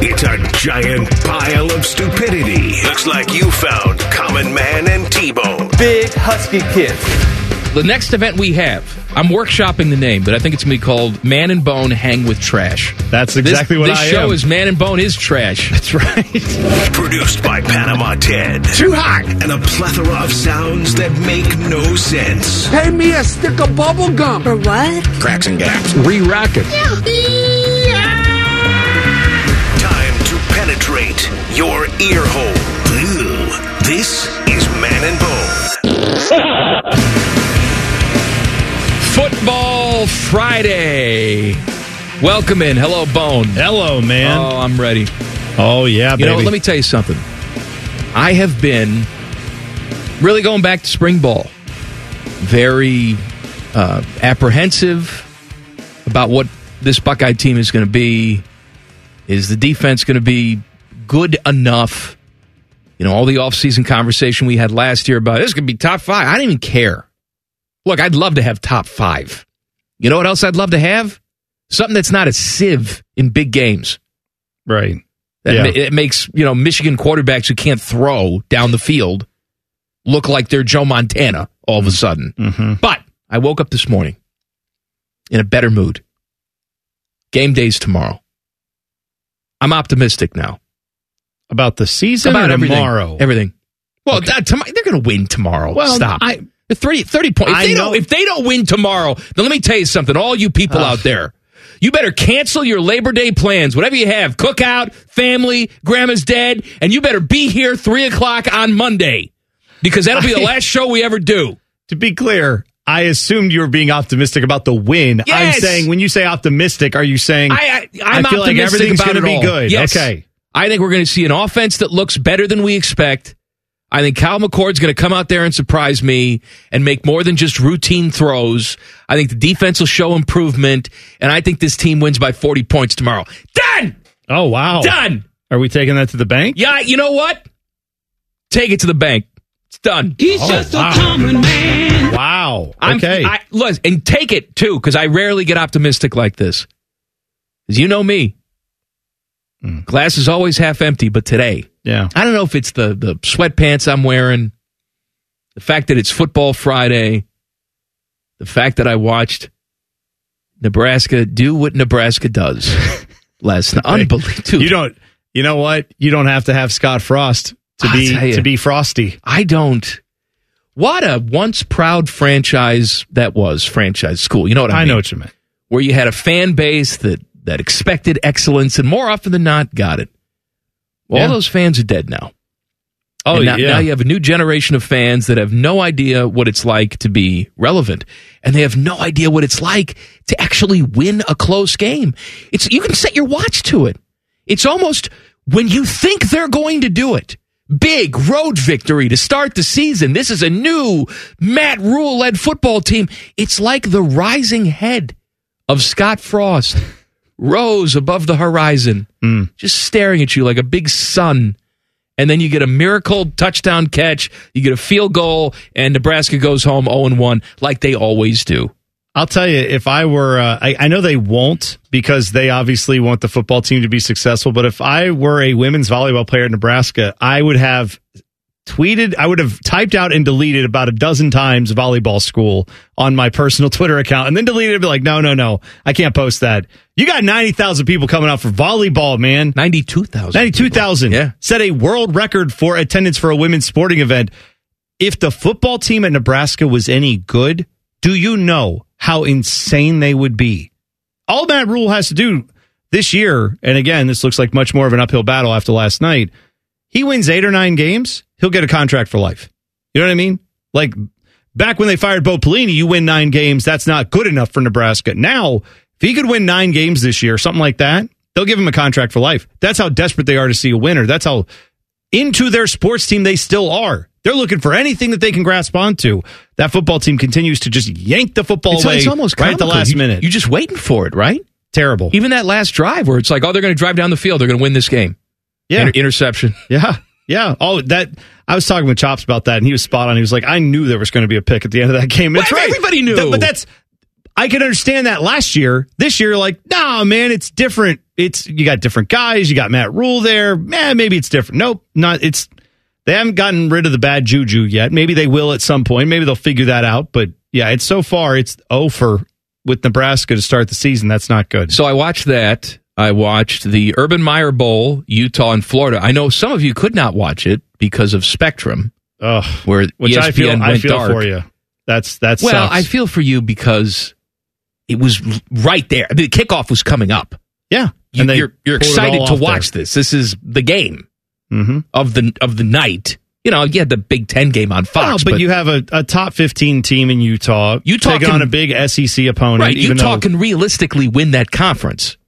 Hey, look, it's a giant pile of stupidity. Looks like you found Common Man and T-Bone. Big Husky Kids. The next event we have, I'm workshopping the name, but I think it's going to be called Man and Bone Hang with Trash. That's This, exactly what I mean. this I show am. is Man and Bone is trash. That's right. Produced by Panama Ted. Too hot. And a plethora of sounds that make no sense. Pay me a stick of bubble gum. For what? Cracks and gaps. Re-rock it. Time penetrate your ear hole. Ew. This is Man and Bone. Football Friday. Welcome in. Hello, Bone. Hello, man. Oh, I'm ready. Oh, yeah, You know, let me tell you something. I have been really going back to spring ball. Very uh, apprehensive about what this Buckeye team is going to be. Is the defense going to be good enough? You know, all the offseason conversation we had last year about this could be top five. I didn't even care. Look, I'd love to have top five. You know what else I'd love to have? Something that's not a sieve in big games. right. That Yeah. it makes you know Michigan quarterbacks who can't throw down the field look like they're Joe Montana all of a sudden. Mm-hmm. But I woke up this morning in a better mood. Game days tomorrow. I'm optimistic now About the season about everything. tomorrow? Everything. Well, that, tomorrow, they're going to win tomorrow. Well, Stop. I- The 30, 30 points. If they, don't, if they don't win tomorrow, then let me tell you something. All you people out there, you better cancel your Labor Day plans, whatever you have, cookout, family, grandma's dead, and you better be here 3 o'clock on Monday because that'll be the last show we ever do. To be clear, I assumed you were being optimistic about the win. I'm saying, when you say optimistic, are you saying, I, I, I'm I feel like optimistic everything's about going to it be good? Yes. Okay. I think we're going to see an offense that looks better than we expect. I think Kyle McCord's going to come out there and surprise me and make more than just routine throws. I think the defense will show improvement, and I think this team wins by 40 points tomorrow. Done! Oh, wow. Done! Are we taking that to the bank? Yeah, you know what? Take it to the bank. It's done. He's Oh, just wow. a common man. Wow. I'm, Okay. I, listen, and take it too, because I rarely get optimistic like this. Because you know me. Mm. Glass is always half empty, but today, yeah. I don't know if it's the the sweatpants I'm wearing, the fact that it's football Friday, the fact that I watched Nebraska do what Nebraska does last night. Unbelievable. You don't, you know what? You don't have to have Scott Frost to I'll be you. to be frosty. I don't. What a once proud franchise that was, franchise school. You know what I, I mean? know what you meant. Where you had a fan base that that expected excellence and more often than not got it. All Yeah. those fans are dead now. Oh, And now, yeah. now you have a new generation of fans that have no idea what it's like to be relevant, and they have no idea what it's like to actually win a close game. It's you can set your watch to it. It's almost when you think they're going to do it. Big road victory to start the season. This is a new Matt Rhule led football team. It's like the rising head of Scott Frost rose above the horizon, just staring at you like a big sun and then you get a miracle touchdown catch, you get a field goal, and Nebraska goes home 0 1 like they always do. I'll tell you, if I were, uh, I, I know they won't because they obviously want the football team to be successful. But if I were a women's volleyball player in Nebraska, I would have tweeted, I would have typed out and deleted about a dozen times volleyball school on my personal Twitter account and then deleted it. Be like, no, no, no, I can't post that. You got 90,000 people coming out for volleyball, man. 92,000. 92,000. Yeah. Set a world record for attendance for a women's sporting event. If the football team at Nebraska was any good, do you know how insane they would be? All that Rhule has to do this year, and again, this looks like much more of an uphill battle after last night. He wins eight or nine games, he'll get a contract for life. You know what I mean? Like back when they fired Bo Pelini, you win nine games. That's not good enough for Nebraska. Now, if he could win nine games this year, something like that, They'll give him a contract for life. That's how desperate they are to see a winner. That's how into their sports team they still are. They're looking for anything that they can grasp onto. That football team continues to just yank the football It's, away it's almost right at the last You- minute. You're just waiting for it, right? Terrible. Even that last drive where it's like, oh, they're going to drive down the field. They're going to win this game. Yeah. Inter- interception. Yeah. Yeah. Oh, that I was talking with Chops about that, and he was spot on. He was like, I knew there was going to be a pick at the end of that game. That's Well, right. everybody knew. Th- but that's I can understand that last year. This year, like, nah, man, it's different. It's you got different guys. You got Matt Rhule there. Man, maybe it's different. Nope, not. It's they haven't gotten rid of the bad juju yet. Maybe they will at some point. Maybe they'll figure that out. But yeah, it's so far it's oh for with Nebraska to start the season. That's not good. So I watched that. I watched the Urban Meyer Bowl, Utah and Florida. I know some of you could not watch it because of Spectrum, Ugh. where Which ESPN I feel went I feel dark. for you. That's that's Well, I feel for you because it was right there. The kickoff was coming up. yeah. you, and you're you're excited to watch this. This is the game Mm-hmm. of the of the night. You know, you had the Big Ten game on Fox, but, you have a, a top 15 team in Utah. Utah taking can- on a big SEC opponent. right. even Utah though, can realistically win that conference.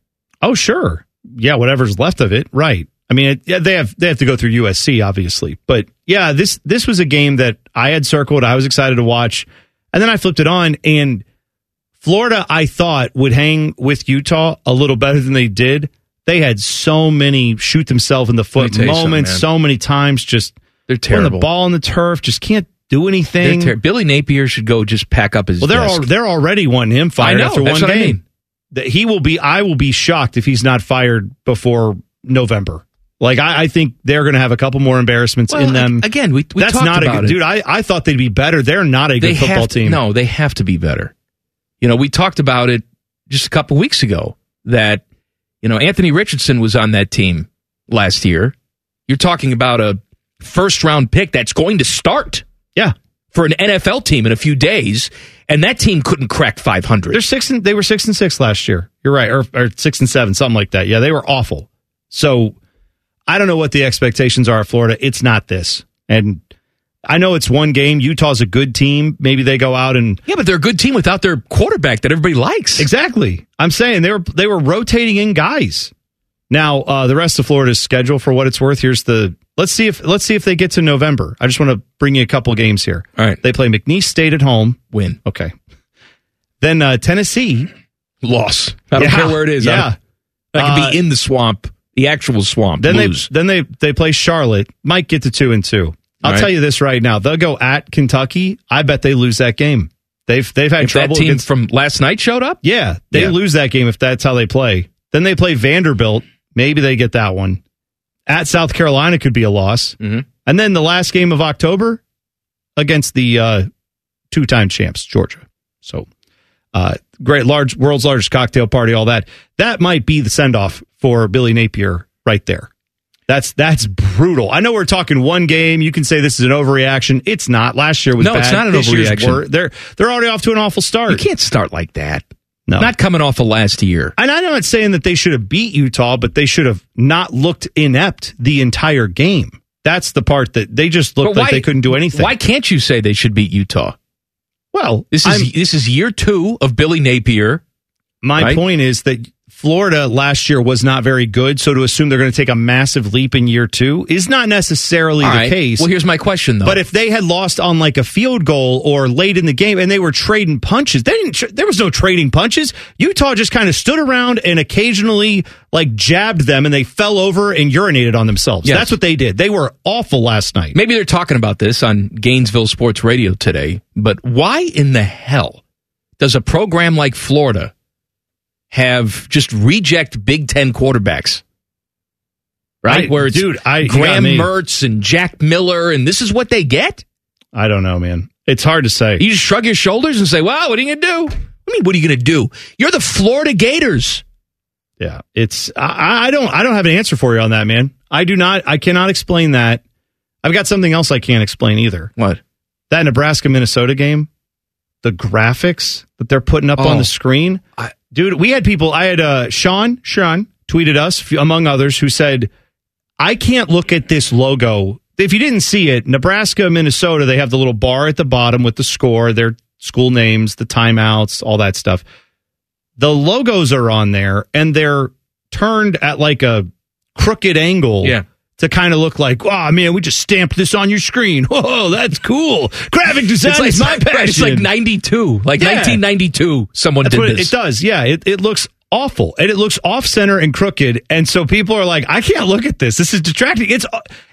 Oh, sure. Yeah, whatever's left of it. Right. I mean, it, yeah, they have they have to go through USC, obviously. But yeah, this this was a game that I had circled. I was excited to watch. And then I flipped it on, and Florida, I thought, would hang with Utah a little better than they did. They had so many shoot themselves in the foot me tell you something, moments, so many times, just They're putting the terrible. ball on the turf, just can't do anything. ter- Billy Napier should go just pack up his. Well, they're al- they're already wanting him fired know, after one what I game. mean. That he will be. I will be shocked if he's not fired before November. Like I, I think they're going to have a couple more embarrassments Well, in them. again, we, we That's not a good it. dude. I, I thought they'd be better. They're not a good they football have, team. No, they have to be better. You know, we talked about it just a couple weeks ago that you know Anthony Richardson was on that team last year. You're talking about a first round pick that's going to start Yeah, for an NFL team in a few days, and that team couldn't crack 500. they're six and they were six and six last year. You're right, or, or six and seven, something like that. Yeah, they were awful. So I don't know what the expectations are at Florida. It's not this, and I know it's one game. Utah's a good team. Maybe they go out and yeah, but they're a good team without their quarterback that everybody likes. Exactly. I'm saying they were they were rotating in guys. Now uh, the rest of Florida's schedule, for what it's worth, here's the let's see if let's see if they get to November. I just want to bring you a couple games here. All right. They play McNeese State at home. Win. Okay. Then uh, Tennessee. Loss. I don't Yeah. care where it is. Yeah. I could Uh, be in the swamp, the actual swamp. Then lose. they then they they play Charlotte. Might get to two and two. I'll right. tell you this right now. They'll go at Kentucky. I bet they lose that game. They've they've had if that trouble team against from last night showed up, Yeah, they Yeah. lose that game if that's how they play. Then they play Vanderbilt. Maybe they get that one. At South Carolina could be a loss. Mhm. And then the last game of October against the uh, two-time champs, Georgia. So, uh, great, large, world's largest cocktail party, all that. That might be the send-off for Billy Napier right there. That's that's brutal. I know we're talking one game. You can say this is an overreaction. It's not. Last year was No, bad. it's not an This overreaction. wor- They're they're already off to an awful start. you can't start like that. No. Not coming off of last year. And I'm not saying that they should have beat Utah, but they should have not looked inept the entire game. That's the part that they just looked But like they couldn't do anything. Why can't you say they should beat Utah? Well, This is I'm- this is year two of Billy Napier. my right? point is that Florida last year was not very good, so to assume they're going to take a massive leap in year two is not necessarily All the right. case. Well, here's my question though. but if they had lost on like a field goal or late in the game and they were trading punches, they didn't. Tr- there was no trading punches. Utah just kind of stood around and occasionally like jabbed them, and they fell over and urinated on themselves. Yes. That's what they did. They were awful last night. maybe they're talking about this on Gainesville Sports Radio today, but why in the hell does a program like Florida have just reject Big Ten quarterbacks? Right? I- Where it's dude, I- you Graham. Mertz and Jack Miller, and this is what they get? I don't know, man. It's hard to say. You just shrug your shoulders and say, well, what are you going to do? I mean, what are you going to do? You're the Florida Gators. Yeah, it's I, I don't I don't have an answer for you on that, man. I do not. I cannot explain that. I've got something else I can't explain either. What? That Nebraska Minnesota game, the graphics that they're putting up Oh. on the screen, I- dude. We had people. I had uh, Sean Sean tweeted us among others who said, "I can't look at this logo." If you didn't see it, Nebraska Minnesota, they have the little bar at the bottom with the score, their school names, the timeouts, all that stuff. The logos are on there, and they're turned at like a crooked angle. Yeah. To kind of look like, oh man, we just stamped this on your screen. Whoa, oh, that's cool. Graphic design It's like, is my passion. it's like 92, like Yeah. 1992. Someone That's did what this. it does. Yeah, it, it looks awful and it looks off center and crooked. And so people are like, I can't look at this. This is distracting. It's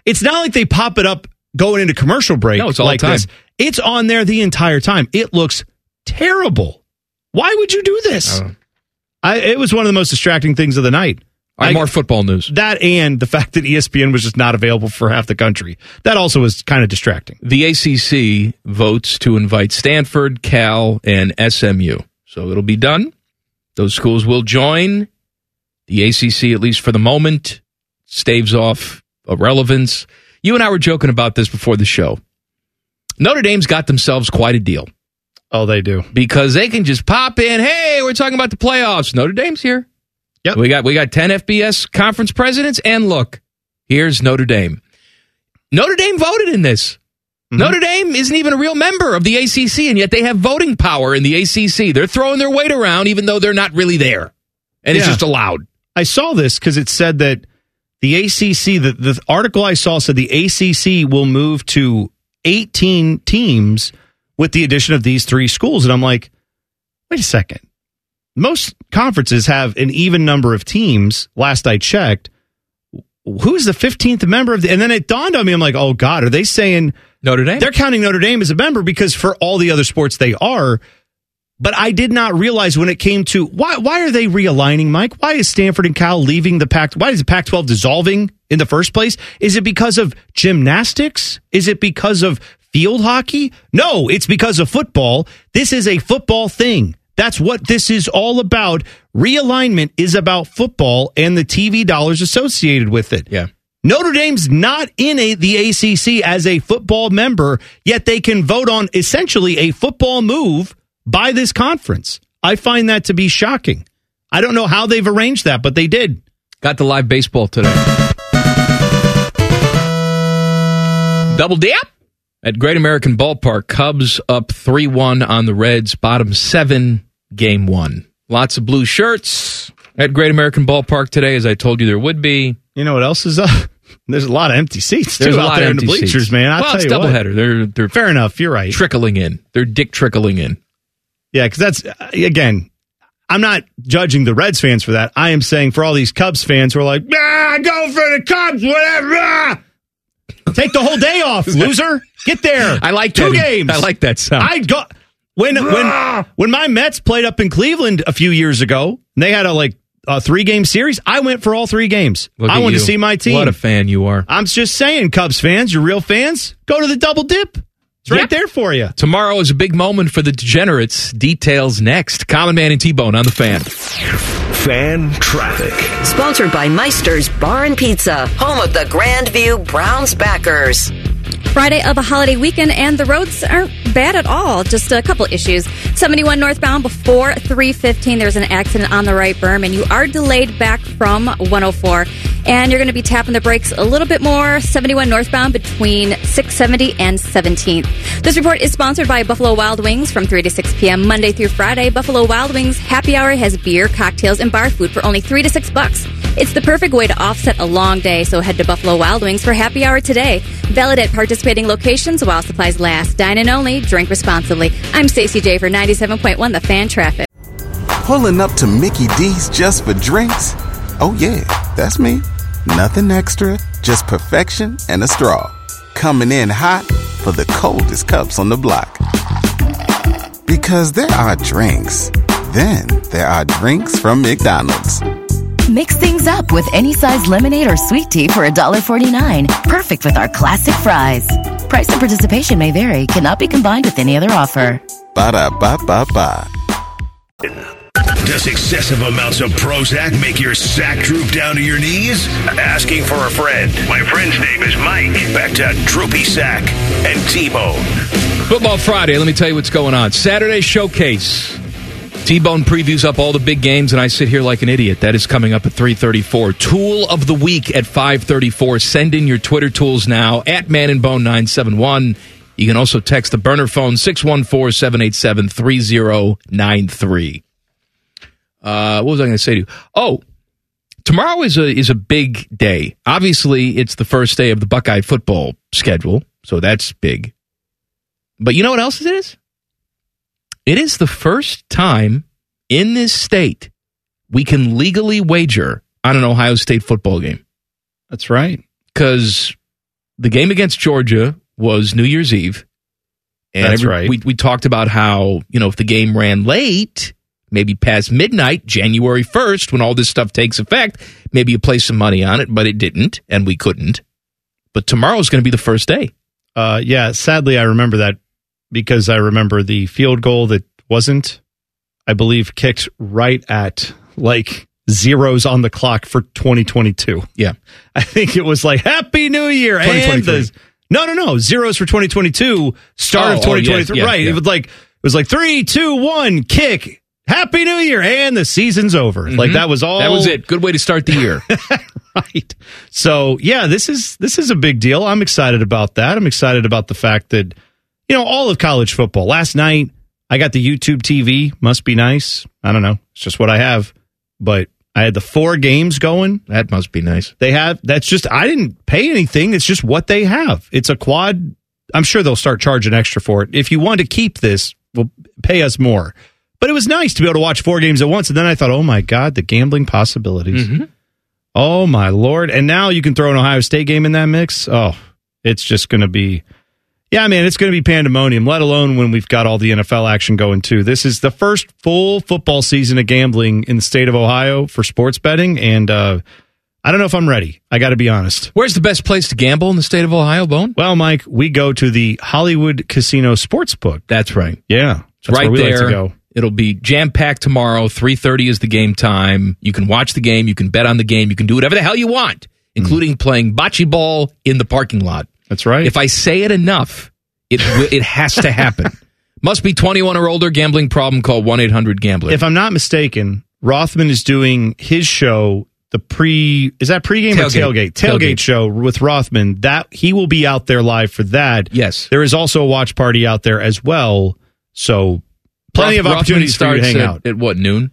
it's not like they pop it up going into commercial break. No, it's all like the time. this. It's on there the entire time. It looks terrible. Why would you do this? Oh. I, it was one of the most distracting things of the night. Right, I- more football news. that and the fact that ESPN was just not available for half the country. That also was kind of distracting. The ACC votes to invite Stanford, Cal, and SMU. So it'll be done. Those schools will join. The ACC, at least for the moment, staves off irrelevance. You and I were joking about this before the show. Notre Dame's got themselves quite a deal Oh, they do. because they can just pop in. Hey, we're talking about the playoffs. Notre Dame's here. Yep. We got we got ten FBS conference presidents, and look, here's Notre Dame. Notre Dame voted in this. Mm-hmm. Notre Dame isn't even a real member of the ACC, and yet they have voting power in the ACC. They're throwing their weight around, even though they're not really there, and it's just allowed. I saw this because it said that the ACC, the, the article I saw said the ACC will move to 18 teams with the addition of these three schools. And I'm like, wait a second. Most conferences have an even number of teams, last I checked. Who's the 15th member of the, and then it dawned on me, I'm like, oh God, are they saying Notre Dame. they're counting Notre Dame as a member because for all the other sports they are. But I did not realize when it came to why why are they realigning, Mike? Why is Stanford and Cal leaving the Pac? Why is the Pac-12 dissolving in the first place? Is it because of gymnastics? Is it because of field hockey? No, it's because of football. This is a football thing. That's what this is all about. Realignment is about football and the TV dollars associated with it. yeah. Notre Dame's not in a, the ACC as a football member, yet they can vote on essentially a football move by this conference. I find that to be shocking. I don't know how they've arranged that, but they did. Got the live baseball today. Double dip at Great American Ballpark. Cubs up 3 1 on the Reds, bottom seven, game one. Lots of blue shirts at Great American Ballpark today, as I told you there would be. You know what else is up? There's a lot of empty seats There's too a out lot there of in the bleachers, seats. man. I'll well, tell it's you what. doubleheader. They're they're Fair enough. You're right. trickling in. They're dick trickling in. Yeah, because that's uh, again. I'm not judging the Reds fans for that. I am saying for all these Cubs fans who are like, ah, go for the Cubs, whatever. ah." Take the whole day off, loser. Get there. I like two that. games. I like that sound. I got when when when my Mets played up in Cleveland a few years ago. and They had a like a three game series. I went for all three games. Look I at wanted you. to see my team. What a fan you are. I'm just saying, Cubs fans, you're real fans. Go to the double dip. It's right Yep. there for you. Tomorrow is a big moment for the degenerates. Details next. Common Man and T Bone on the fan. Fan traffic. Sponsored by Meister's Bar and Pizza, home of the Grandview Browns backers. Friday of a holiday weekend, and the roads aren't bad at all. Just a couple issues. 71 northbound before 315, there's an accident on the right berm, and you are delayed back from 104. And you're going to be tapping the brakes a little bit more. 71 northbound between 670 and 17th. This report is sponsored by Buffalo Wild Wings from 3 to 6 p.m. Monday through Friday. Buffalo Wild Wings happy hour has beer, cocktails, and bar food for only 3 to 6 bucks. It's the perfect way to offset a long day, so head to Buffalo Wild Wings for happy hour today. Valid at participating locations while supplies last. Dine in only, drink responsibly. I'm Stacey J for 97.1 The Fan Traffic. Pulling up to Mickey D's just for drinks? Oh, yeah, that's me. Nothing extra, just perfection and a straw. Coming in hot for the coldest cups on the block. Because there are drinks, then there are drinks from McDonald's. Mix things up with any size lemonade or sweet tea for $1.49. Perfect with our classic fries. Price and participation may vary, cannot be combined with any other offer. Ba da ba ba ba. Does excessive amounts of Prozac make your sack droop down to your knees? Asking for a friend. My friend's name is Mike. Back to Droopy Sack and T-Bone. Football Friday, let me tell you what's going on. Saturday showcase. T-Bone previews up all the big games, and I sit here like an idiot. That is coming up at 334. Tool of the week at 534. Send in your Twitter tools now at Man and Bone 971. You can also text the burner phone 614-787-3093. Uh, what was I going to say to you? Oh, tomorrow is a is a big day. Obviously, it's the first day of the Buckeye football schedule, so that's big. But you know what else it is? It is the first time in this state we can legally wager on an Ohio State football game. That's right. Because the game against Georgia was New Year's Eve. And That's right. We, we talked about how, you know, if the game ran late, maybe past midnight, January 1st, when all this stuff takes effect, maybe you place some money on it, but it didn't, and we couldn't. But tomorrow's going to be the first day. Uh, yeah, sadly, I remember that because I remember the field goal that wasn't, I believe, kicked right at like zeros on the clock for 2022. Yeah. I think it was like Happy New Year and the no, no, no zeros for 2022. Start Oh, of oh, yes, 2023. yeah, right. yeah. It was like it was like three, two, one, kick. Happy New Year and the season's over. Like Mhm. that was all. That was it. Good way to start the year. right. So yeah, this is this is a big deal. I'm excited about that. I'm excited about the fact that you know all of college football. Last night I got the YouTube TV. Must be nice. I don't know. It's just what I have. But I had the four games going. that must be nice. They have. That's just. I didn't pay anything. It's just what they have. It's a quad. I'm sure they'll start charging extra for it. If you want to keep this, well, pay us more. But it was nice to be able to watch four games at once. And then I thought, oh my god, the gambling possibilities. Mm-hmm. Oh my lord! And now you can throw an Ohio State game in that mix. Oh, it's just going to be, yeah, man, it's going to be pandemonium. Let alone when we've got all the NFL action going too. This is the first full football season of gambling in the state of Ohio for sports betting, and uh, I don't know if I'm ready. I got to be honest. Where's the best place to gamble in the state of Ohio, Bone? Well, Mike, we go to the Hollywood Casino Sportsbook. That's right. Yeah, that's right like there. to go. It'll be jam packed tomorrow. Three thirty is the game time. You can watch the game. You can bet on the game. You can do whatever the hell you want, including playing bocce ball in the parking lot. That's right. If I say it enough, it it has to happen. Must be twenty one or older. Gambling problem. Call one eight hundred Gambler. if I'm not mistaken, Rothman is doing his show, the pre is that pregame or Tailgate. tailgate? Tailgate, Tailgate. show with Rothman. That he will be out there live for that. Yes. There is also a watch party out there as well. So plenty Roth- of opportunities for you to hang starts out. at, at what noon?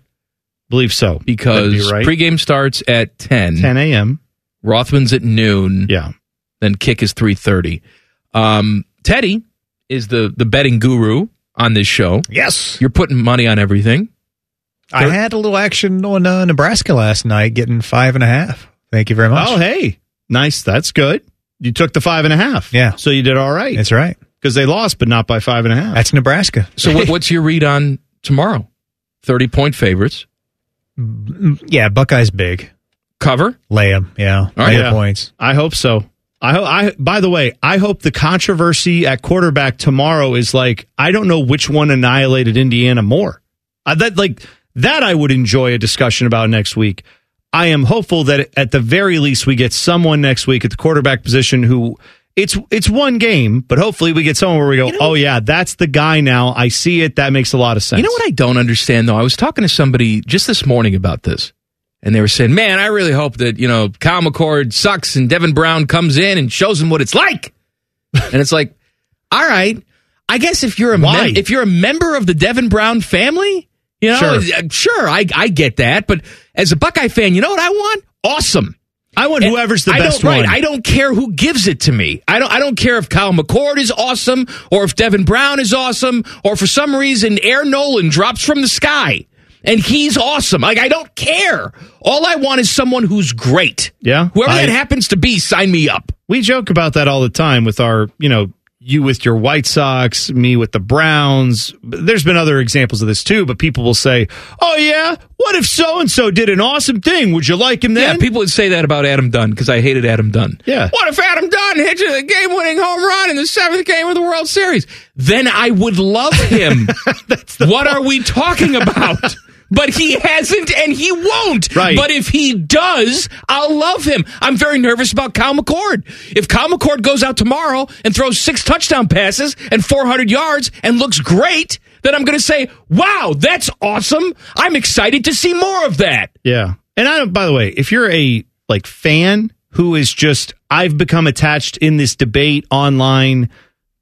Believe so. Because be right. pregame starts at ten. 10 a.m. Rothman's at noon. Yeah. Then kick is three thirty. Um, Teddy is the the betting guru on this show. Yes. You're putting money on everything. I had a little action on uh, Nebraska last night, getting five and a half. Thank you very much. Oh, hey, nice. That's good. You took the five and a half. Yeah. So you did all right. That's right. Because they lost, but not by five and a half. That's Nebraska. So what, what's your read on tomorrow? Thirty point favorites. Yeah, Buckeyes big. Cover. Lay 'em, Yeah. right. Lay Yeah. points. I hope so. I. I by the way, I hope the controversy at quarterback tomorrow is like I don't know which one annihilated Indiana more. I, that like that I would enjoy a discussion about next week. I am hopeful that at the very least we get someone next week at the quarterback position who it's it's one game, but hopefully we get someone where we go, oh yeah, that's the guy now. I see it. That makes a lot of sense. You know what I don't understand though? I was talking to somebody just this morning about this, and they were saying, "Man, I really hope that you know Kyle McCord sucks and Devin Brown comes in and shows him what it's like." and it's like, all right, I guess if you're a mem- if you're a member of the Devin Brown family, you know, Sure. uh, sure, I I get that, but as a Buckeye fan, you know what I want? Awesome. I want And whoever's the I best don't, right, one. I don't care who gives it to me. I don't. I don't care if Kyle McCord is awesome, or if Devin Brown is awesome, or for some reason Air Noland drops from the sky and he's awesome. Like I don't care. All I want is someone who's great. Yeah, Whoever I- that happens to be, sign me up. we joke about that all the time with our, you know, you with your White Sox, me with the Browns. There's been other examples of this too, but people will say, "Oh yeah, what if so and so did an awesome thing? Would you like him then?" Yeah, people would say that about Adam Dunn because I hated Adam Dunn. Yeah. What if Adam Dunn hits a game-winning home run in the seventh game of the World Series? Then I would love him. what are we talking about? But he hasn't and he won't. Right. But if he does, I'll love him. I'm very nervous about Kyle McCord. If Kyle McCord goes out tomorrow and throws six touchdown passes and 400 yards and looks great, then I'm going to say, wow, that's awesome. I'm excited to see more of that. Yeah. And I don't, by the way, if you're a like fan who is just, I've become attached in this debate online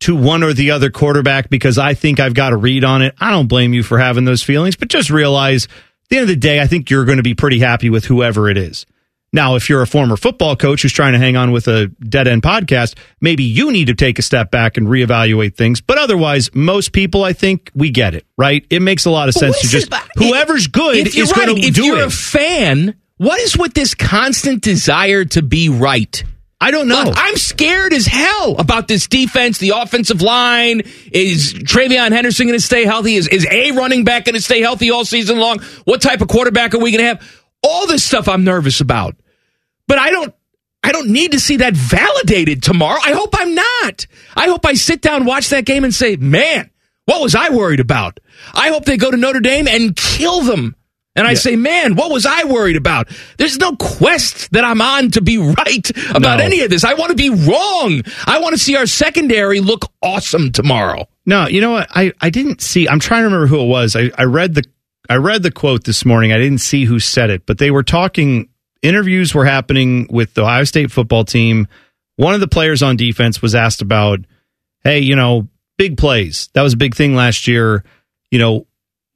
to one or the other quarterback because I think I've got a read on it, I don't blame you for having those feelings, but just realize at the end of the day, I think you're going to be pretty happy with whoever it is. Now, if you're a former football coach who's trying to hang on with a dead end podcast, maybe you need to take a step back and reevaluate things. But otherwise, most people, I think, we get it, right? It makes a lot of sense to just whoever's good is right, going to if you're a fan, what is with this constant desire to be right? I don't know. Look, I'm scared as hell about this defense, the offensive line. Is TreVeyon Henderson going to stay healthy? Is, is a running back going to stay healthy all season long? What type of quarterback are we going to have? All this stuff I'm nervous about. But I don't I don't need to see that validated tomorrow. I hope I'm not. I hope I sit down, watch that game, and say, man, what was I worried about? I hope they go to Notre Dame and kill them. And I say, man, what was I worried about? There's no quest that I'm on to be right about No. any of this. I want to be wrong. I want to see our secondary look awesome tomorrow. No, you know what? I, I didn't see. I'm trying to remember who it was. I, I read the I read the quote this morning. I didn't see who said it, but they were talking. Interviews were happening with the Ohio State football team. One of the players on defense was asked about, "Hey, you know, big plays. That was a big thing last year. You know,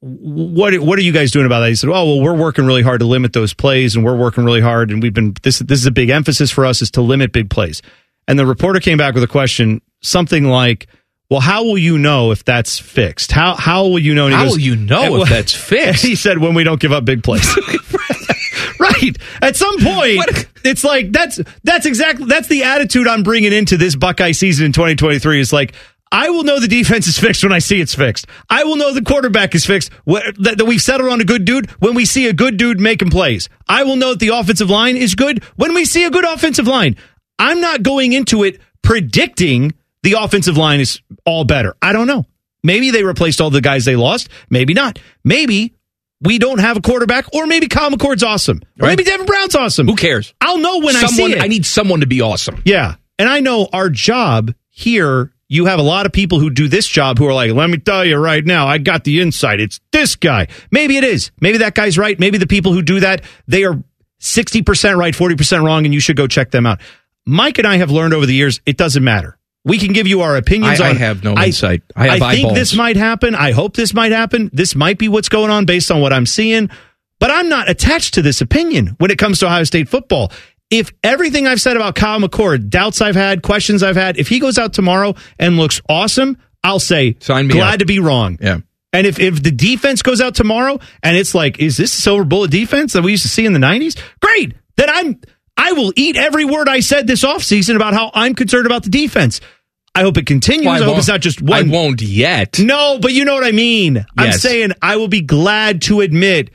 what what are you guys doing about that?" He said, "Oh, well, we're working really hard to limit those plays, and we're working really hard, and we've been this this is a big emphasis for us is to limit big plays." And the reporter came back with a question, something like, "Well, how will you know if that's fixed? How how will you know?" And How goes, will you know "Eh, if that's fixed? He said, "When we don't give up big plays." right. At some point, it's like that's that's exactly that's the attitude I'm bringing into this Buckeye season in 2023. Is like. I will know the defense is fixed when I see it's fixed. I will know the quarterback is fixed that, we've settled on a good dude when we see a good dude making plays. I will know that the offensive line is good when we see a good offensive line. I'm not going into it predicting the offensive line is all better. I don't know. Maybe they replaced all the guys they lost. Maybe not. Maybe we don't have a quarterback, or maybe Kyle McCord's awesome, or maybe Devin Brown's awesome. Who cares? I'll know when I see someone, it. I need someone to be awesome. Yeah. And I know our job here, you have a lot of people who do this job who are like, let me tell you right now, I got the insight. It's this guy. Maybe it is. Maybe that guy's right. Maybe the people who do that, they are 60% right, 40% wrong, and you should go check them out. Mike and I have learned over the years, it doesn't matter. We can give you our opinions I- I have no insight. I have think eyeballs. this might happen. I hope this might happen. This might be what's going on based on what I'm seeing. But I'm not attached to this opinion when it comes to Ohio State football. If everything I've said about Kyle McCord, doubts I've had, questions I've had, if he goes out tomorrow and looks awesome, I'll say Sign me glad up. to be wrong. Yeah. And if, if the defense goes out tomorrow and it's like, is this silver bullet defense that we used to see in the 90s? Great. Then I'm I will eat every word I said this offseason about how I'm concerned about the defense. I hope it continues. Well, I, hope it's not just one. I won't yet. No, but you know what I mean. I'm saying I will be glad to admit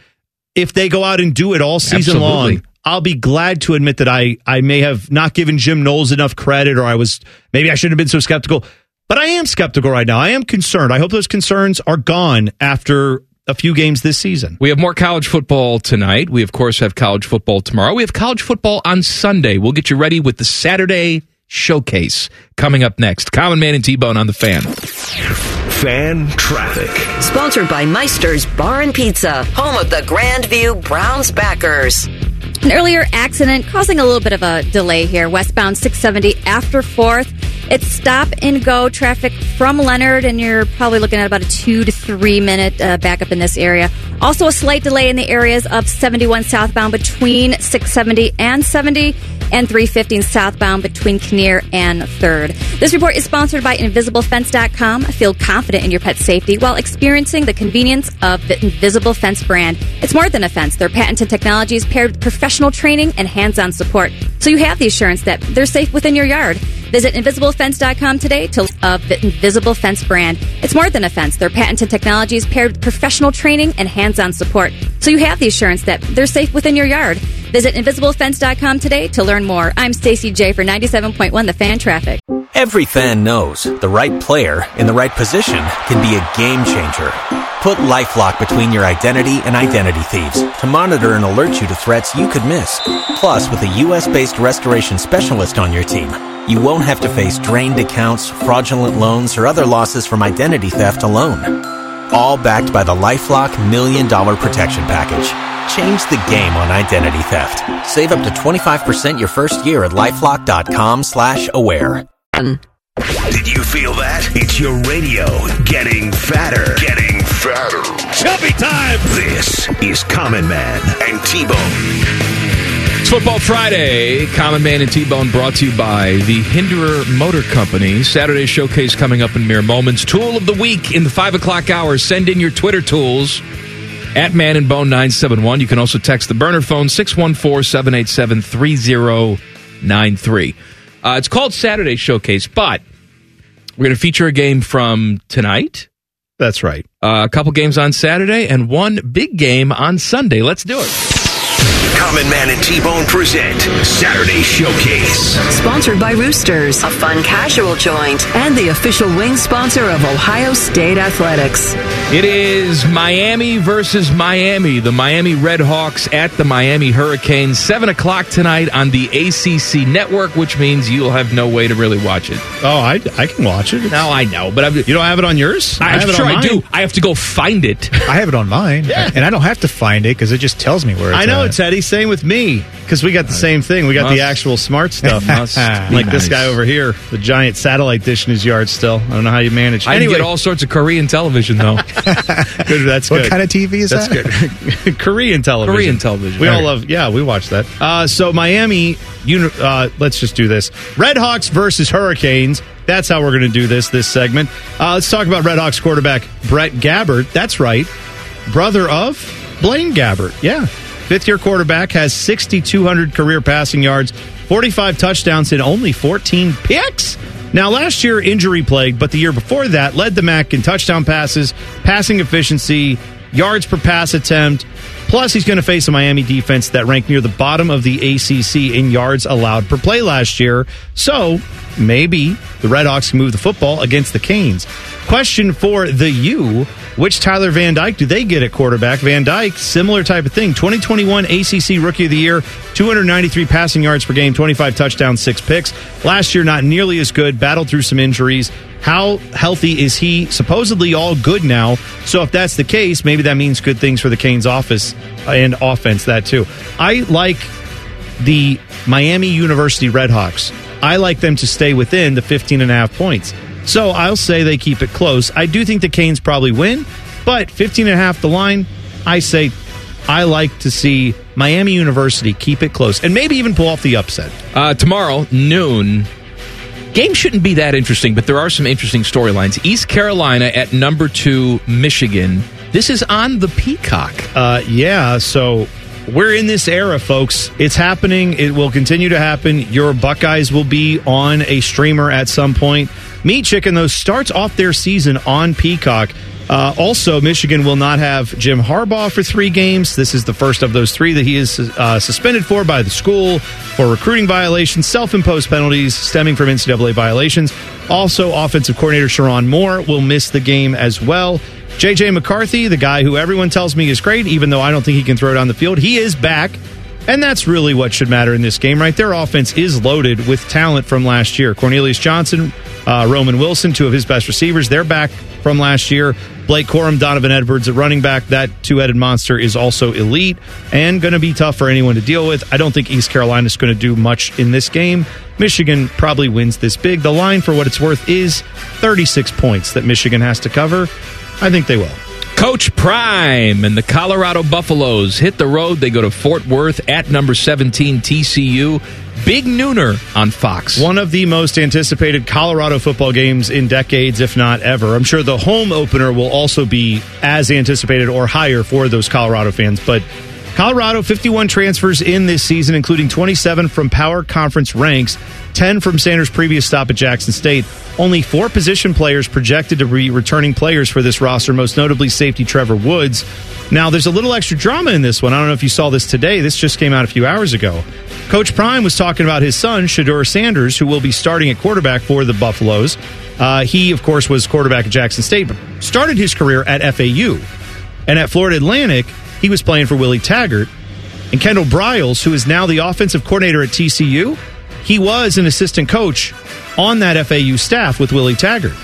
if they go out and do it all season Absolutely. long. I'll be glad to admit that I I may have not given Jim Knowles enough credit, or I was maybe I shouldn't have been so skeptical. But I am skeptical right now. I am concerned. I hope those concerns are gone after a few games this season. We have more college football tonight. We, of course, have college football tomorrow. We have college football on Sunday. We'll get you ready with the Saturday showcase coming up next. Common Man and T Bone on the fan. Fan traffic. Sponsored by Meister's Bar and Pizza, home of the Grandview Browns backers. An earlier accident causing a little bit of a delay here. Westbound 670 after 4th. It's stop and go traffic from Leonard, and you're probably looking at about a two to three minute uh, backup in this area. Also, a slight delay in the areas of 71 southbound between 670 and 70, and 315 southbound between Kinnear and 3rd. This report is sponsored by InvisibleFence.com. Feel confident in your pet's safety while experiencing the convenience of the Invisible Fence brand. It's more than a fence. Their patented technology is paired with professional training and hands-on support, so you have the assurance that they're safe within your yard. Visit InvisibleFence.com today to of the Invisible Fence brand. It's more than a fence. Their patented technology is paired with professional training and hands-on support, so you have the assurance that they're safe within your yard. Visit InvisibleFence.com today to learn more. I'm Stacy J for 97.1 The Fan Traffic. Every fan knows the right player in the right position can be a game changer. Put LifeLock between your identity and identity thieves to monitor and alert you to threats you could miss. Plus, with a U.S.-based restoration specialist on your team, you won't have to face drained accounts, fraudulent loans, or other losses from identity theft alone. All backed by the LifeLock Million Dollar Protection Package. Change the game on identity theft. Save up to 25% your first year at LifeLock.com slash aware. Did you feel that? It's your radio getting fatter. Getting fatter. Chubby time. This is Common Man and T-Bone. Football Friday, Common Man and T Bone brought to you by the Hinderer Motor Company. Saturday showcase coming up in mere moments. Tool of the week in the 5 o'clock hour. Send in your Twitter tools at Man and Bone 971. You can also text the burner phone 614 787 3093. Uh, It's called Saturday Showcase, but we're going to feature a game from tonight. That's right. Uh, a couple games on Saturday and one big game on Sunday. Let's do it. Common Man and T-Bone present Saturday Showcase. Sponsored by Roosters, a fun casual joint, and the official wing sponsor of Ohio State Athletics. It is Miami versus Miami. The Miami Redhawks at the Miami Hurricanes. 7 o'clock tonight on the ACC network, which means you'll have no way to really watch it. Oh, I, I can watch it. No, I know, but I'm, You don't have it on yours? I, have am it sure on I mine. do. I have to go find it. I have it on mine, and I don't have to find it because it just tells me where it's I know at. it's Eddie. Same with me because we got the same thing. We got Must- the actual smart stuff. must be like this guy over here, the giant satellite dish in his yard. Still, I don't know how you manage. I anyway, get all sorts of Korean television, though. good. That's What good. kind of TV is That's that? good. Korean television. Korean television. We all love. Yeah, we watch that. Uh, so Miami. you, uh, let's just do this. Red Hawks versus Hurricanes. That's how we're going to do this. This segment. Uh, let's talk about Red Hawks quarterback Brett Gabbert. That's right, brother of Blaine Gabbert. Yeah, fifth year quarterback has 6,200 career passing yards, 45 touchdowns, and only 14 picks. Now, last year, injury plagued, but the year before that, led the MAC in touchdown passes, passing efficiency, yards per pass attempt. Plus, he's going to face a Miami defense that ranked near the bottom of the ACC in yards allowed per play last year. So, maybe the Red Hawks can move the football against the Canes. Question for the U which Tyler Van Dyke do they get at quarterback? Van Dyke, similar type of thing. 2021 ACC Rookie of the Year, 293 passing yards per game, 25 touchdowns, six picks. Last year, not nearly as good, battled through some injuries. How healthy is he? Supposedly all good now. So if that's the case, maybe that means good things for the Canes office uh, and offense, that too. I like the Miami University Redhawks. I like them to stay within the 15 and a half points. So I'll say they keep it close. I do think the Canes probably win, but 15 and a half the line, I say I like to see Miami University keep it close and maybe even pull off the upset. Uh, tomorrow, noon. Game shouldn't be that interesting, but there are some interesting storylines. East Carolina at number two, Michigan. This is on the Peacock. Uh, yeah, so we're in this era, folks. It's happening. It will continue to happen. Your Buckeyes will be on a streamer at some point. Meat Chicken, though, starts off their season on Peacock. Uh, also, Michigan will not have Jim Harbaugh for three games. This is the first of those three that he is uh, suspended for by the school for recruiting violations, self imposed penalties stemming from NCAA violations. Also, offensive coordinator Sherrone Moore will miss the game as well. JJ McCarthy, the guy who everyone tells me is great, even though I don't think he can throw down the field, he is back. And that's really what should matter in this game, right? Their offense is loaded with talent from last year. Cornelius Johnson, uh, Roman Wilson, two of his best receivers, they're back from last year. Blake Corum, Donovan Edwards at running back. That two headed monster is also elite and going to be tough for anyone to deal with. I don't think East Carolina is going to do much in this game. Michigan probably wins this big. The line, for what it's worth, is 36 points that Michigan has to cover. I think they will. Coach Prime and the Colorado Buffaloes hit the road. They go to Fort Worth at number 17 TCU. Big nooner on Fox. One of the most anticipated Colorado football games in decades, if not ever. I'm sure the home opener will also be as anticipated or higher for those Colorado fans. But Colorado, 51 transfers in this season, including 27 from Power Conference ranks, 10 from Sanders' previous stop at Jackson State. Only four position players projected to be returning players for this roster, most notably safety Trevor Woods. Now, there's a little extra drama in this one. I don't know if you saw this today. This just came out a few hours ago. Coach Prime was talking about his son, Shedeur Sanders, who will be starting at quarterback for the Buffaloes. Uh, he, of course, was quarterback at Jackson State, but started his career at FAU. And at Florida Atlantic, he was playing for Willie Taggart. And Kendal Briles, who is now the offensive coordinator at TCU, he was an assistant coach on that FAU staff with Willie Taggart.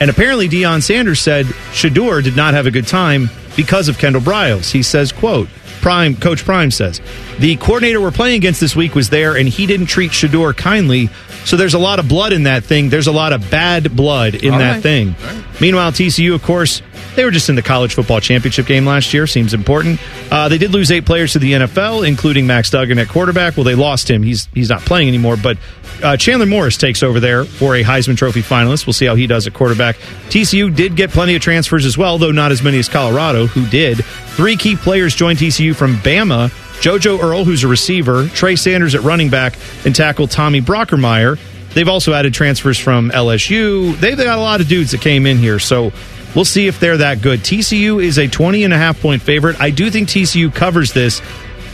And apparently Deion Sanders said Shedeur did not have a good time because of Kendal Briles. He says, quote, Prime, Coach Prime says, The coordinator we're playing against this week was there, and he didn't treat Shedeur kindly. So there's a lot of blood in that thing. There's a lot of bad blood in All that right. thing. Meanwhile, TCU, of course, they were just in the college football championship game last year. Seems important. Uh, they did lose eight players to the NFL, including Max Duggan at quarterback. Well, they lost him. He's he's not playing anymore. But uh, Chandler Morris takes over there for a Heisman Trophy finalist. We'll see how he does at quarterback. TCU did get plenty of transfers as well, though not as many as Colorado, who did. Three key players joined TCU from Bama. JoJo Earle, who's a receiver, Trey Sanders at running back, and tackle Tommy Brockermeyer. They've also added transfers from LSU. They've got a lot of dudes that came in here. So we'll see if they're that good. TCU is a 20 and a half point favorite. I do think TCU covers this,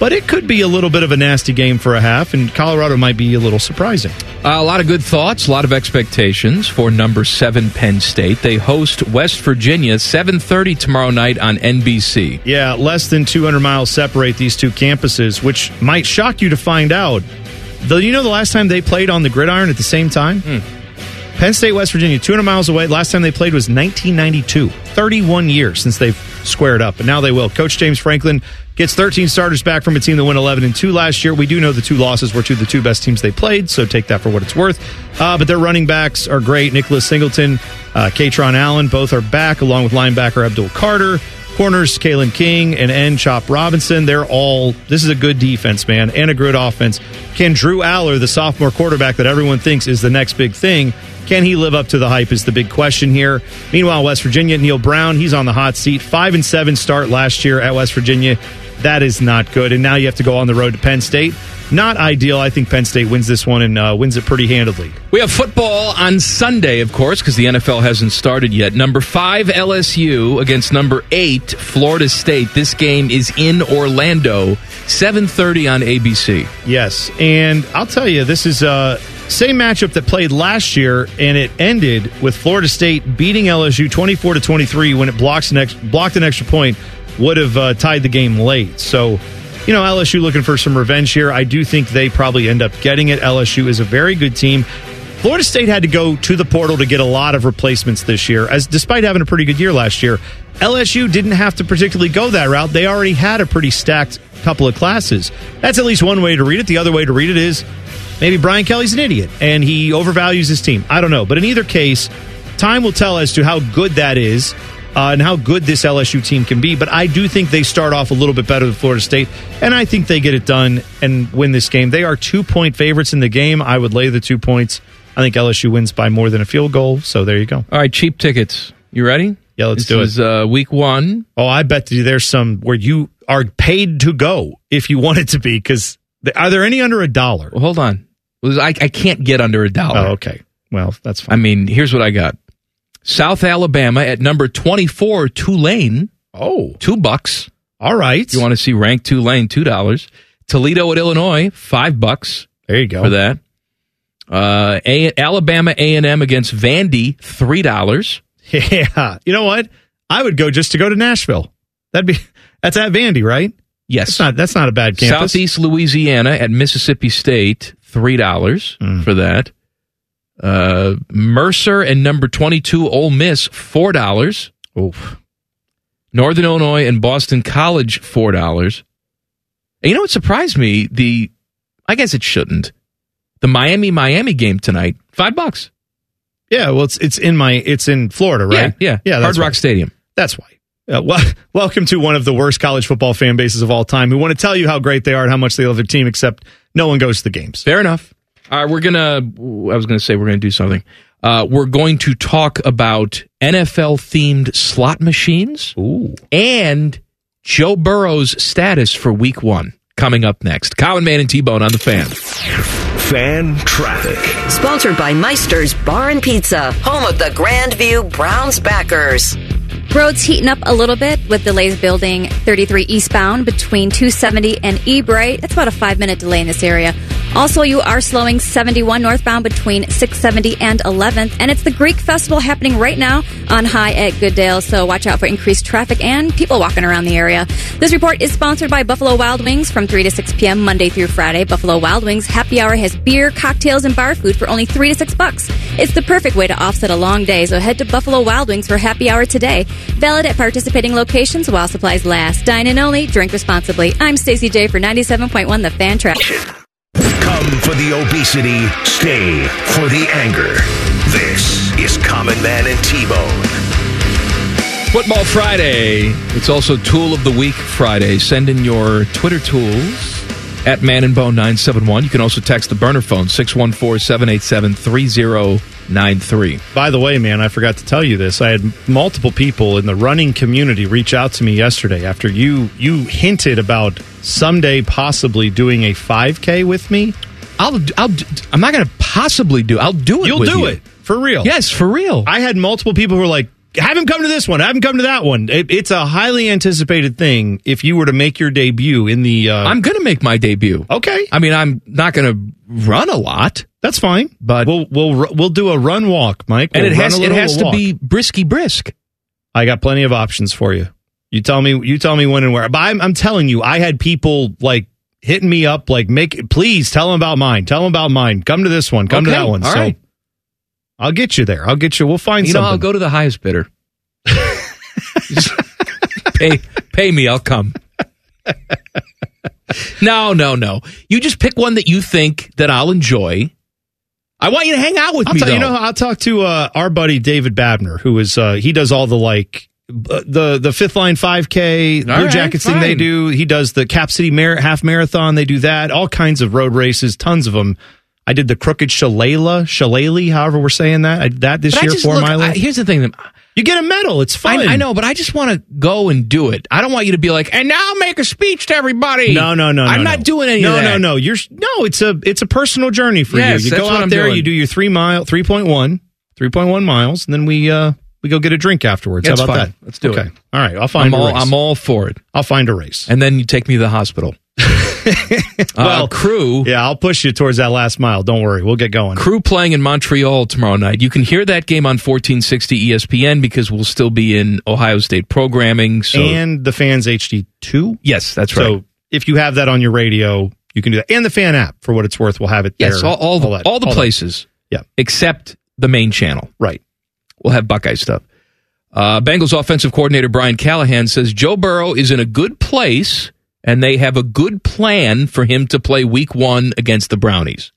but it could be a little bit of a nasty game for a half, and Colorado might be a little surprising. Uh, a lot of good thoughts, a lot of expectations for number seven Penn State. They host West Virginia, seven thirty tomorrow night on NBC. Yeah, less than 200 miles separate these two campuses, which might shock you to find out. Though you know the last time they played on the gridiron at the same time? Penn State, West Virginia, 200 miles away. Last time they played was 1992. 31 years since they've squared up, and now they will. Coach James Franklin gets 13 starters back from a team that went 11 and 2 last year. We do know the two losses were to the two best teams they played, so take that for what it's worth. Uh, but their running backs are great. Nicholas Singleton, uh, Kaytron Allen, both are back, along with linebacker Abdul Carter. Corners, Kalen King and N. Chop Robinson, they're all, this is a good defense, man, and a good offense. Can Drew Allar, the sophomore quarterback that everyone thinks is the next big thing, can he live up to the hype is the big question here. Meanwhile, West Virginia, Neal Brown, he's on the hot seat. Five and seven start last year at West Virginia. That is not good. And now you have to go on the road to Penn State. Not ideal. I think Penn State wins this one and uh, wins it pretty handily. We have football on Sunday, of course, because the NFL hasn't started yet. Number five LSU against number eight Florida State. This game is in Orlando, seven thirty on ABC. Yes, and I'll tell you, this is uh same matchup that played last year, and it ended with Florida State beating LSU twenty four to twenty three when it blocks an ex- blocked an extra point would have uh, tied the game late. So. You know, LSU looking for some revenge here. I do think they probably end up getting it. LSU is a very good team. Florida State had to go to the portal to get a lot of replacements this year, as despite having a pretty good year last year. LSU didn't have to particularly go that route. They already had a pretty stacked couple of classes. That's at least one way to read it. The other way to read it is maybe Brian Kelly's an idiot and he overvalues his team. I don't know. But in either case, time will tell as to how good that is. Uh, and how good this LSU team can be. But I do think they start off a little bit better than Florida State, and I think they get it done and win this game. They are two point favorites in the game. I would lay the two points. I think LSU wins by more than a field goal. So there you go. All right, cheap tickets. You ready? Yeah, let's this do it. is, uh, week one. Oh, I bet you there's some where you are paid to go if you want it to be. Because are there any under a dollar? Well, hold on. I, I can't get under a dollar. Oh, okay. Well, that's fine. I mean, here's what I got. South Alabama at number 24, Tulane. Oh. Two bucks. All right. If you want to see ranked Tulane, two dollars. Toledo at Illinois, five bucks. There you go. For that. Uh, a- Alabama A&M against Vandy, three dollars. Yeah. You know what? I would go just to go to Nashville. That'd be that's at Vandy, right? Yes. That's not that's not a bad campus. Southeast Louisiana at Mississippi State, three dollars Hmm. for that. Uh, Mercer and number twenty-two Ole Miss, four dollars. Oof. Northern Illinois and Boston College, four dollars. And you know what surprised me? The I guess it shouldn't. The Miami Miami game tonight, five bucks. Yeah, well, it's it's in my it's in Florida, right? Yeah, yeah, yeah. Hard Rock. Stadium. That's why. Uh, well, welcome to one of the worst college football fan bases of all time. Who want to tell you how great they are and how much they love their team, except no one goes to the games. Fair enough. All right, we're gonna. I was gonna say we're gonna do something. Uh, we're going to talk about NFL themed slot machines Ooh. and Joe Burrow's status for Week One. Coming up next, Common Man and T Bone on the fan. Fan traffic. Sponsored by Meister's Bar and Pizza, home of the Grandview Browns backers. Roads heating up a little bit with delays building 33 eastbound between 270 and Ebright. That's about a five minute delay in this area. Also, you are slowing 71 northbound between 670 and 11th, and it's the Greek Festival happening right now on High at Goodale, so watch out for increased traffic and people walking around the area. This report is sponsored by Buffalo Wild Wings from 3 to 6 p.m. Monday through Friday. Buffalo Wild Wings happy hour has beer, cocktails, and bar food for only 3 to 6 bucks. It's the perfect way to offset a long day, so head to Buffalo Wild Wings for happy hour today. Valid at participating locations while supplies last. Dine in only, drink responsibly. I'm Stacey J for 97.1 The Fan Track. Come for the obesity, stay for the anger. This is Common Man and T-Bone. Football Friday. It's also Tool of the Week Friday. Send in your Twitter tools at Man and Bone 971. You can also text the burner phone 614 787 3093. By the way, man, I forgot to tell you this. I had multiple people in the running community reach out to me yesterday after you you hinted about someday possibly doing a 5K with me. I'll, I'll, I'm not going to possibly do. I'll do it. You'll do you. it for real. Yes, for real. I had multiple people who were like, haven't come to this one. Haven't come to that one. It, it's a highly anticipated thing if you were to make your debut in the. Uh, I'm going to make my debut. Okay. I mean, I'm not going to run a lot. That's fine, but we'll we'll we'll do a run walk, Mike. and We'll it has it has to walk. be brisky brisk. I got plenty of options for you. You tell me. You tell me when and where. But I'm, I'm telling you, I had people like hitting me up, like make. Please tell them about mine. Tell them about mine. Come to this one. Come to that one. all so right. I'll get you there. I'll get you. We'll find You know, something. I'll go to the highest bidder. Pay pay me, I'll come. no, no, no. You just pick one that you think that I'll enjoy. I want you to hang out with I'll me. tell, you know, I'll talk to uh, our buddy David Babner, who is uh, he does all the like uh, the the fifth line 5K Blue right, Jackets thing they do. He does the Cap City Mar- half marathon. They do that. All kinds of road races, tons of them. I did the Crooked Shillelagh, Shillelagh, however we're saying that. I, that this But year, just four look- miler. I- here's the thing. You get a medal. It's fun. I, I know, but I just want to go and do it. I don't want you to be like, and now make a speech to everybody. No, no, no, no. I'm no. not doing any no, of that. No, no, You're no. It's a it's a personal journey for Yes, you. You go out there, doing. you do your three mile, 3.1, 3.1 miles, and then we uh we go get a drink afterwards. That's How about fine. that? Let's do okay. it. All right. I'll find I'm a all, race. I'm all for it. I'll find a race. And then you take me to the hospital. well, uh, crew. Yeah, I'll push you towards that last mile. Don't worry. We'll get going. Crew playing in Montreal tomorrow night. You can hear that game on 1460 ESPN because we'll still be in Ohio State programming. So and the fans HD two. yes, that's right. So if you have that on your radio, you can do that. And the fan app for what it's worth, we'll have it there. yes, all, all, the, that- all the places. Yeah. except the main channel. Right. We'll have Buckeye stuff. Uh, Bengals offensive coordinator Brian Callahan says Joe Burrow is in a good place and they have a good plan for him to play week one against the Brownies.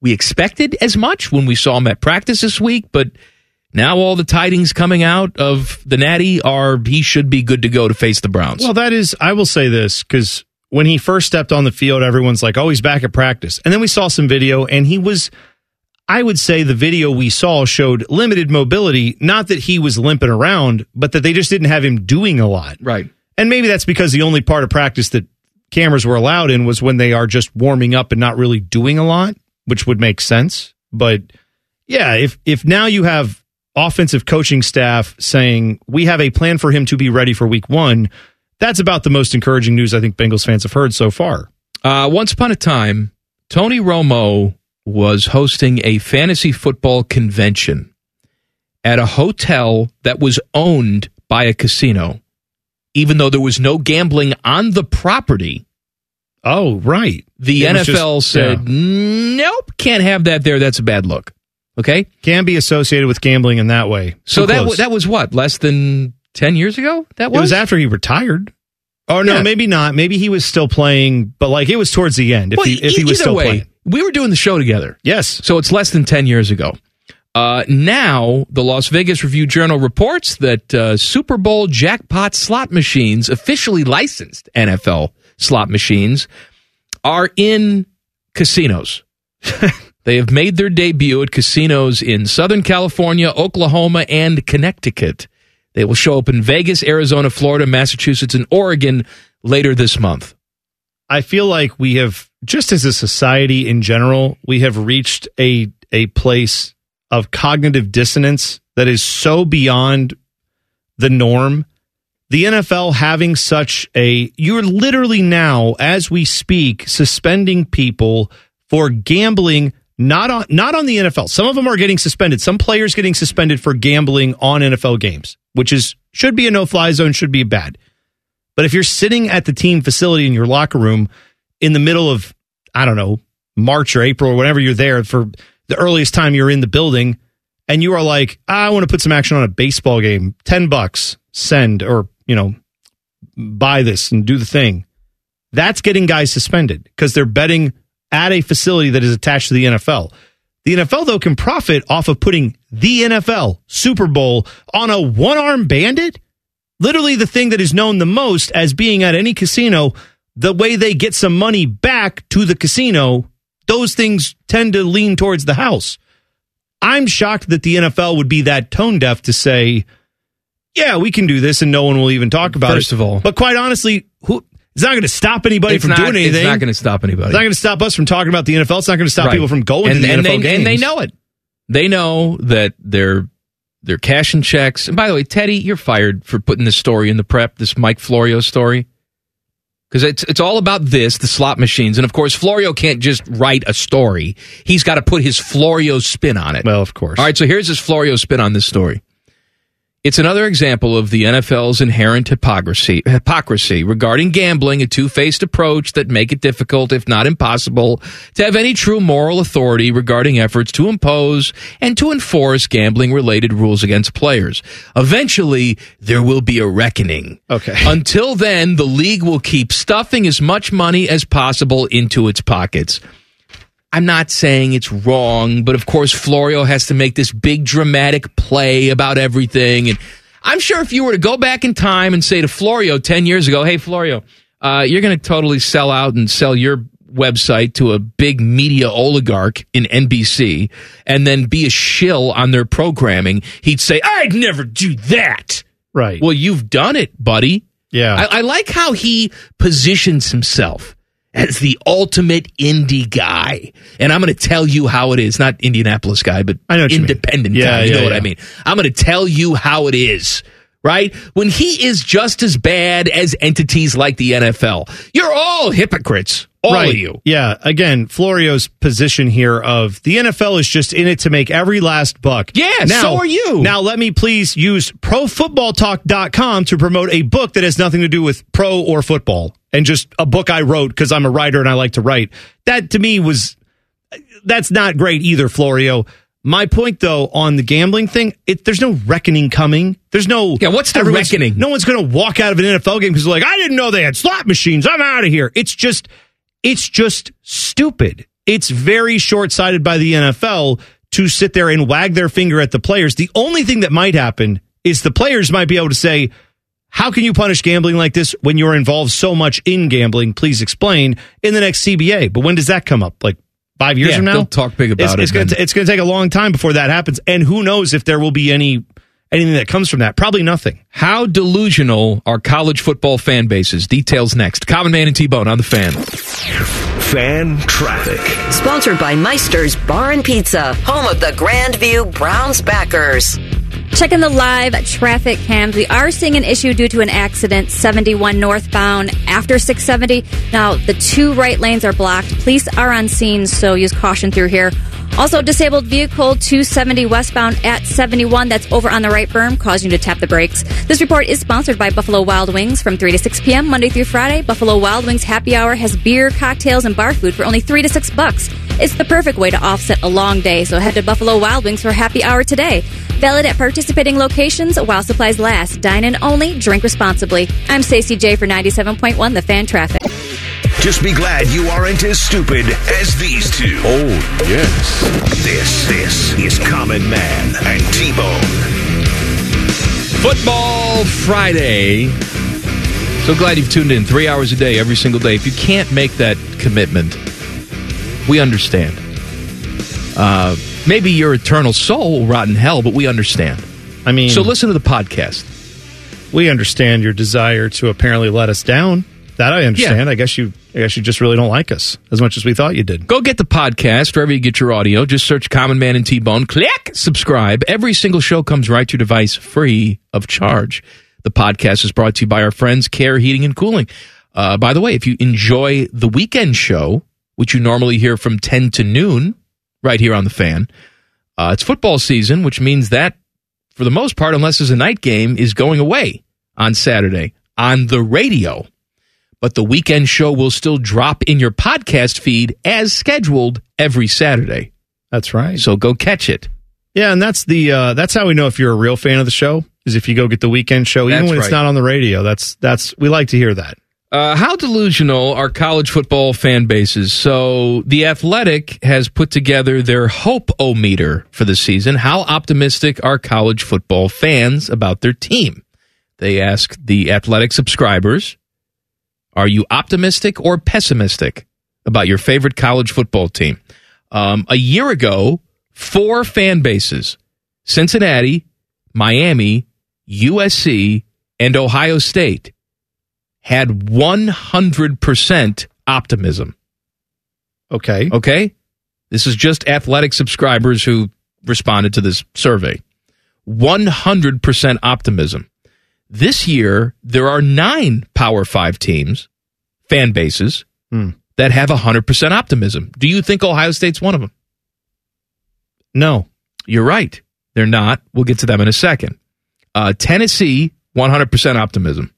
We expected as much when we saw him at practice this week, but now all the tidings coming out of the Natty are he should be good to go to face the Browns. Well, that is, I will say this because when he first stepped on the field, everyone's like, oh, he's back at practice. And then we saw some video, and he was, I would say the video we saw showed limited mobility. Not that he was limping around, but that they just didn't have him doing a lot. right. And maybe that's because the only part of practice that cameras were allowed in was when they are just warming up and not really doing a lot, which would make sense. But yeah, if if now you have offensive coaching staff saying we have a plan for him to be ready for week 1, that's about the most encouraging news I think Bengals fans have heard so far. Uh, once upon a time, Tony Romo was hosting a fantasy football convention at a hotel that was owned by a casino, even though there was no gambling on the property. Oh, right. The It NFL just- said, nope, can't have that there. That's a bad look. Okay. Can be associated with gambling in that way. So Too that, w- that was what, less than 10 years ago? That it was? was after he retired. Oh no, Yeah. maybe not. Maybe he was still playing, but like it was towards the end. If Well, he if he e- was still way, playing, we were doing the show together. yes. So it's less than 10 years ago. Uh, now, the Las Vegas Review Journal reports that uh, Super Bowl jackpot slot machines, officially licensed NFL slot machines, are in casinos. they have made their debut at casinos in Southern California, Oklahoma, and Connecticut. They will show up in Vegas, Arizona, Florida, Massachusetts, and Oregon later this month. I feel like we have just as a society in general, we have reached a a place of cognitive dissonance that is so beyond the norm. The NFL having such a you're literally now as we speak suspending people for gambling not on not on the NFL. Some of them are getting suspended. Some players getting suspended for gambling on NFL games, which is should be a no-fly zone, should be bad. But if you're sitting at the team facility in your locker room in the middle of I don't know, March or April or whenever you're there for the earliest time you're in the building and you are like, ah, I want to put some action on a baseball game, 10 bucks, send or, you know, buy this and do the thing. That's getting guys suspended because they're betting at a facility that is attached to the NFL. The NFL, though, can profit off of putting the NFL Super Bowl on a one arm bandit. Literally, the thing that is known the most as being at any casino, the way they get some money back to the casino, those things tend to lean towards the house. I'm shocked that the NFL would be that tone deaf to say, yeah, we can do this and no one will even talk about First it. of all- but quite honestly, who, it's not going to stop anybody It's from not- doing anything. It's not going to stop anybody. It's not going to stop us from talking about the NFL. It's not going to stop Right. people from going and, to the and NFL they, games. And they know it. They know that they're they're cashing checks. And by the way, Teddy, you're fired for putting this story in the prep, this Mike Florio story. Because it's it's all about this, the slot machines, and of course, Florio can't just write a story. He's got to put his Florio spin on it. Well, of course. All right, so here's his Florio spin on this story. It's another example of the NFL's inherent hypocrisy, hypocrisy regarding gambling, a two-faced approach that make it difficult, if not impossible, to have any true moral authority regarding efforts to impose and to enforce gambling-related rules against players. Eventually, there will be a reckoning. Okay. Until then, the league will keep stuffing as much money as possible into its pockets. I'm not saying it's wrong, but of course, Florio has to make this big dramatic play about everything. And I'm sure if you were to go back in time and say to Florio 10 years ago, hey, Florio, uh, you're going to totally sell out and sell your website to a big media oligarch in NBC and then be a shill on their programming, he'd say, I'd never do that. Right. Well, you've done it, buddy. Yeah. I, I like how he positions himself as the ultimate indie guy. And I'm going to tell you how it is. Not Indianapolis guy, but I know you independent Yeah, guy. You yeah, know what yeah. I mean? I'm going to tell you how it is. Right? When he is just as bad as entities like the NFL. You're all hypocrites. All right. of you. Yeah. Again, Florio's position here of the NFL is just in it to make every last buck. Yeah, Now, so are you. Now, let me please use profootballtalk.com to promote a book that has nothing to do with pro or football and just a book I wrote because I'm a writer and I like to write. That to me was, that's not great either, Florio. My point, though, on the gambling thing, it, there's no reckoning coming. There's no. Yeah, what's the reckoning? No one's going to walk out of an NFL game because like, I didn't know they had slot machines. I'm out of here. It's just, it's just stupid. It's very short sighted by the NFL to sit there and wag their finger at the players. The only thing that might happen is the players might be able to say, how can you punish gambling like this when you're involved so much in gambling? Please explain in the next CBA. But when does that come up? Like five years Yeah, from now? they'll talk big about it's, it It's going then. to it's going to take a long time before that happens, and who knows if there will be any anything that comes from that? Probably nothing. How delusional are college football fan bases? Details next. Common Man and T-Bone on the fan. Fan traffic. Sponsored by Meister's Bar and Pizza, home of the Grandview Browns backers. Checking the live traffic cams, we are seeing an issue due to an accident 71 northbound after 670. Now, the two right lanes are blocked. Police are on scene, so use caution through here. Also, disabled vehicle 270 westbound at 71. That's over on the right berm, causing you to tap the brakes. This report is sponsored by Buffalo Wild Wings from 3 to 6 p.m. Monday through Friday. Buffalo Wild Wings Happy Hour has beer, cocktails, and bar food for only 3 to 6 bucks. It's the perfect way to offset a long day, so head to Buffalo Wild Wings for happy hour today. Valid at participating locations while supplies last. Dine in only, drink responsibly. I'm Stacey J for 97.1 The Fan Traffic. Just be glad you aren't as stupid as these two. Oh, yes. This, this is Common Man and T-Bone. Football Friday. So glad you've tuned in three hours a day, every single day. If you can't make that commitment, we understand. Uh, maybe your eternal soul will rot in hell, but we understand. I mean, So listen to the podcast. we understand your desire to apparently let us down. That I understand. I guess you, I guess you just really don't like us as much as we thought you did. Go get the podcast wherever you get your audio. Just search Common Man and T Bone. Click subscribe. Every single show comes right to your device free of charge. The podcast is brought to you by our friends Care Heating and Cooling. Uh, by the way, if you enjoy the weekend show, which you normally hear from 10 to noon right here on the fan. Uh, it's football season, which means that, for the most part, unless there's a night game, is going away on Saturday on the radio. But the weekend show will still drop in your podcast feed as scheduled every Saturday. That's right. So go catch it. Yeah, and that's the uh, that's how we know if you're a real fan of the show is if you go get the weekend show, even That's when it's not on the radio. That's that's we like to hear that. Uh, how delusional are college football fan bases? So, The Athletic has put together their hope o meter for the season. How optimistic are college football fans about their team? They ask the Athletic subscribers, are you optimistic or pessimistic about your favorite college football team? Um, a year ago, four fan bases Cincinnati, Miami, USC, and Ohio State had 100% optimism. Okay. Okay? This is just athletic subscribers who responded to this survey. 100% optimism. This year, there are nine Power Five teams, fan bases, Hmm. that have 100% optimism. Do you think Ohio State's one of them? No. You're right. They're not. We'll get to them in a second. Uh, Tennessee, 100% optimism.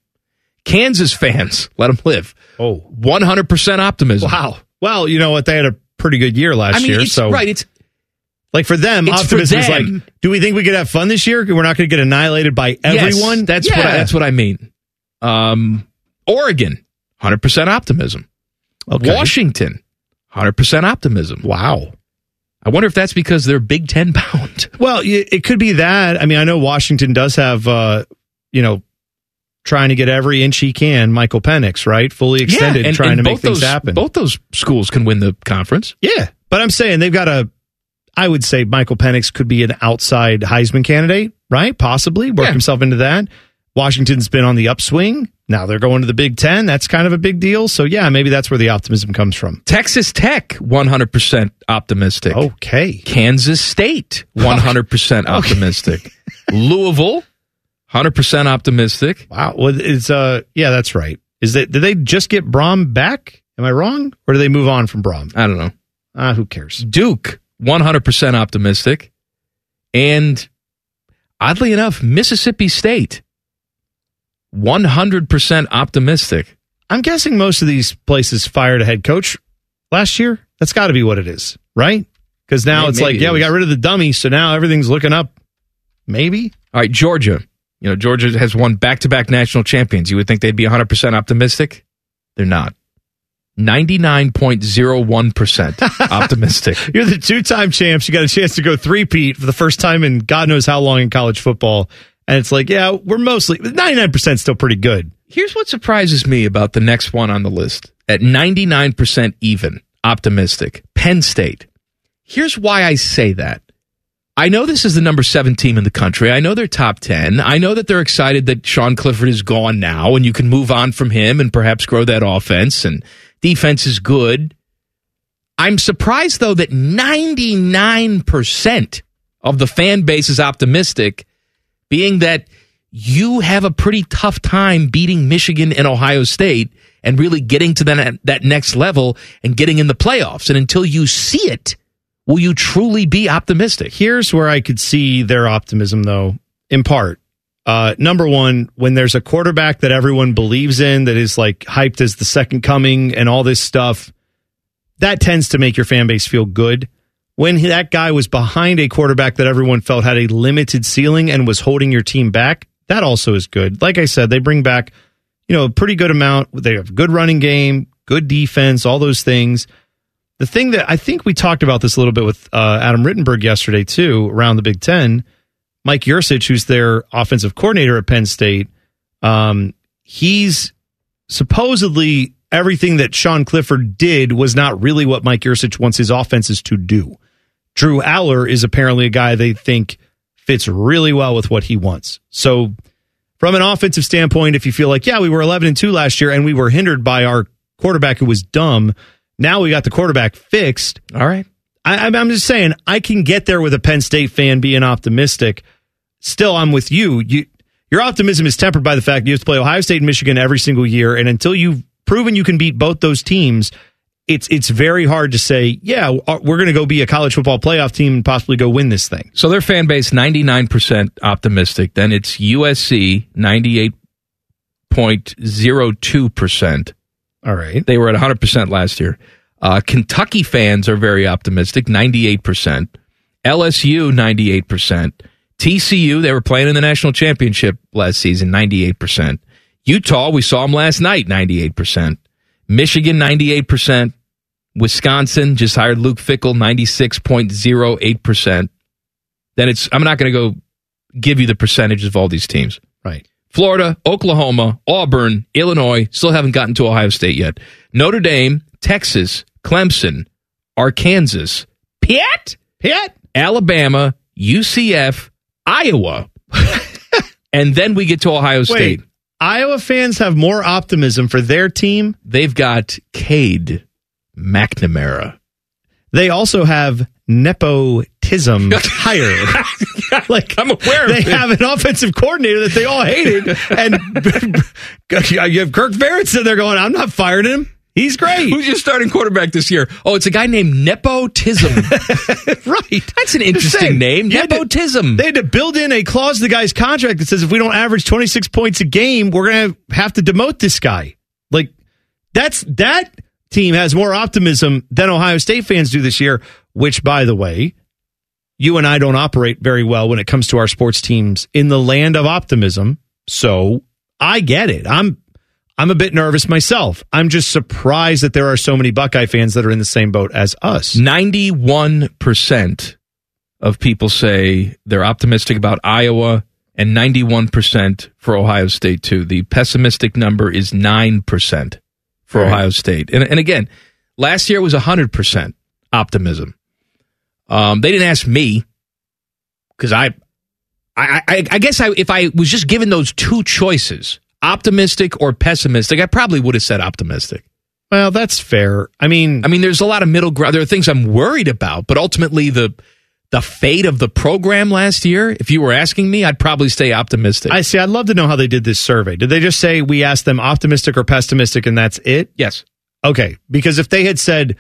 Kansas fans, let them live. Oh. 100% optimism. Wow. Well, you know what? They had a pretty good year last I mean, year. it's, so right. It's like for them, It's for optimism is like, do we think we could have fun this year? We're not going to get annihilated by everyone. Yes, that's Yeah. what I, that's what I mean. Um, Oregon, hundred percent optimism. Okay. Washington, hundred percent optimism. Wow. I wonder if that's because they're Big Ten bound. Well, it could be that. I mean, I know Washington does have, uh, you know, trying to get every inch he can. Michael Penix, right, fully extended, and- trying and to make things those, happen. Both those schools can win the conference. Yeah, but I'm saying they've got a. I would say Michael Penix could be an outside Heisman candidate, right? Possibly work Yeah. himself into that. Washington's been on the upswing. Now they're going to the Big Ten. That's kind of a big deal. So yeah, maybe that's where the optimism comes from. Texas Tech, one hundred percent optimistic. Okay. Kansas State, one hundred percent optimistic. Louisville, hundred percent optimistic. Wow. Well, it's uh, yeah, that's right. Is that did they just get Brohm back? Am I wrong, or do they move on from Brohm? I don't know. Ah, who cares? Duke, 100% optimistic. And oddly enough, Mississippi State, 100% optimistic. I'm guessing most of these places fired a head coach last year. That's got to be what it is, right? Because now May- it's maybe like, it yeah, we got rid of the dummy, so now everything's looking up. Maybe. All right, Georgia. You know, Georgia has won back to back national champions. You would think they'd be 100% optimistic. They're not. 99.01% optimistic. You're the two-time champs. You got a chance to go three-peat for the first time in God knows how long in college football. And it's like, yeah, we're mostly 99% still pretty good. Here's what surprises me about the next one on the list at 99% even optimistic Penn State. Here's why I say that. I know this is the number seven team in the country. I know they're top 10. I know that they're excited that Sean Clifford is gone now and you can move on from him and perhaps grow that offense and defense is good. I'm surprised though that 99% of the fan base is optimistic, being that you have a pretty tough time beating Michigan and Ohio State and really getting to that, that next level and getting in the playoffs. And until you see it, will you truly be optimistic? Here's where I could see their optimism, though, in part. Uh, number one, when there's a quarterback that everyone believes in, that is like hyped as the second coming and all this stuff, that tends to make your fan base feel good. When he- that guy was behind a quarterback that everyone felt had a limited ceiling and was holding your team back, that also is good. Like I said, they bring back, you know, a pretty good amount. They have good running game, good defense, all those things. The thing that I think we talked about this a little bit with uh, Adam Rittenberg yesterday too, around the Big Ten. Mike Yurcich, who's their offensive coordinator at Penn State, um, he's supposedly everything that Sean Clifford did was not really what Mike Yurcich wants his offenses to do. Drew Allar is apparently a guy they think fits really well with what he wants. So, from an offensive standpoint, if you feel like, yeah, we were 11 and 2 last year and we were hindered by our quarterback who was dumb, now we got the quarterback fixed. All right. I, I'm- I'm just saying, I can get there with a Penn State fan being optimistic. Still, I'm with you. You your optimism is tempered by the fact you have to play Ohio State and Michigan every single year, and until you've proven you can beat both those teams, it's it's very hard to say, yeah, uh, we're going to go be a college football playoff team and possibly go win this thing. So their fan base 99% optimistic. Then it's USC 98.02%. All right. They were at 100% last year. Uh, Kentucky fans are very optimistic, 98%. LSU 98%. TCU, they were playing in the national championship last season, 98%. Utah, we saw them last night, 98%. Michigan, 98%. Wisconsin just hired Luke Fickell, 96.08%. Then it's, I'm not going to go give you the percentages of all these teams. Right. Florida, Oklahoma, Auburn, Illinois, still haven't gotten to Ohio State yet. Notre Dame, Texas, Clemson, Arkansas, Piet, Piet, Alabama, UCF, Iowa. and then we get to Ohio State. Wait, Iowa fans have more optimism for their team. They've got Cade McNamara. They also have nepotism higher. like I'm aware they of it. have an offensive coordinator that they all hated, and you have Kirk Barrett sitting there going, "I'm not firing him. He's great." Who's your starting quarterback this year? Oh, it's a guy named Nepotism. right. That's an interesting name. you had to- Nepotism. They had to build in a clause to the guy's contract that says if we don't average 26 points a game, we're going to have to demote this guy. Like that's that team has more optimism than Ohio State fans do this year, which by the way, you and I don't operate very well when it comes to our sports teams in the land of optimism. So, I get it. I'm I'm a bit nervous myself. I'm just surprised that there are so many Buckeye fans that are in the same boat as us. 91% of people say they're optimistic about Iowa and 91% for Ohio State too. The pessimistic number is 9% for Right. Ohio State. And, and again, last year it was 100% optimism. Um, they didn't ask me because I, I, I, I guess I, if I was just given those two choices, optimistic or pessimistic, I probably would have said optimistic. Well, that's fair. I mean, I mean, there's a lot of middle ground. There are things I'm worried about, but ultimately, the the fate of the program last year. If you were asking me, I'd probably stay optimistic. I see. I'd love to know how they did this survey. Did they just say we asked them optimistic or pessimistic and that's it? yes, Okay. Because if they had said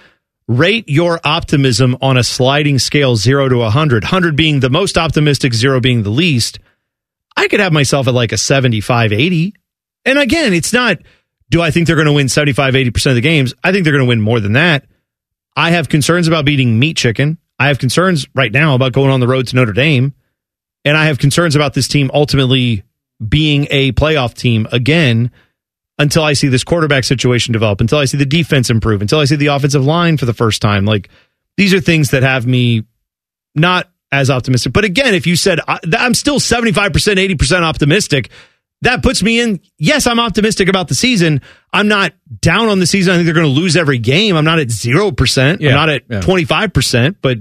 rate your optimism on a sliding scale 0 to 100, 100 being the most optimistic, 0 being the least, I could have myself at like a 75, 80. And again, it's not do I think they're going to win 75, 80% of the games? I think they're going to win more than that. I have concerns about beating meat chicken. I have concerns right now about going on the road to Notre Dame. And I have concerns about this team ultimately being a playoff team again until I see this quarterback situation develop, until I see the defense improve, until I see the offensive line for the first time. Like these are things that have me not as optimistic. But again, if you said I'm still 75%, 80% optimistic, that puts me in. Yes, I'm optimistic about the season. I'm not down on the season. I think they're going to lose every game. I'm not at 0%. Yeah, I'm not at yeah. 25%. But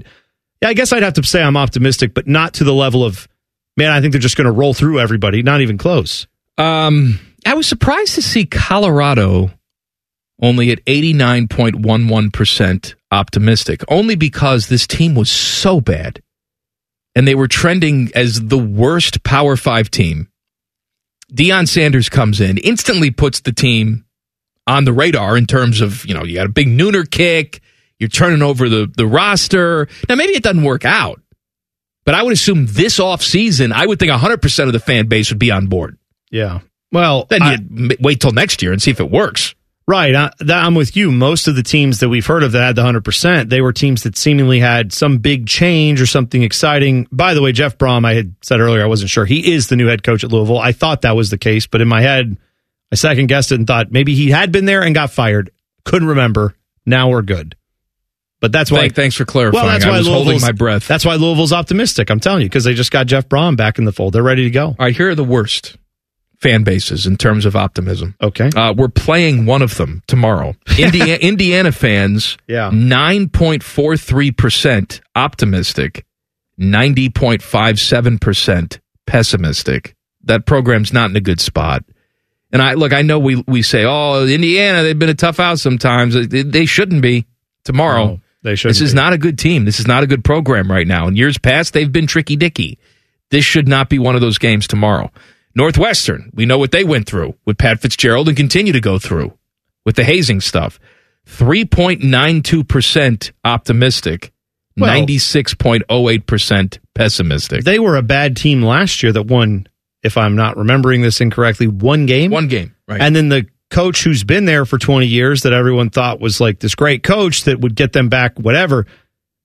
yeah, I guess I'd have to say I'm optimistic, but not to the level of, man, I think they're just going to roll through everybody. Not even close. um, I was surprised to see Colorado only at 89.11 percent optimistic, only because this team was so bad, and they were trending as the worst Power Five team. Deion Sanders comes in, instantly puts the team on the radar in terms of, you know, you got a big nooner kick, you're turning over the, the roster. Now, maybe it doesn't work out, but I would assume this offseason, I would think 100% of the fan base would be on board. Yeah. Well, Then you wait till next year and see if it works. Right. I, that, I'm with you. Most of the teams that we've heard of that had the 100%, they were teams that seemingly had some big change or something exciting. By the way, Jeff Brohm, I had said earlier, I wasn't sure. He is the new head coach at Louisville. I thought that was the case, but in my head, I second guessed it and thought maybe he had been there and got fired. Couldn't remember. Now we're good. But that's why. Thank- thanks for clarifying. Well, that's I why was holding Louisville's- my breath. That's why Louisville's optimistic. I'm telling you, because they just got Jeff Brohm back in the fold. They're ready to go. All right, here are the worst fan bases in terms of optimism. Okay. Uh, we're playing one of them tomorrow. Indiana, Indiana fans, Yeah. 9.43% optimistic, 90.57% pessimistic. That program's not in a good spot. And I look, I know we, we say, oh, Indiana, they've been a tough out sometimes. They, they shouldn't be tomorrow. No, they shouldn't This is be. not a good team. This is not a good program right now. In years past, they've been tricky dicky. This should not be one of those games tomorrow. Northwestern, we know what they went through with Pat Fitzgerald and continue to go through with the hazing stuff. 3.92% optimistic, Well- 96.08% pessimistic. They were a bad team last year that won, if I'm not remembering this incorrectly, one game. One game, right. And then the coach who's been there for 20 years that everyone thought was like this great coach that would get them back, whatever.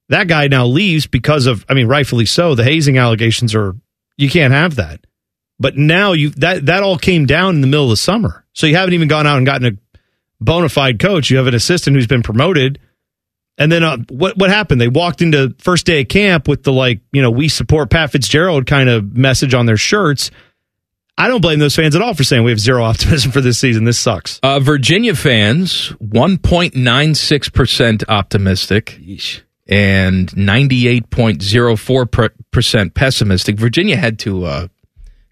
That guy now leaves because of, I mean, rightfully so. The hazing allegations are, you can't have that. But now you that that all came down in the middle of the summer. So you haven't even gone out and gotten a bona fide coach. You have an assistant who's been promoted. And then uh, what what happened? They walked into first day of camp with the like, you know, we support Pat Fitzgerald kind of message on their shirts. I don't blame those fans at all for saying we have zero optimism for this season. This sucks. Uh, Virginia fans, 1.96% optimistic and 98.04% pessimistic. Virginia had to uh,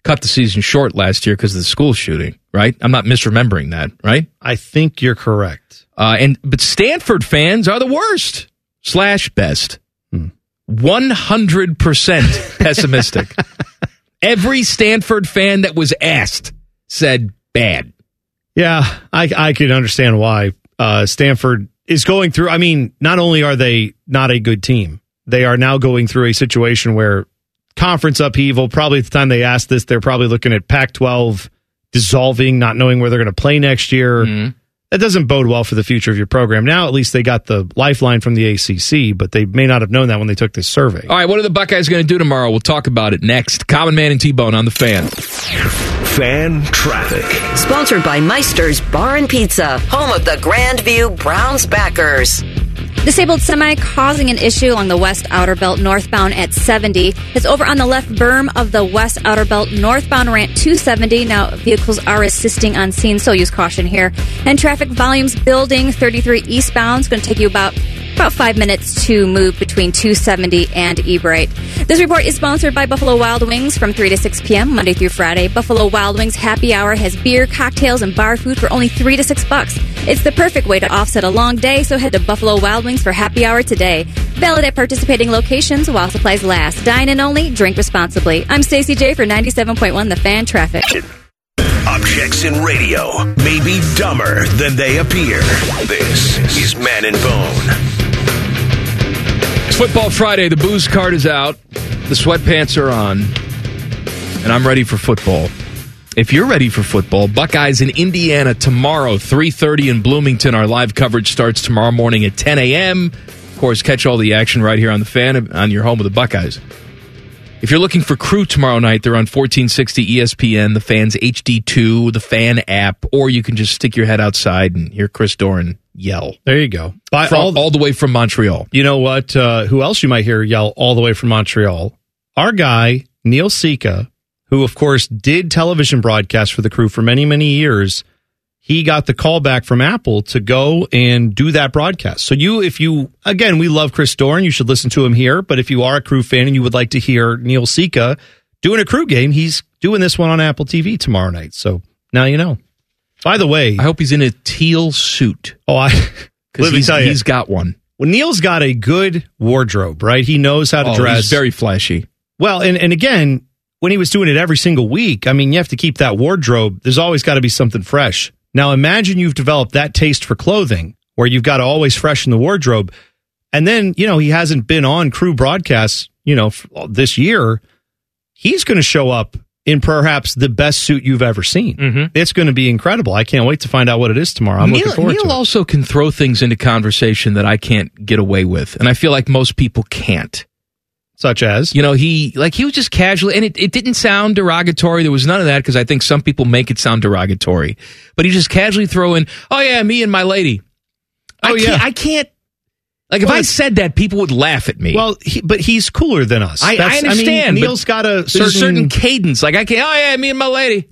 cut the season short last year because of the school shooting, right? I'm not misremembering that, right? I think you're correct. Uh, and But Stanford fans are the worst slash best. 100% pessimistic. Every Stanford fan that was asked said bad. Yeah, I I can understand why uh, Stanford is going through. I mean, not only are they not a good team, they are now going through a situation where conference upheaval. Probably at the time they asked this, they're probably looking at Pac-12 dissolving, not knowing where they're going to play next year. Mm-hmm. That doesn't bode well for the future of your program. Now, at least they got the lifeline from the ACC, but they may not have known that when they took this survey. All right, what are the Buckeyes going to do tomorrow? We'll talk about it next. Common Man and T-Bone on the fan. Fan traffic. Sponsored by Meister's Bar and Pizza, home of the Grandview Browns backers. Disabled semi causing an issue along the west outer belt northbound at 70 is over on the left berm of the west outer belt northbound ramp 270. Now vehicles are assisting on scene, so use caution here. And traffic volumes building 33 eastbound is going to take you about about five minutes to move between 270 and Ebright. This report is sponsored by Buffalo Wild Wings from 3 to 6 p.m. Monday through Friday. Buffalo Wild Wings happy hour has beer, cocktails, and bar food for only 3 to 6 bucks. It's the perfect way to offset a long day, so head to Buffalo Wild Wings for happy hour today. Valid at participating locations while supplies last. Dine in only, drink responsibly. I'm Stacey J for 97.1 The Fan Traffic. Objects in radio may be dumber than they appear. This is Man and Bone. It's Football Friday. The booze card is out. The sweatpants are on. And I'm ready for football. If you're ready for football, Buckeyes in Indiana tomorrow, 3.30 in Bloomington. Our live coverage starts tomorrow morning at 10 a.m. Of course, catch all the action right here on the fan on your home of the Buckeyes. If you're looking for crew tomorrow night, they're on 1460 ESPN, the fans HD2, the fan app, or you can just stick your head outside and hear Chris Doran yell. There you go. By all, all the way from Montreal. You know what? Uh, who else you might hear yell all the way from Montreal? Our guy, Neil Sika, who, of course, did television broadcasts for the crew for many, many years. He got the call back from Apple to go and do that broadcast. So, you, if you, again, we love Chris Doran, you should listen to him here. But if you are a crew fan and you would like to hear Neil Sika doing a crew game, he's doing this one on Apple TV tomorrow night. So now you know. By the way, I hope he's in a teal suit. Oh, I let me he's, tell you, he's got one. well, Neil's got a good wardrobe, right? He knows how to Oh, dress. he's very flashy. well, and, and again, when he was doing it every single week, I mean, you have to keep that wardrobe. There's always got to be something fresh. Now, imagine you've developed that taste for clothing where you've got to always freshen the wardrobe. And then, you know, he hasn't been on crew broadcasts, you know, this year. He's going to show up in perhaps the best suit you've ever seen. Mm-hmm. It's going to be incredible. I can't wait to find out what it is tomorrow. I'm Neil, looking forward Neil to it. also can throw things into conversation that I can't get away with, and I feel like most people can't. Such as, You know, he like he was just casually, and it, it didn't sound derogatory. There was none of that because I think some people make it sound derogatory. But he just casually throw in, "Oh yeah, me and my lady." I Oh, can't, yeah. I can't. Like if Well, I said that, people would laugh at me. Well, he, but he's cooler than us. I, I understand. mean, Neil's got a certain, a certain cadence. Like I can't. Oh yeah, me and my lady.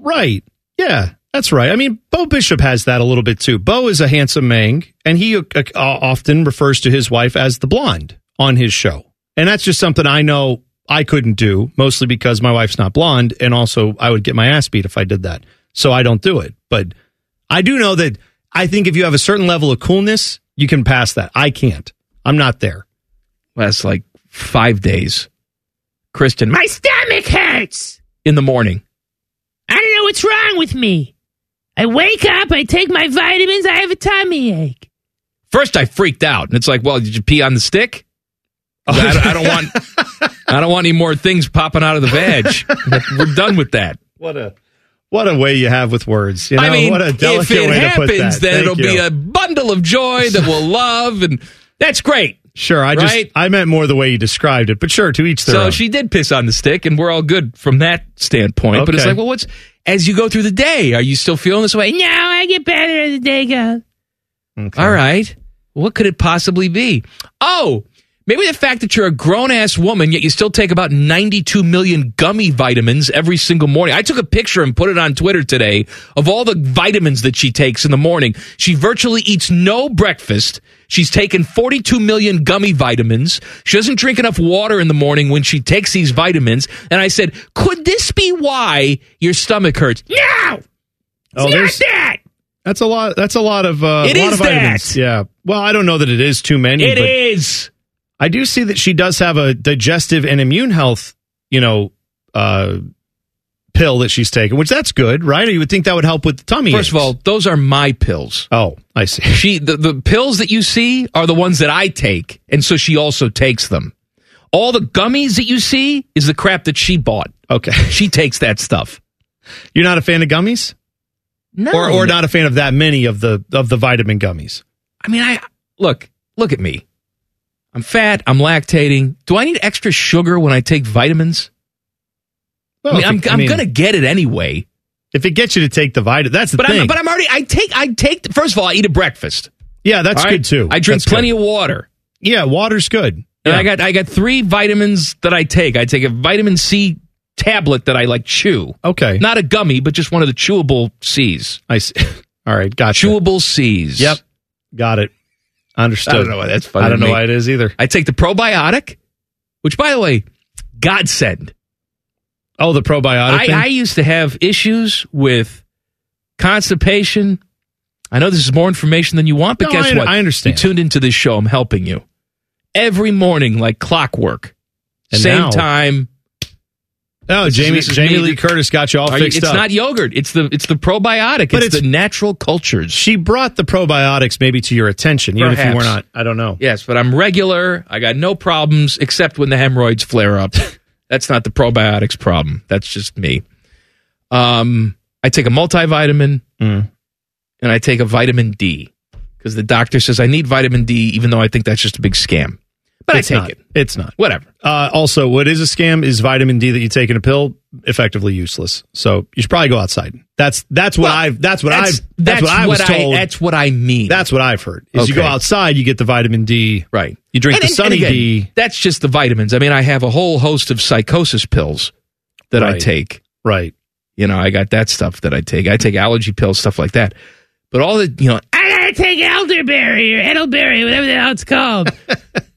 right. Yeah, that's right. I mean, Bo Bishop has that a little bit too. Bo is a handsome man, and he uh, uh, often refers to his wife as the blonde on his show, and that's just something I know I couldn't do, mostly because my wife's not blonde, and also I would get my ass beat if I did that. So I don't do it. But I do know that I think if you have a certain level of coolness, you can pass that. I can't. I'm not there. Last like five days. Kristen, my stomach hurts in the morning. I don't know what's wrong with me. I wake up, I take my vitamins, I have a tummy ache. First, I freaked out, and it's like, well, did you pee on the stick? Oh. I, don't- I don't want, I don't want any more things popping out of the vag. We're done with that. What a what a way you have with words. You know, I mean, what a if it way to put happens, that. then Thank it'll be a bundle of joy that we'll love, and that's great. Sure, I just Right? I meant more the way you described it, but sure, to each their So own. she did piss on the stick, and we're all good from that standpoint. But it's like, well, what's as you go through the day? Are you still feeling this way? No, I get better as the day goes. Okay. All right. What could it possibly be? Oh, maybe the fact that you're a grown ass woman, yet you still take about 92 million gummy vitamins every single morning. I took a picture and put it on Twitter today of all the vitamins that she takes in the morning. She virtually eats no breakfast. She's taken 42 million gummy vitamins. She doesn't drink enough water in the morning when she takes these vitamins. And I said, could this be why your stomach hurts? No! Oh, it's not there's- that! That's a lot. That's a lot of. Uh, It lot is of vitamins. that. Yeah. Well, I don't know that it is too many. It is. I do see that she does have a digestive and immune health. You know, uh, pill that she's taking, which that's good, right? You would think that would help with the tummy. First of all, those are my pills. Oh, I see. She the, the pills that you see are the ones that I take, and so she also takes them. All the gummies that you see is the crap that she bought. Okay. She takes that stuff. You're not a fan of gummies, No. or or not a fan of that many of the of the vitamin gummies. I mean, I look, look at me. I'm fat, I'm lactating. Do I need extra sugar when I take vitamins? Well, I mean, I'm, I I'm mean, going to get it anyway. If it gets you to take the vitamin, that's the But thing. I'm, but I'm already, I take, I take, first of all, I eat a breakfast. yeah, that's right? good too. I drink That's plenty good. of water. Yeah, water's good. And Yeah. I got I got three vitamins that I take. I take a vitamin C tablet that I like chew. Okay. Not a gummy, but just one of the chewable C's. I see. All right, gotcha. Chewable C's. Yep, got it. Understood. I don't know why that's funny I don't know why it is either. I take the probiotic, which by the way, godsend. Oh, the probiotic. I. I used to have issues with constipation. I know this is more information than you want, but No, guess I- what? I understand. You tuned into this show. I'm helping you every morning, like clockwork. And Same now- time. Oh, Jamie Jamie. Lee Curtis got you all Are you- fixed it's up. not yogurt. It's the it's the probiotic. But it's, it's- the natural cultures. she brought the probiotics maybe to your attention, even if you were not. I don't know. Yes, but I'm regular. I got no problems except when the hemorrhoids flare up. That's not the probiotics problem. That's just me. Um, I take a multivitamin Mm. and I take a vitamin D because the doctor says I need vitamin D, even though I think that's just a big scam. But it's I take not. it. It's not. Whatever. Uh, also, what is a scam is vitamin D that you take in a pill, effectively useless. So you should probably go outside. That's that's what Well, I've that's what that's- I've that's, what I was what told. that's what I mean. that's what I've heard. Is you go outside, you get the vitamin D. right. You drink And- the and- Sunny and again, D. That's just the vitamins. I mean, I have a whole host of psychosis pills that I take. Right. You know, I got that stuff that I take. I take allergy pills, stuff like that. But all the, you know, I gotta take elderberry or edelberry, whatever the hell it's called.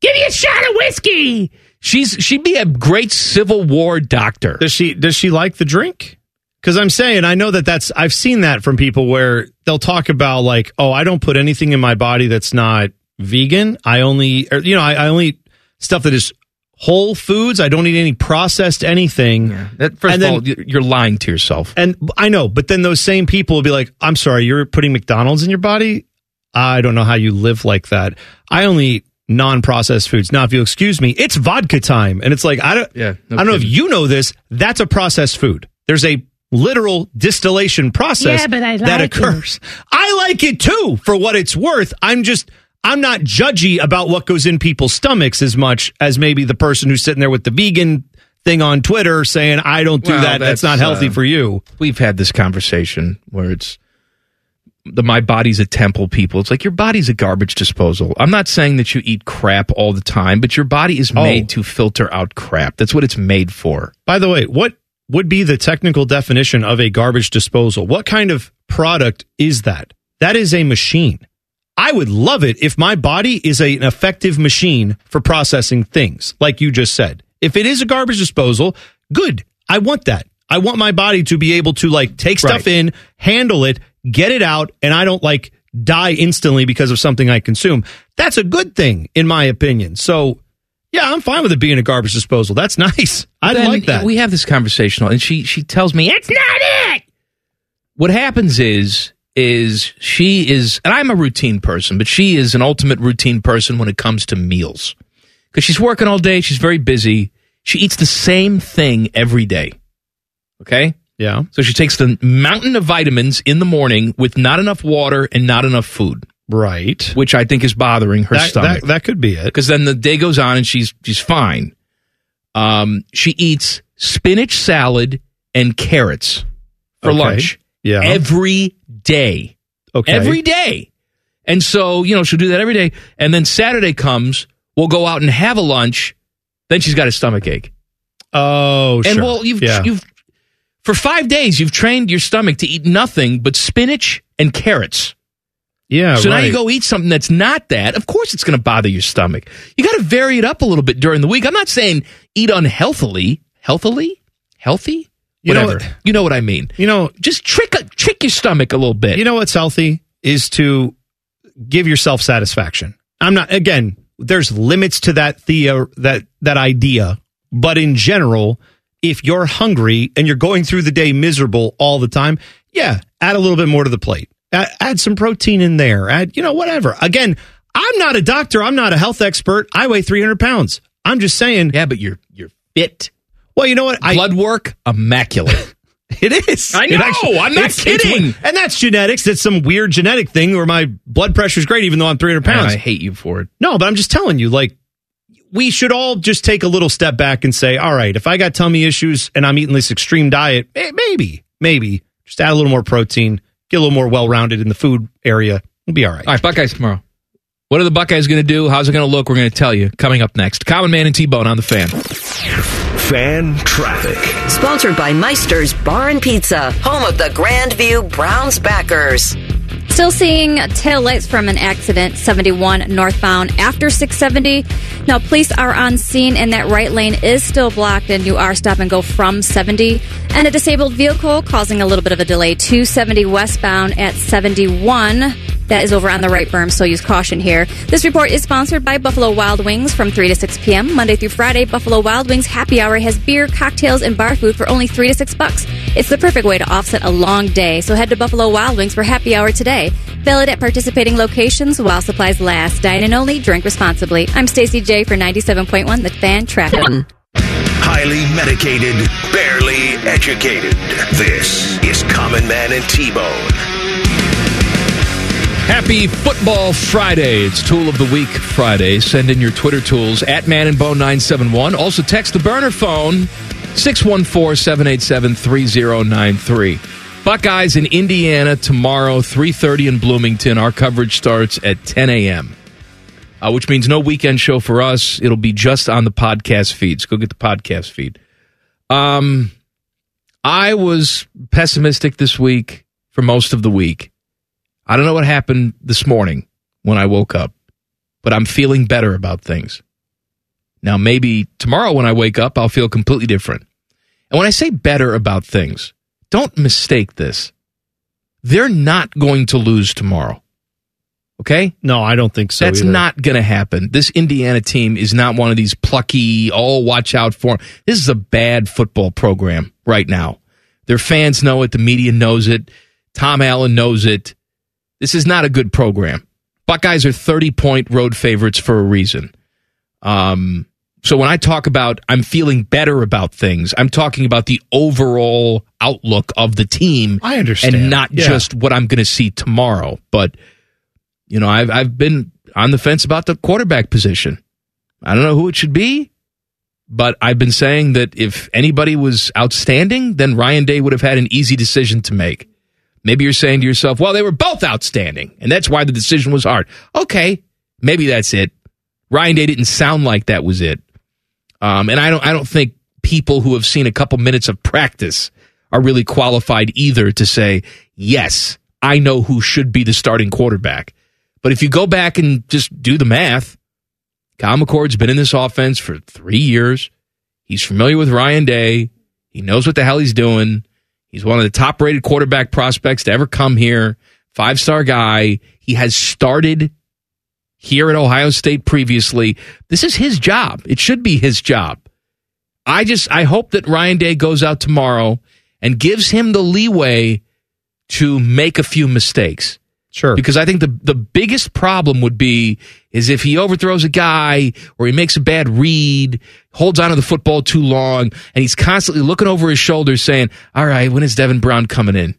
Give me a shot of whiskey. She's she'd be a great Civil War doctor. Does she does she like the drink? Because I'm saying I know that that's I've seen that from people where they'll talk about like, oh, I don't put anything in my body that's not vegan. I only, or, you know, I, I only eat stuff that is whole foods. I don't eat any processed anything. That, first And of then- all, you- you're lying to yourself. And I know, but then those same people will be like, I'm sorry, you're putting McDonald's in your body. I don't know how you live like that. I only eat non-processed foods. Now, if you'll excuse me, it's vodka time, and it's like I don't. Yeah, no I don't know if you know this. That's a processed food. There's a literal distillation process Yeah, but I that like it. occurs. I like it too, for what it's worth. I'm just. I'm not judgy about what goes in people's stomachs as much as maybe the person who's sitting there with the vegan thing on Twitter saying, I don't do Well, that. That's, not healthy uh, for you. We've had this conversation where it's the my body's a temple people. It's like your body's a garbage disposal. I'm not saying that you eat crap all the time, but your body is Oh. made to filter out crap. That's what it's made for. By the way, what would be the technical definition of a garbage disposal? What kind of product is that? That is a machine. I would love it if my body is a- an effective machine for processing things, like you just said. If it is a garbage disposal, good. I want that. I want my body to be able to like take stuff Right. in, handle it, get it out, and I don't like die instantly because of something I consume. That's a good thing, in my opinion. So, yeah, I'm fine with it being a garbage disposal. That's nice. I Then like that. We have this conversation, and she she tells me it's not it. What happens is is she is, and I'm a routine person, but she is an ultimate routine person when it comes to meals. Because she's working all day, she's very busy. She eats the same thing every day. Okay? Yeah. So she takes the mountain of vitamins in the morning with not enough water and not enough food. Right. Which I think is bothering her That, stomach. that, that could be it. Because then the day goes on and she's she's fine. Um, she eats spinach salad and carrots for Okay. lunch. Yeah. Every day. Okay. Every day. And so, you know, she'll do that every day. And then Saturday comes, we'll go out and have a lunch. Then she's got a stomach ache. Oh, and sure. well, you've Yeah. you've for five days you've trained your stomach to eat nothing but spinach and carrots. Yeah. so now you go eat something that's not that. Of course, it's going to bother your stomach. You got to vary it up a little bit during the week. I'm not saying eat unhealthily, healthily, healthy. You Whatever. what- you know what I mean. You know, Just trick trick your stomach a little bit. You know what's healthy is to give yourself satisfaction. I'm not again, there's limits to that the that that idea, but in general, if you're hungry and you're going through the day miserable all the time, yeah, add a little bit more to the plate. Add, add some protein in there. Add, you know, whatever. Again, I'm not a doctor. I'm not a health expert. I weigh 300 pounds. I'm just saying. yeah, but you're you're fit. Well, you know what? I, Blood work immaculate. It is. I know. I'm not kidding. and that's genetics. That's some weird genetic thing where my blood pressure is great, even though I'm 300 pounds. I hate you for it. No, but I'm just telling you, like, we should all just take a little step back and say, all right, if I got tummy issues and I'm eating this extreme diet, maybe, maybe just add a little more protein, get a little more well rounded in the food area. We'll be all right. All right, Buckeyes tomorrow. What are the Buckeyes going to do? How's it going to look? We're going to tell you coming up next. Common Man and T Bone on the fan. Fan traffic. Sponsored by Meister's Bar and Pizza, home of the Grandview Browns backers. Still seeing tail lights from an accident, 71 northbound after 670. Now, police are on scene, and that right lane is still blocked, and you are stop and go from 70. And a disabled vehicle causing a little bit of a delay, 270 westbound at 71. That is over on the right berm, so use caution here. This report is sponsored by Buffalo Wild Wings from 3 to 6 p.m. Monday through Friday. Buffalo Wild Wings happy hour has beer, cocktails, and bar food for only 3 to 6 bucks. It's the perfect way to offset a long day, so head to Buffalo Wild Wings for happy hour today. Valid at participating locations while supplies last. Dine in only, drink responsibly. I'm Stacy J for 97.1 The Fan Traffic. Highly medicated, barely educated. This is Common Man and T-Bone. Happy Football Friday. It's Tool of the Week Friday. Send in your Twitter tools at Man and Bone 971. Also text the burner phone 614-787-3093. Buckeyes in Indiana tomorrow, 3.30 in Bloomington. Our coverage starts at 10 a.m., uh, which means no weekend show for us. It'll be just on the podcast feeds. Go get the podcast feed. Um, I was pessimistic this week for most of the week. I don't know what happened this morning when I woke up, but I'm feeling better about things. Now, maybe tomorrow when I wake up, I'll feel completely different. And when I say better about things, don't mistake this. They're not going to lose tomorrow. Okay? No, I don't think so. That's either. not going to happen. This Indiana team is not one of these plucky, oh, watch out for 'em." This is a bad football program right now. Their fans know it. The media knows it. Tom Allen knows it. This is not a good program. Buckeyes are 30 point road favorites for a reason. Um, so when I talk about I'm feeling better about things, I'm talking about the overall outlook of the team. I understand. And not Yeah. just what I'm going to see tomorrow. But, you know, I've, I've been on the fence about the quarterback position. I don't know who it should be, but I've been saying that if anybody was outstanding, then Ryan Day would have had an easy decision to make. Maybe you're saying to yourself, well, they were both outstanding, and that's why the decision was hard. Okay, maybe that's it. Ryan Day didn't sound like that was it. Um, and I don't I don't think people who have seen a couple minutes of practice are really qualified either to say, yes, I know who should be the starting quarterback. But if you go back and just do the math, Kyle McCord's been in this offense for three years. He's familiar with Ryan Day. He knows what the hell he's doing. He's one of the top rated quarterback prospects to ever come here. Five star guy. He has started here at Ohio State previously. This is his job. It should be his job. I just I hope that Ryan Day goes out tomorrow and gives him the leeway to make a few mistakes. Sure. Because I think the the biggest problem would be is if he overthrows a guy or he makes a bad read, holds onto the football too long, and he's constantly looking over his shoulder saying, All right, when is Devin Brown coming in?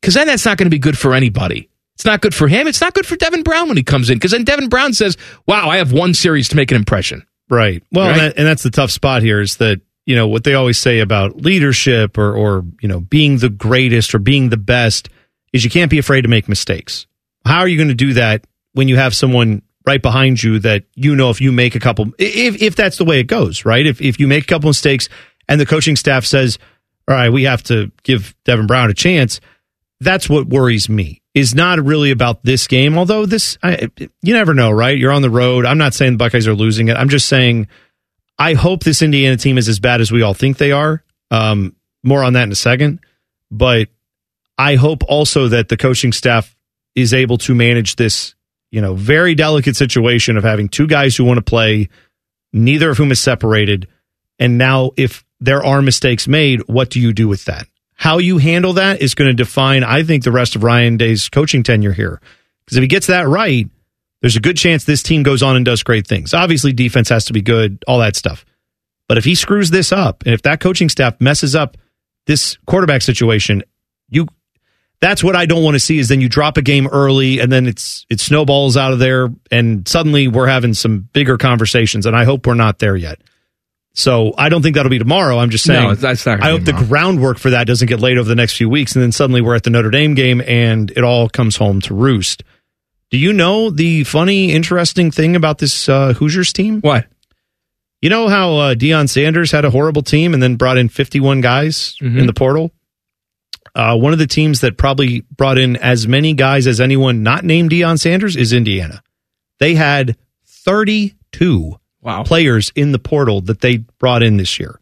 Because then that's not going to be good for anybody. It's not good for him. It's not good for Devin Brown when he comes in. Because then Devin Brown says, Wow, I have one series to make an impression. Right. Well, Right? And, that, and that's the tough spot here is that, you know, what they always say about leadership or, or, you know, being the greatest or being the best is you can't be afraid to make mistakes. How are you going to do that when you have someone right behind you that you know if you make a couple, if, if that's the way it goes, right? If, if you make a couple mistakes and the coaching staff says, all right, we have to give Devin Brown a chance, that's what worries me. Is not really about this game, although this, I, you never know, right? You're on the road. I'm not saying the Buckeyes are losing it. I'm just saying I hope this Indiana team is as bad as we all think they are. Um, more on that in a second. But I hope also that the coaching staff is able to manage this, you know, very delicate situation of having two guys who want to play, neither of whom is separated. And now, if there are mistakes made, what do you do with that? How you handle that is going to define, I think, the rest of Ryan Day's coaching tenure here. Because if he gets that right, there's a good chance this team goes on and does great things. Obviously, defense has to be good, all that stuff. But if he screws this up, and if that coaching staff messes up this quarterback situation, you that's what I don't want to see is then you drop a game early and then it's it snowballs out of there and suddenly we're having some bigger conversations and I hope we're not there yet. So I don't think that'll be tomorrow. I'm just saying No, that's not I hope the groundwork for that doesn't get laid over the next few weeks and then suddenly we're at the Notre Dame game and it all comes home to roost. Do you know the funny, interesting thing about this uh, Hoosiers team? What? You know how uh, Deion Sanders had a horrible team and then brought in 51 guys Mm-hmm. in the portal? Uh, one of the teams that probably brought in as many guys as anyone not named Deion Sanders is Indiana. They had 32 Wow. players in the portal that they brought in this year.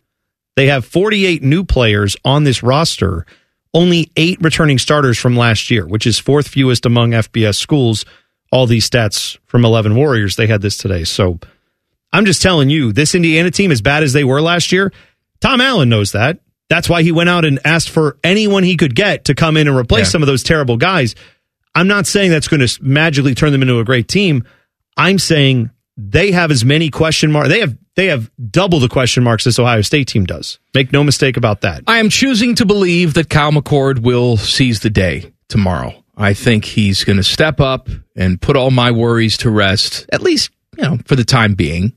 They have 48 new players on this roster, only eight returning starters from last year, which is fourth fewest among FBS schools. All these stats from 11 Warriors, they had this today. So I'm just telling you, this Indiana team, as bad as they were last year, Tom Allen knows that. That's why he went out and asked for anyone he could get to come in and replace Yeah. some of those terrible guys. I'm not saying that's going to magically turn them into a great team. I'm saying they have as many question marks. They have they have double the question marks this Ohio State team does. Make no mistake about that. I am choosing to believe that Kyle McCord will seize the day tomorrow. I think he's going to step up and put all my worries to rest, at least, you know, for the time being,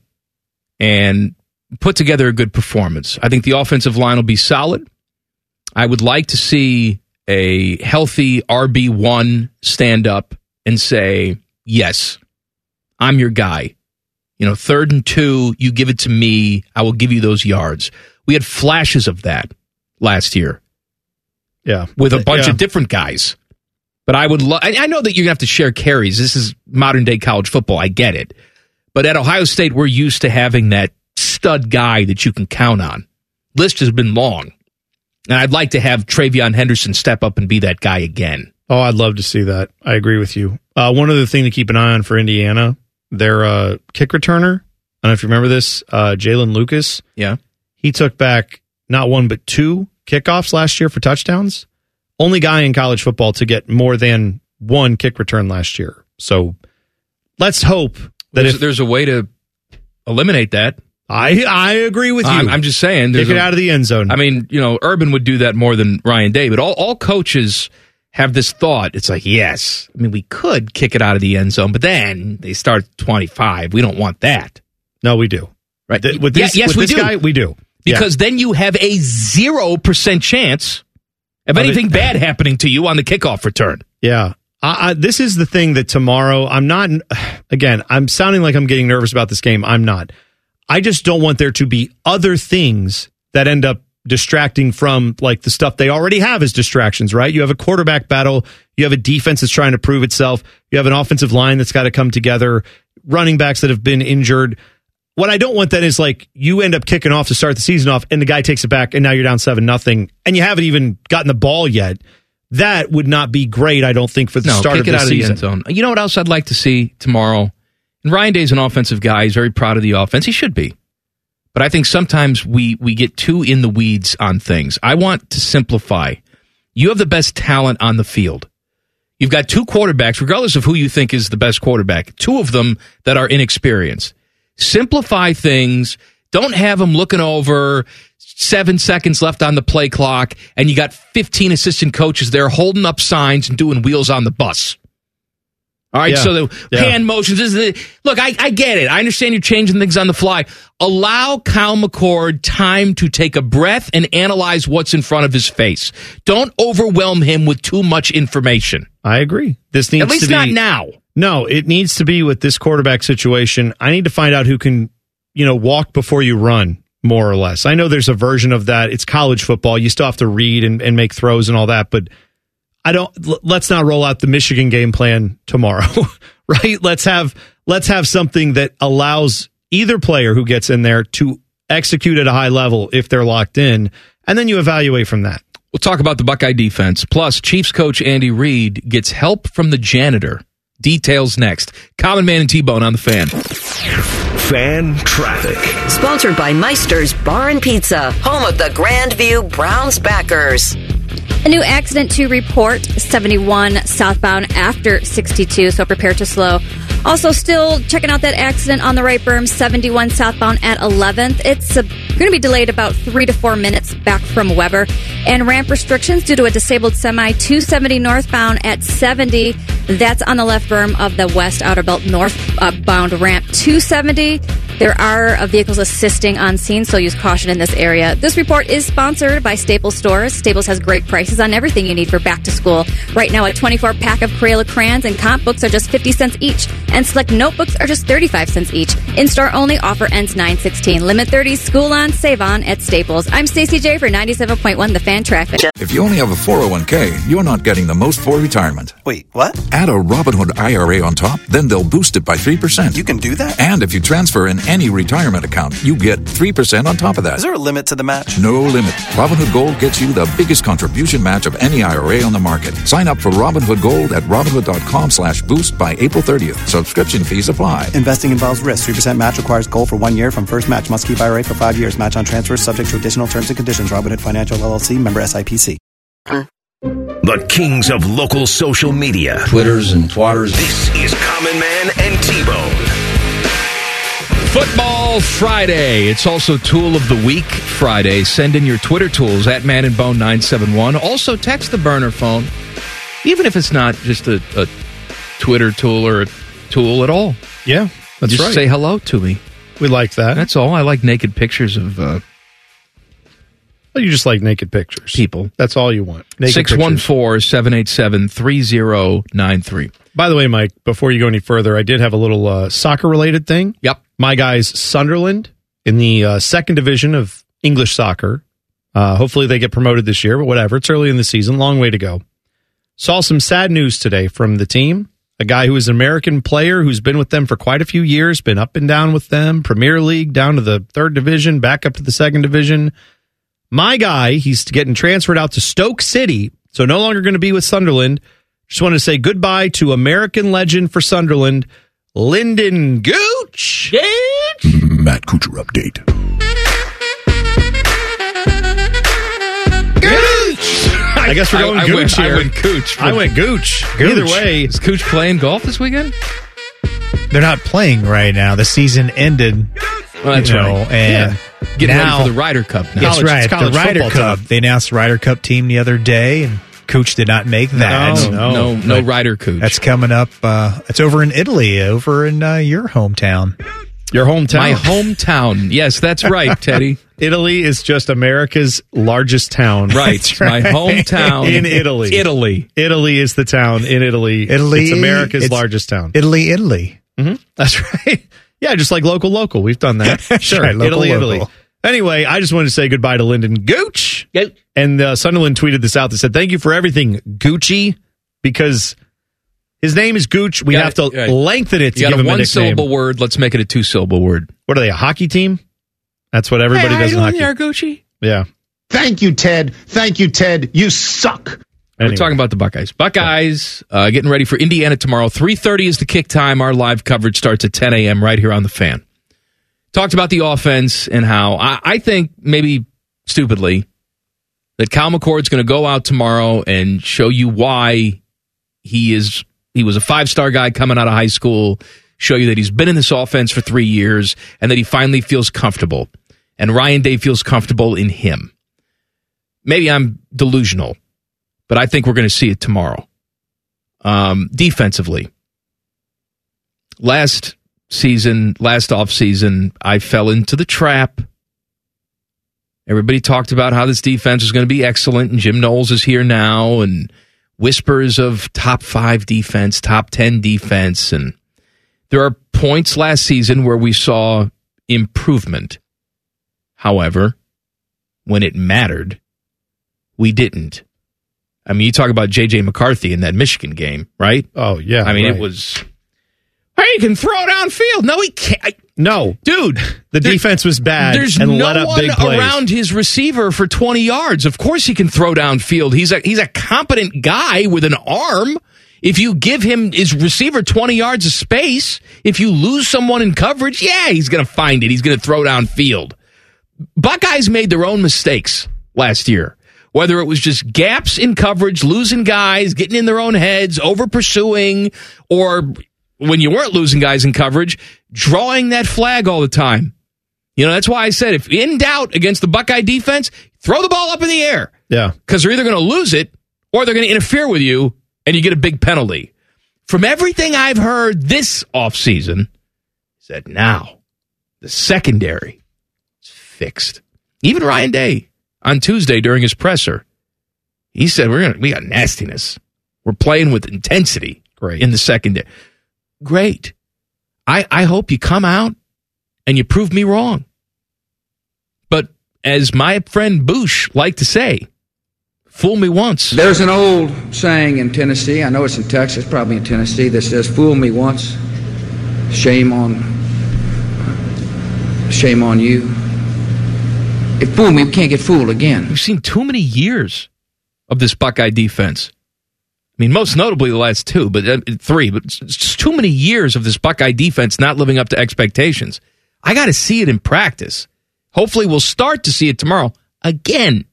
and put together a good performance. I think the offensive line will be solid. I would like to see a healthy RB1 stand up and say, yes, I'm your guy. You know, third and two, you give it to me. I will give you those yards. We had flashes of that last year Yeah. with a bunch Yeah. of different guys. But I would love, I know that you're going to have to share carries. This is modern day college football. I get it. But at Ohio State, we're used to having that stud guy that you can count on. List has been long. And I'd like to have TreVeyon Henderson step up and be that guy again. Oh, I'd love to see that. I agree with you. Uh, one other thing to keep an eye on for Indiana, their uh, kick returner. I don't know if you remember this, uh, Jaylin Lucas. Yeah. He took back not one but two kickoffs last year for touchdowns. Only guy in college football to get more than one kick return last year. So let's hope that There's, if there's a way to eliminate that. I I agree with you. I'm, I'm just saying. Kick it a- out of the end zone. I mean, you know, Urban would do that more than Ryan Day, but all, all coaches have this thought. It's like, yes, I mean, we could kick it out of the end zone, but then they start 25. We don't want that. no, we do. Right. Th- with this, Yeah, yes, with we this do. guy, we do. Yeah. Because then you have a 0% chance of Of it- anything bad happening to you on the kickoff return. Yeah. I, I, this is the thing that tomorrow, I'm not, again, I'm sounding like I'm getting nervous about this game. I'm not. I just don't want there to be other things that end up distracting from like the stuff they already have as distractions, right? You have a quarterback battle. You have a defense that's trying to prove itself. You have an offensive line that's got to come together, running backs that have been injured. What I don't want then is like you end up kicking off to start the season off and the guy takes it back and now you're down seven nothing and you haven't even gotten the ball yet. That would not be great, I don't think, for the no, start of the season. of the. You know what else I'd like to see tomorrow? And Ryan Day's an offensive guy. He's very proud of the offense. He should be. But I think sometimes we we get too in the weeds on things. I want to simplify. You have the best talent on the field. You've got two quarterbacks, regardless of who you think is the best quarterback, two of them that are inexperienced. Simplify things. Don't have them looking over seven seconds left on the play clock, and you got 15 assistant coaches there holding up signs and doing wheels on the bus. All right, Yeah. so the Yeah. hand motions is the look. I, I get it. I understand you're changing things on the fly. Allow Kyle McCord time to take a breath and analyze what's in front of his face. Don't overwhelm him with too much information. I agree. This needs At least to be not now. No, it needs to be with this quarterback situation. I need to find out who can, you know, walk before you run, more or less. I know there's a version of that. It's college football. You still have to read and, and make throws and all that, but I don't let's not roll out the Michigan game plan tomorrow. right? Let's have let's have something that allows either player who gets in there to execute at a high level if they're locked in, and then you evaluate from that. We'll talk about the Buckeye defense. Plus, Chiefs coach Andy Reid gets help from the janitor. Details next. Common Man and T Bone on the fan. Fan traffic. Sponsored by Meister's Bar and Pizza, home of the Grandview Browns backers. A new accident to report 71 southbound after 62, so prepare to slow. Also, still checking out that accident on the right berm, 71 southbound at 11th. It's uh, going to be delayed about three to four minutes back from Weber. And ramp restrictions due to a disabled semi, 270 northbound at 70. That's on the left berm of the West Outer Belt northbound ramp, 270. There are uh, vehicles assisting on scene, so use caution in this area. This report is sponsored by Staples Stores. Staples has great prices on everything you need for back to school. Right now, a 24 pack of Crayola crayons and comp books are just 50 cents each, and select notebooks are just 35 cents each. In store only, offer ends 916. Limit 30, school on, save on at Staples. I'm Stacey J for 97.1 The Fan Traffic. If you only have a 401k, you're not getting the most for retirement. Wait, what? Add a Robinhood IRA on top, then they'll boost it by 3%. You can do that? And if you transfer in any retirement account, you get 3% on top of that. Is there a limit to the match? No limit. Robinhood Gold gets you the biggest contribution match of any IRA on the market. Sign up for Robinhood Gold at Robinhood.com slash boost by April 30th. Subscription fees apply. Investing involves risk. 3% match requires gold for one year from first match. Must keep IRA for five years. Match on transfers subject to additional terms and conditions. Robinhood Financial LLC member SIPC. The kings of local social media. Twitters and twatters. This is Common Man and T-Bone. Football Friday. It's also Tool of the Week Friday. Send in your Twitter tools at Man and Bone 971. Also text the burner phone, even if it's not just a, a Twitter tool or a tool at all. Yeah, that's just right. say hello to me. We like that. That's all. I like naked pictures of uh, Well, you just like naked pictures. people. That's all you want. Naked 614 787 3093. By the way, Mike, before you go any further, I did have a little uh, soccer related thing. Yep. My guys, Sunderland, in the uh, second division of English soccer. Uh, hopefully they get promoted this year, but whatever. It's early in the season. Long way to go. Saw some sad news today from the team. A guy who is an American player who's been with them for quite a few years, been up and down with them, Premier League, down to the third division, back up to the second division. My guy, he's getting transferred out to Stoke City, so no longer going to be with Sunderland. Just want to say goodbye to American legend for Sunderland, Lyndon Gooch. Matt Kuchar update. I guess we're going I, I Gooch went, here. I went Gooch. I went Gooch. Gooch. Either way, Is Gooch playing golf this weekend? They're not playing right now. The season ended. Well, that's you know, right. And Getting now, ready for the Ryder Cup now. That's College- right. the Ryder Cup. time. They announced the Ryder Cup team the other day, and Cooch did not make that. No, no, no, no Ryder Cooch. That's coming up. Uh, it's over in Italy, over in uh, your hometown. Your hometown. my hometown. Yes, that's right, Teddy. Italy is just America's largest town. Right. My hometown In Italy. Italy. Italy is the town in Italy. Italy, It's America's it's- largest town. Italy, Italy. That's right. Yeah, just like local, local. We've done that. Sure. right, local, Italy, local. Italy. Anyway, I just wanted to say goodbye to Lyndon Gooch. And uh, Sunderland tweeted this out. They said, "Thank you for everything, Gucci," because his name is Gooch. We You have to it, right. lengthen it to You give got a him a one nickname. syllable word. Let's make it a two syllable word. What are they? A hockey team? That's what everybody does in hockey. Gucci? Yeah. Thank you, Ted. Thank you, Ted. You suck. We're talking about the Buckeyes. Buckeyes uh, getting ready for Indiana tomorrow. Three thirty is the kick time. Our live coverage starts at ten a.m. right here on the Fan. Talked about the offense and how I, I think maybe stupidly that Kyle McCord's going to go out tomorrow and show you why he is he was a five star guy coming out of high school. Show you that he's been in this offense for three years and that he finally feels comfortable. And Ryan Day feels comfortable in him. Maybe I'm delusional, but I think we're going to see it tomorrow. Um, defensively, last season, last off season, I fell into the trap. Everybody talked about how this defense is going to be excellent, and Jim Knowles is here now, and whispers of top five defense, top 10 defense. And there are points last season where we saw improvement. However, when it mattered, we didn't. I mean, you talk about J.J. McCarthy in that Michigan game, right? Oh, yeah. I mean, right. it was. Hey, he can throw downfield. No, he can't. No, dude. the defense was bad There's and no let up one big plays. around his receiver for 20 yards. Of course, he can throw downfield. He's a he's a competent guy with an arm. If you give him his receiver 20 yards of space, if you lose someone in coverage, yeah, he's going to find it. He's going to throw downfield. Buckeyes made their own mistakes last year. Whether it was just gaps in coverage, losing guys, getting in their own heads, over pursuing, or when you weren't losing guys in coverage, drawing that flag all the time. You know, that's why I said if in doubt against the Buckeye defense, throw the ball up in the air Yeah. because they're either going to lose it or they're going to interfere with you and you get a big penalty. From everything I've heard this offseason, said now the secondary is fixed. Even Ryan Day on Tuesday during his presser, he said we're gonna we got nastiness. We're playing with intensity Great. in the secondary. Great. I, I hope you come out and you prove me wrong. But as my friend Boosh liked to say, fool me once. There's an old saying in Tennessee, I know it's in Texas, probably in Tennessee, that says, Fool me once, shame on shame on you. If fool me, we can't get fooled again. We've seen too many years of this Buckeye defense. I mean, most notably the last two, but uh, three, but it's too many years of this Buckeye defense not living up to expectations. I got to see it in practice. Hopefully, we'll start to see it tomorrow. Again,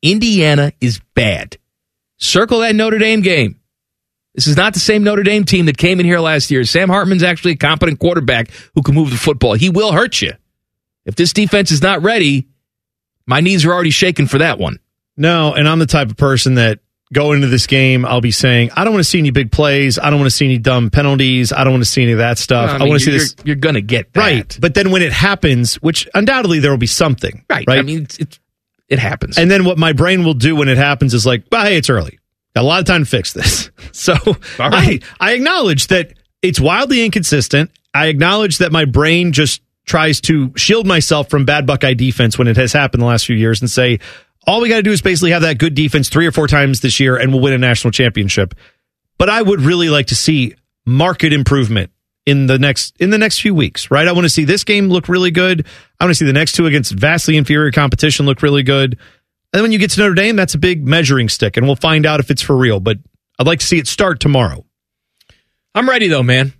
Indiana is bad. Circle that Notre Dame game. This is not the same Notre Dame team that came in here last year. Sam Hartman's actually a competent quarterback who can move the football. He will hurt you. If this defense is not ready, my knees are already shaking for that one. No, and I'm the type of person that go into this game, I'll be saying, I don't want to see any big plays. I don't want to see any dumb penalties. I don't want to see any of that stuff. Well, I, mean, want to see you're, this. You're going to get that. Right. But then when it happens, which undoubtedly there will be something. Right. Right. I mean, it's, it's, it happens. and then what my brain will do when it happens is like, well, hey, it's early. Got a lot of time to fix this. So right. I, I acknowledge that it's wildly inconsistent. I acknowledge that my brain just tries to shield myself from bad Buckeye defense when it has happened the last few years and say, all we got to do is basically have that good defense three or four times this year and we'll win a national championship. But I would really like to see market improvement in the next in the next few weeks, right? I want to see this game look really good. I want to see the next two against vastly inferior competition look really good. And then when you get to Notre Dame, that's a big measuring stick, and we'll find out if it's for real. But I'd like to see it start tomorrow. I'm ready though, man.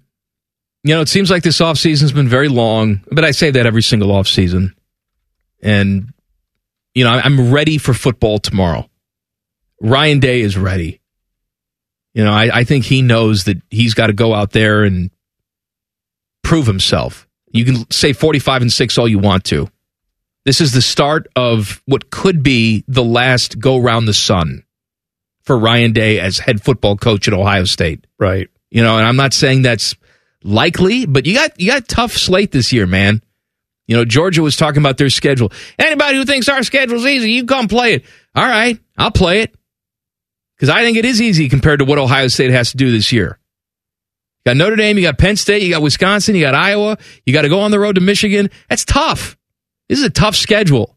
You know, it seems like this offseason's been very long, but I say that every single offseason. And, you know, I'm ready for football tomorrow. Ryan Day is ready. You know, I, I think he knows that he's got to go out there and prove himself. You can say 45 and 6 all you want to. This is the start of what could be the last go round the sun for Ryan Day as head football coach at Ohio State. Right. You know, and I'm not saying that's likely, but you got you got a tough slate this year, man. You know, Georgia was talking about their schedule. Anybody who thinks our schedule's easy, you come play it. All right, I'll play it. Because I think it is easy compared to what Ohio State has to do this year. You got Notre Dame, you got Penn State, you got Wisconsin, you got Iowa, you got to go on the road to Michigan. That's tough. This is a tough schedule.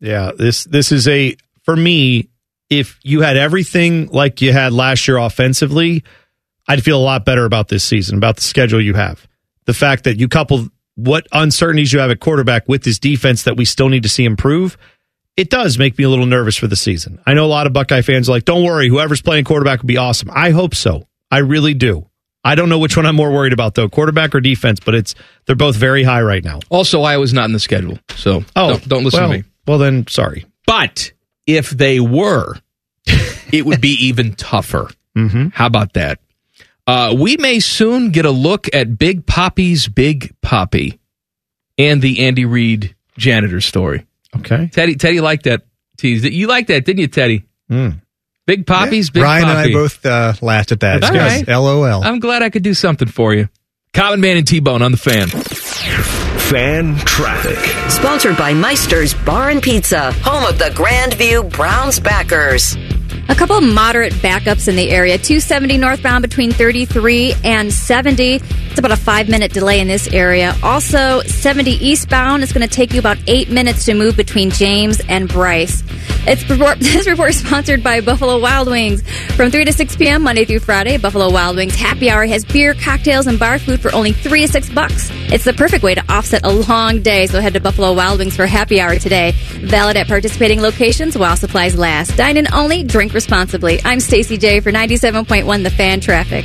Yeah, this this is a for me. If you had everything like you had last year offensively, I'd feel a lot better about this season, about the schedule you have. The fact that you couple what uncertainties you have at quarterback with this defense that we still need to see improve, it does make me a little nervous for the season. I know a lot of Buckeye fans are like, don't worry, whoever's playing quarterback will be awesome. I hope so. I really do. I don't know which one I'm more worried about though, quarterback or defense, but it's they're both very high right now. Also, Iowa's not in the schedule, so Oh, don't, don't listen well, to me. Well, then, sorry. But if they were, it would be even tougher. Mm-hmm. How about that? Uh, we may soon get a look at Big Poppy's Big Poppy and the Andy Reid janitor story. Okay. Teddy, Teddy liked that tease. You liked that, didn't you, Teddy? Mm. Big Poppy's Big Brian Poppy. and I both uh, laughed at that. All Yes, right. LOL. I'm glad I could do something for you. Common Man and T Bone on the fan. Fan traffic. Sponsored by Meister's Bar and Pizza, home of the Grandview Browns backers. A couple moderate backups in the area. 270 northbound between 33 and 70. It's about a five minute delay in this area. Also, 70 eastbound is going to take you about eight minutes to move between James and Bryce. It's report, this report is sponsored by Buffalo Wild Wings. From 3 to 6 p.m. Monday through Friday, Buffalo Wild Wings Happy Hour has beer, cocktails, and bar food for only 3 to 6 bucks. It's the perfect way to offset a long day, so head to Buffalo Wild Wings for Happy Hour today. Valid at participating locations while supplies last. Dine in only, drink responsibly. I'm Stacy J for 97.1 The Fan Traffic.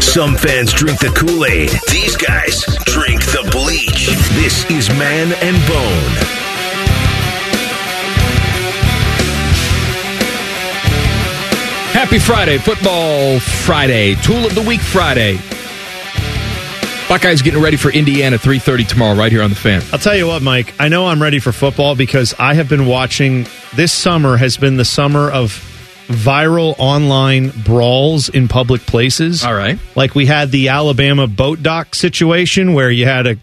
Some fans drink the Kool Aid. These guys drink the bleach. This is Man and Bone. Happy Friday, Football Friday, Tool of the Week Friday. Buckeyes getting ready for Indiana 3:30 tomorrow, right here on the Fan. I'll tell you what, Mike. I know I'm ready for football because I have been watching. This summer has been the summer of viral online brawls in public places. All right. Like we had the Alabama boat dock situation where you had a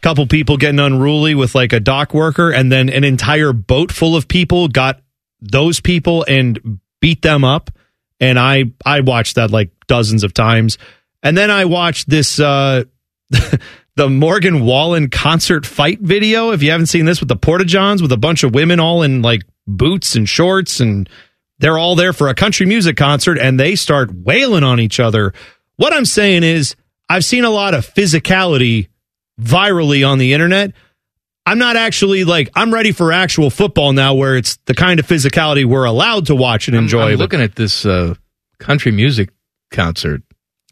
couple people getting unruly with like a dock worker, and then an entire boat full of people got those people and beat them up. And I I watched that like dozens of times. And then I watched this uh the Morgan Wallen concert fight video. If you haven't seen this with the Porta Johns with a bunch of women all in like boots and shorts and they're all there for a country music concert and they start wailing on each other. What I'm saying is I've seen a lot of physicality virally on the internet. I'm not actually like I'm ready for actual football now where it's the kind of physicality we're allowed to watch and enjoy. I'm But looking at this uh, country music concert.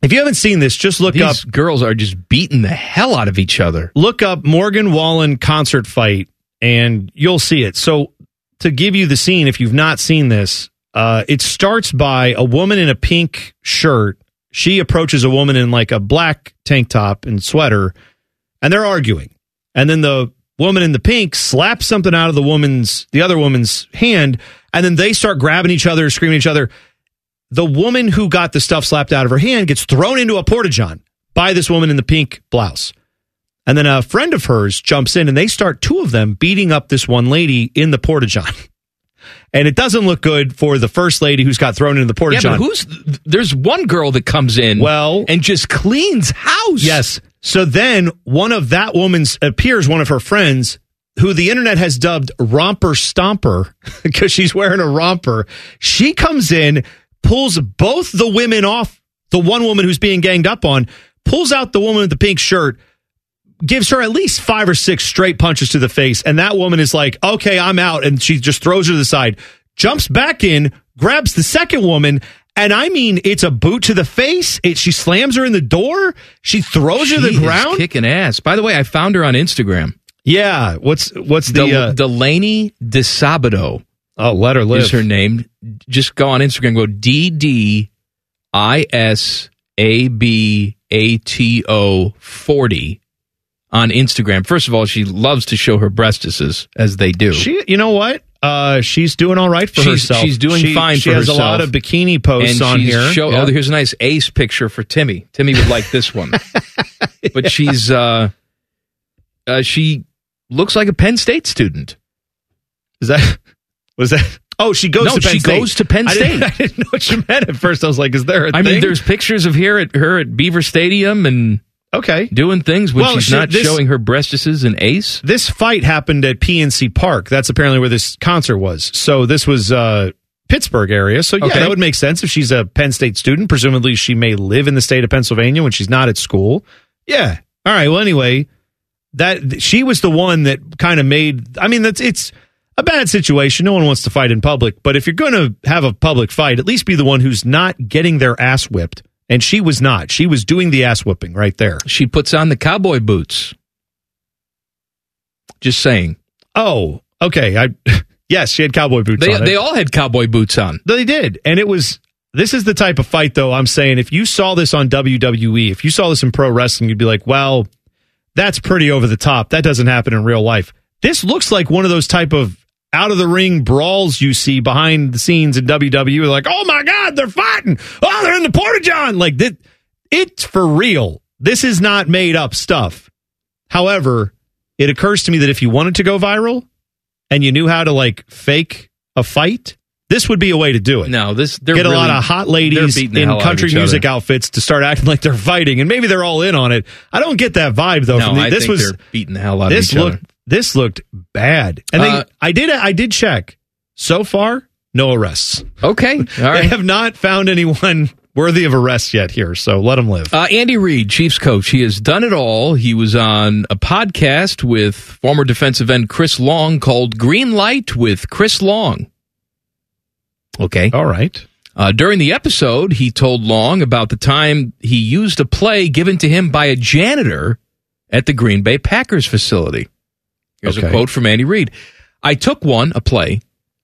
if you haven't seen this, just look up These girls are just beating the hell out of each other. look up Morgan Wallen concert fight and you'll see it. So to give you the scene, if you've not seen this, uh, it starts by a woman in a pink shirt. She approaches a woman in like a black tank top and sweater, and they're arguing. And then the woman in the pink slaps something out of the woman's the other woman's hand, and then they start grabbing each other, screaming at each other. The woman who got the stuff slapped out of her hand gets thrown into a porta john by this woman in the pink blouse. And then a friend of hers jumps in and they start two of them beating up this one lady in the porta john. And it doesn't look good for the first lady who's got thrown into the porta john. but who's there's one girl that comes in well and just cleans house. Yes. So then one of that woman's appears one of her friends who the internet has dubbed romper stomper because she's wearing a romper. She comes in, pulls both the women off the one woman who's being ganged up on, pulls out the woman with the pink shirt, gives her at least five or six straight punches to the face. And that woman is like, okay, I'm out. And she just throws her to the side, jumps back in, grabs the second woman. And I mean, it's a boot to the face. It, she slams her in the door. She throws her to She the ground. kicking ass. By the way, I found her on Instagram. Yeah. What's what's the Del- uh, Delaney DiSabato. Oh, let her live. Is her name? Just go on Instagram. Go D D I S A B A T O forty on Instagram. First of all, she loves to show her breastises as they do. She, you know what? Uh, she's doing all right for she's, herself. She's doing She- fine she has herself. a lot of bikini posts and on here. Show, Yeah. Oh, here's a nice ace picture for Timmy. Timmy would like this one. but she's uh, uh, she looks like a Penn State student. Is that was that? Oh, she goes No, to Penn she State. goes to Penn I didn't, State. I didn't know what you meant at first. I was like, is there a I mean, there's pictures of here at her at Beaver Stadium, and Okay. Doing things when Well, she's she- not this- showing her breastises and ace. This fight happened at PNC Park. That's apparently where this concert was. So this was uh, Pittsburgh area. So yeah, Okay. that would make sense if she's a Penn State student. Presumably, she may live in the state of Pennsylvania when she's not at school. Yeah. All right. Well, anyway, that she was the one that kind of made. I mean, that's it's a bad situation. No one wants to fight in public, but if you're going to have a public fight, at least be the one who's not getting their ass whipped. And she was not. She was doing the ass whooping right there. She puts on the cowboy boots. Just saying. Oh, okay. I yes, she had cowboy boots They on. it. they all had cowboy boots on. They did. And it was this is the type of fight though I'm saying if you saw this on WWE, if you saw this in pro wrestling, you'd be like, "Well, that's pretty over the top. That doesn't happen in real life." This looks like one of those type of out of the ring brawls you see behind the scenes in WWE like, "Oh my god, they're fighting. Oh, they're in the porta john." Like that it's for real. This is not made up stuff. However, it occurs to me that if you wanted to go viral and you knew how to like fake a fight, this would be a way to do it. No, this they're get a lot of hot ladies in hell out of country music other. outfits to start acting like they're fighting, and maybe they're all in on it. I don't get that vibe though. No, from the, I this think was they're beating the hell out this of each looked other. This looked bad, and Uh, I did I did check so far no arrests. Okay, all They have not found anyone worthy of arrest yet here, so let them live. Uh, Andy Reid, Chiefs coach, he has done it all. He was on a podcast with former defensive end Chris Long called Green Light with Chris Long. Okay. All right. Uh, during the episode, he told Long about the time he used a play given to him by a janitor at the Green Bay Packers facility. Here's a quote from Andy Reid. I took one, a play,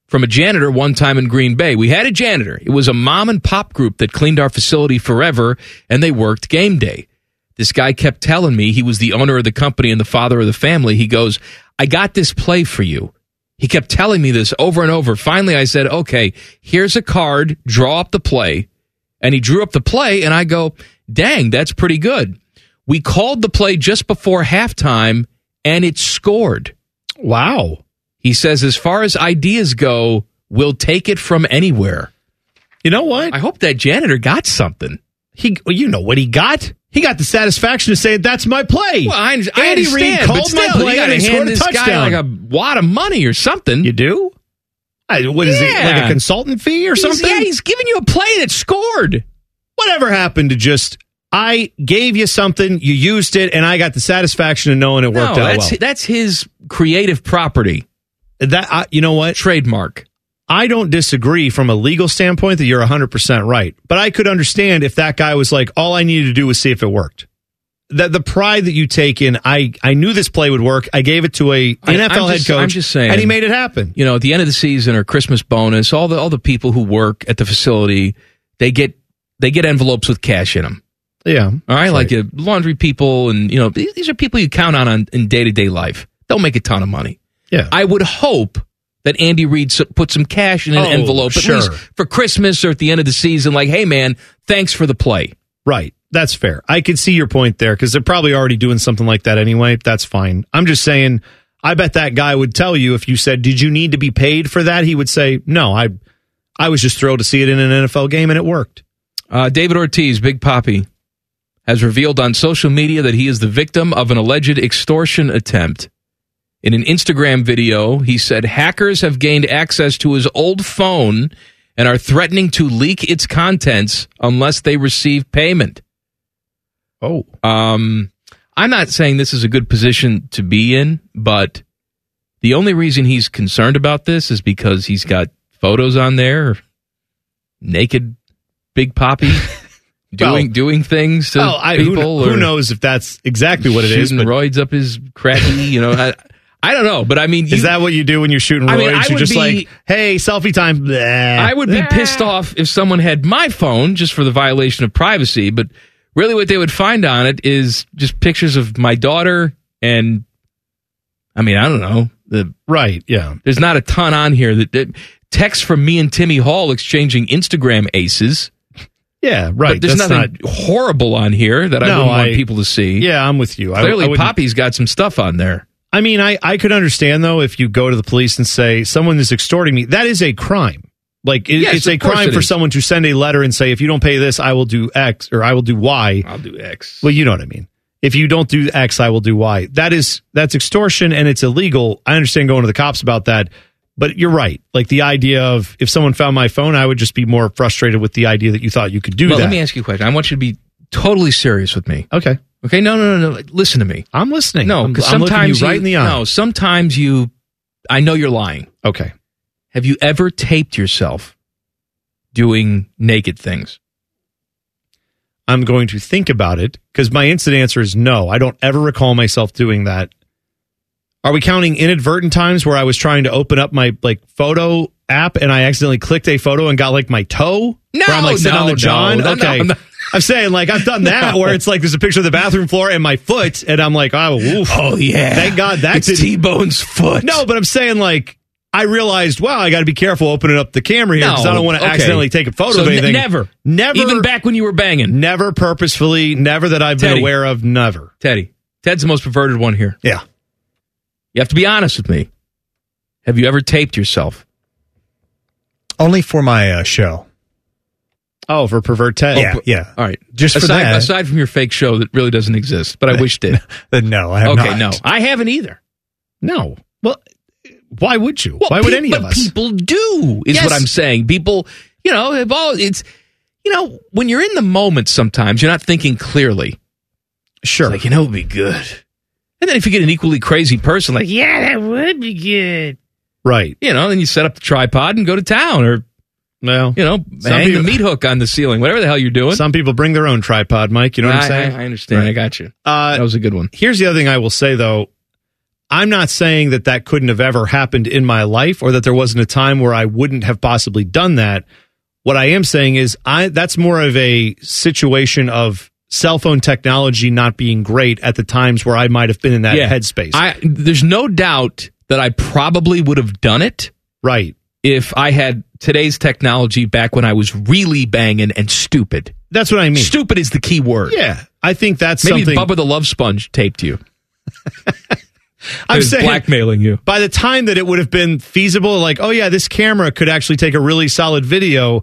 from a janitor one time in Green Bay. We had a janitor. It was a mom and pop group that cleaned our facility forever, and they worked game day. This guy kept telling me he was the owner of the company and the father of the family. He goes, I got this play for you. He kept telling me this over and over. Finally, I said, okay, here's a card, draw up the play. And he drew up the play, and I go, dang, that's pretty good. We called the play just before halftime, and it scored. Wow. He says, as far as ideas go, we'll take it from anywhere. You know what? I hope that janitor got something. He, well, you know what he got? He got the satisfaction of saying that's my play. Well, I, I Andy understand, Reid called still, my play you and he scored a this touchdown. guy like a wad of money or something. You do? I, what is it? Like a consultant fee or He's- something? yeah, he's giving you a play that scored. Whatever happened to just I gave you something, you used it, and I got the satisfaction of knowing it No, worked out that's well. that's his creative property. That I, you know what? Trademark. I don't disagree from a legal standpoint that you're 100% right. But I could understand if that guy was like, all I needed to do was see if it worked. That the pride that you take in, I, I knew this play would work. I gave it to a I- NFL I'm head just- coach. I'm just saying, and he made it happen. You know, at the end of the season or Christmas bonus, all the all the people who work at the facility, they get they get envelopes with cash in them. Yeah. All right, like uh, laundry people, and you know these, are people you count on, on in day to day life. They'll make a ton of money. Yeah. I would hope that Andy Reid put some cash in an Oh, envelope sure. for Christmas or at the end of the season. Like, hey man, thanks for the play. Right. That's fair. I can see your point there because they're probably already doing something like that anyway. That's fine. I'm just saying, I bet that guy would tell you if you said, "Did you need to be paid for that?" He would say, "No, I, I was just thrilled to see it in an NFL game and it worked." Uh, David Ortiz, Big Papi, has revealed on social media that he is the victim of an alleged extortion attempt. In an Instagram video, he said hackers have gained access to his old phone and are threatening to leak its contents unless they receive payment. Oh. Um, I'm not saying this is a good position to be in, but the only reason he's concerned about this is because he's got photos on there, naked Big Papi doing doing things to Well, I, who, people. who or knows if that's exactly what it is? shooting But roids up his cracky, you know. I, I don't know, but I mean, you- is that what you do when you're shooting roids? I mean, I you're just be- like, "Hey, selfie time." Bleh. I would be pissed off if someone had my phone just for the violation of privacy, but really what they would find on it is just pictures of my daughter and I mean, I don't know. The right, yeah. There's not a ton on here that, that text from me and Timmy Hall exchanging Instagram aces. Yeah, right. But there's That's nothing horrible on here that I No, wouldn't want I- people to see. Yeah, I'm with you. I- Clearly I wouldn't- Papi's got some stuff on there. I mean, I, I could understand though if you go to the police and say someone is extorting me. That is a crime. Like it, Yes, it's a crime it for someone to send a letter and say if you don't pay this, I will do X or I will do Y. I'll do X. Well, you know what I mean. if you don't do X, I will do Y. That is that's extortion and it's illegal. I understand going to the cops about that, but you're right. Like the idea of if someone found my phone, I would just be more frustrated with the idea that you thought you could do Well, that. let me ask you a question. I want you to be totally serious with me. Okay. Okay. No, no, no, no. Listen to me. I'm listening. No, because I'm looking you sometimes right in the eye. No, sometimes you. I know you're lying. Okay. Have you ever taped yourself doing naked things? I'm going to think about it because my instant answer is no. I don't ever recall myself doing that. Are we counting inadvertent times where I was trying to open up my like photo app and I accidentally clicked a photo and got like my toe? No, where I'm like sitting no, on the John. no, no, okay. no. I'm saying like I've done that No. where it's like there's a picture of the bathroom floor and my foot and I'm like oh oof. Oh yeah. thank God that's T-Bone's foot. No, but I'm saying like I realized wow I got to be careful opening up the camera here because I don't want to okay. accidentally take a photo So of anything. never, never, even back when you were banging. never purposefully, never that I've been aware of, never. Teddy, Ted's the most perverted one here. Yeah. You have to be honest with me. Have you ever taped yourself? Only for my uh, show. Oh, for pervert Ted. Yeah, yeah. All right. Just for aside, that. aside from your fake show that really doesn't exist, but I wish did. No, I have not. okay, not. no, I haven't either. No. Well, why would you? Well, why would pe- any of us? People do is Yes. what I'm saying. People, you know, have all it's you know when you're in the moment. Sometimes you're not thinking clearly. Sure, like you know, it'd be good. And then if you get an equally crazy person, like yeah, that would be good. Right. You know, then you set up the tripod and go to town, or well, you know, hang people- the meat hook on the ceiling, whatever the hell you're doing. Some people bring their own tripod, Mike. You know what I, I'm saying? I, I understand. Right. I got you. Uh, that was a good one. Here's the other thing I will say, though. I'm not saying that that couldn't have ever happened in my life or that there wasn't a time where I wouldn't have possibly done that. What I am saying is I that's more of a situation of cell phone technology not being great at the times where I might have been in that headspace. I there's no doubt that I probably would have done it. Right. If I had today's technology back when I was really banging and stupid. That's what I mean. Stupid is the key word. Yeah. I think that's Maybe something Bubba the Love Sponge taped you. I'm saying blackmailing you. By the time that it would have been feasible, like, oh yeah, this camera could actually take a really solid video.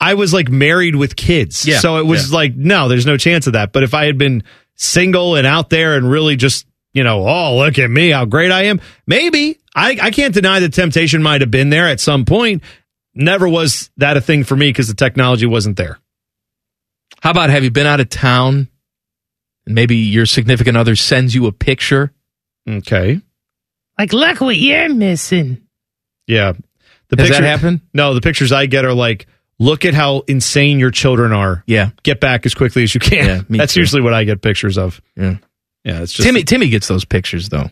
I was like married with kids, Yeah, so it was yeah. like, no, there's no chance of that. But if I had been single and out there and really just, you know, oh look at me, how great I am, maybe I, I can't deny the temptation might have been there at some point. Never was that a thing for me because the technology wasn't there. How about have you been out of town and maybe your significant other sends you a picture? Okay. Like, look what you're missing. Yeah. The Has that happened? No, the pictures I get are like, look at how insane your children are. Yeah. Get back as quickly as you can. Yeah, me That's too. usually what I get pictures of. Yeah. Yeah, it's just Timmy Timmy gets those pictures though.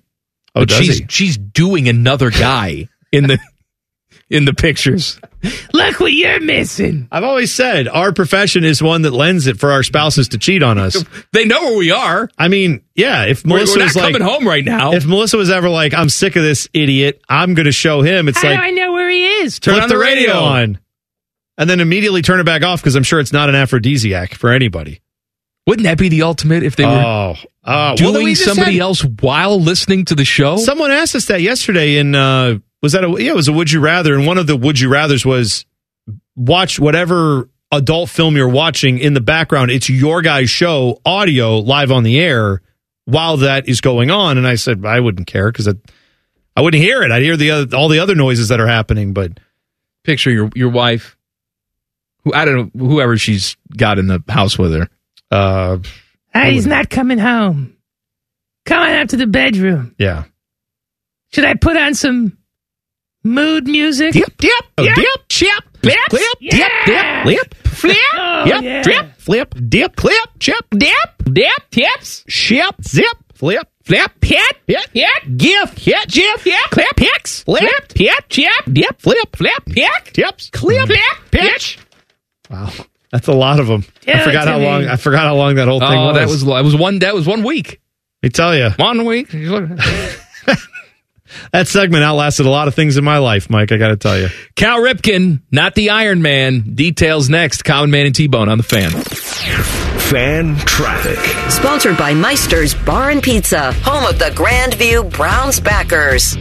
Oh, But does she's he? she's doing another guy in the in the pictures. Look what you're missing. I've always said our profession is one that lends it for our spouses to cheat on us. They know where we are. I mean, yeah, if We're- Melissa we're not was like coming home right now. If Melissa was ever like, I'm sick of this idiot, I'm gonna show him, it's like I know where he is? Turn flip on the radio on. And then immediately turn it back off because I'm sure it's not an aphrodisiac for anybody. Wouldn't that be the ultimate if they were Oh, uh, well, doing we somebody had- else while listening to the show? Someone asked us that yesterday and uh was that a yeah, it was a would you rather and one of the would you rathers was watch whatever adult film you're watching in the background. It's your guy's show, audio live on the air while that is going on and I said I wouldn't care cuz I wouldn't hear it. I'd hear the other, all the other noises that are happening, but Picture your your wife, I don't know, whoever she's got in the house with her. Uh, he's not coming home. Come on up to the bedroom. yeah. Should I put on some mood music? Dip, dip, Yep. dip, chip, Flip, dip, yeah. dip, lip, flip, Oh, yep, yeah. drip, flip, dip, clip, chip, dip, Dip, tips, ship, zip, flip, flip, hit, hit, hit, gift, hit, jip, hit, clip, hicks, Flip. flip, hit, chip, dip, flip, flip, hick, tips, clip, flip, pitch. Wow, that's a lot of them. I forgot how long. I forgot how long that whole thing Oh, was. that was that was one that was one week. Let me tell you, One week. that segment outlasted a lot of things in my life, Mike. I got to tell you. Cal Ripken, not the Iron Man. Details next. Common Man and T Bone on the fan. Fan traffic. Sponsored by Meister's Bar and Pizza, home of the Grandview Browns backers.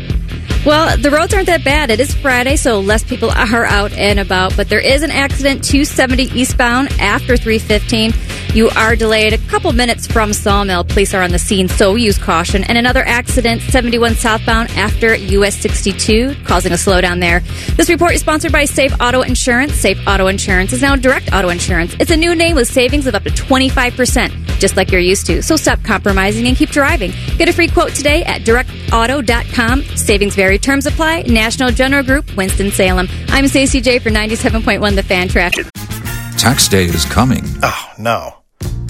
Well, the roads aren't that bad. It is Friday, so less people are out and about, but there is an accident 270 eastbound after 315. You are delayed a couple minutes from Sawmill. Police are on the scene, so use caution. And another accident, 71 southbound after US 62, causing a slowdown there. This report is sponsored by Safe Auto Insurance. Safe Auto Insurance is now Direct Auto Insurance. It's a new name with savings of up to 25%, just like you're used to. So stop compromising and keep driving. Get a free quote today at directauto.com. Savings vary, terms apply. National General Group, Winston-Salem. I'm Stacey J for 97.1 The Fan Traffic. Tax day is coming. Oh, no.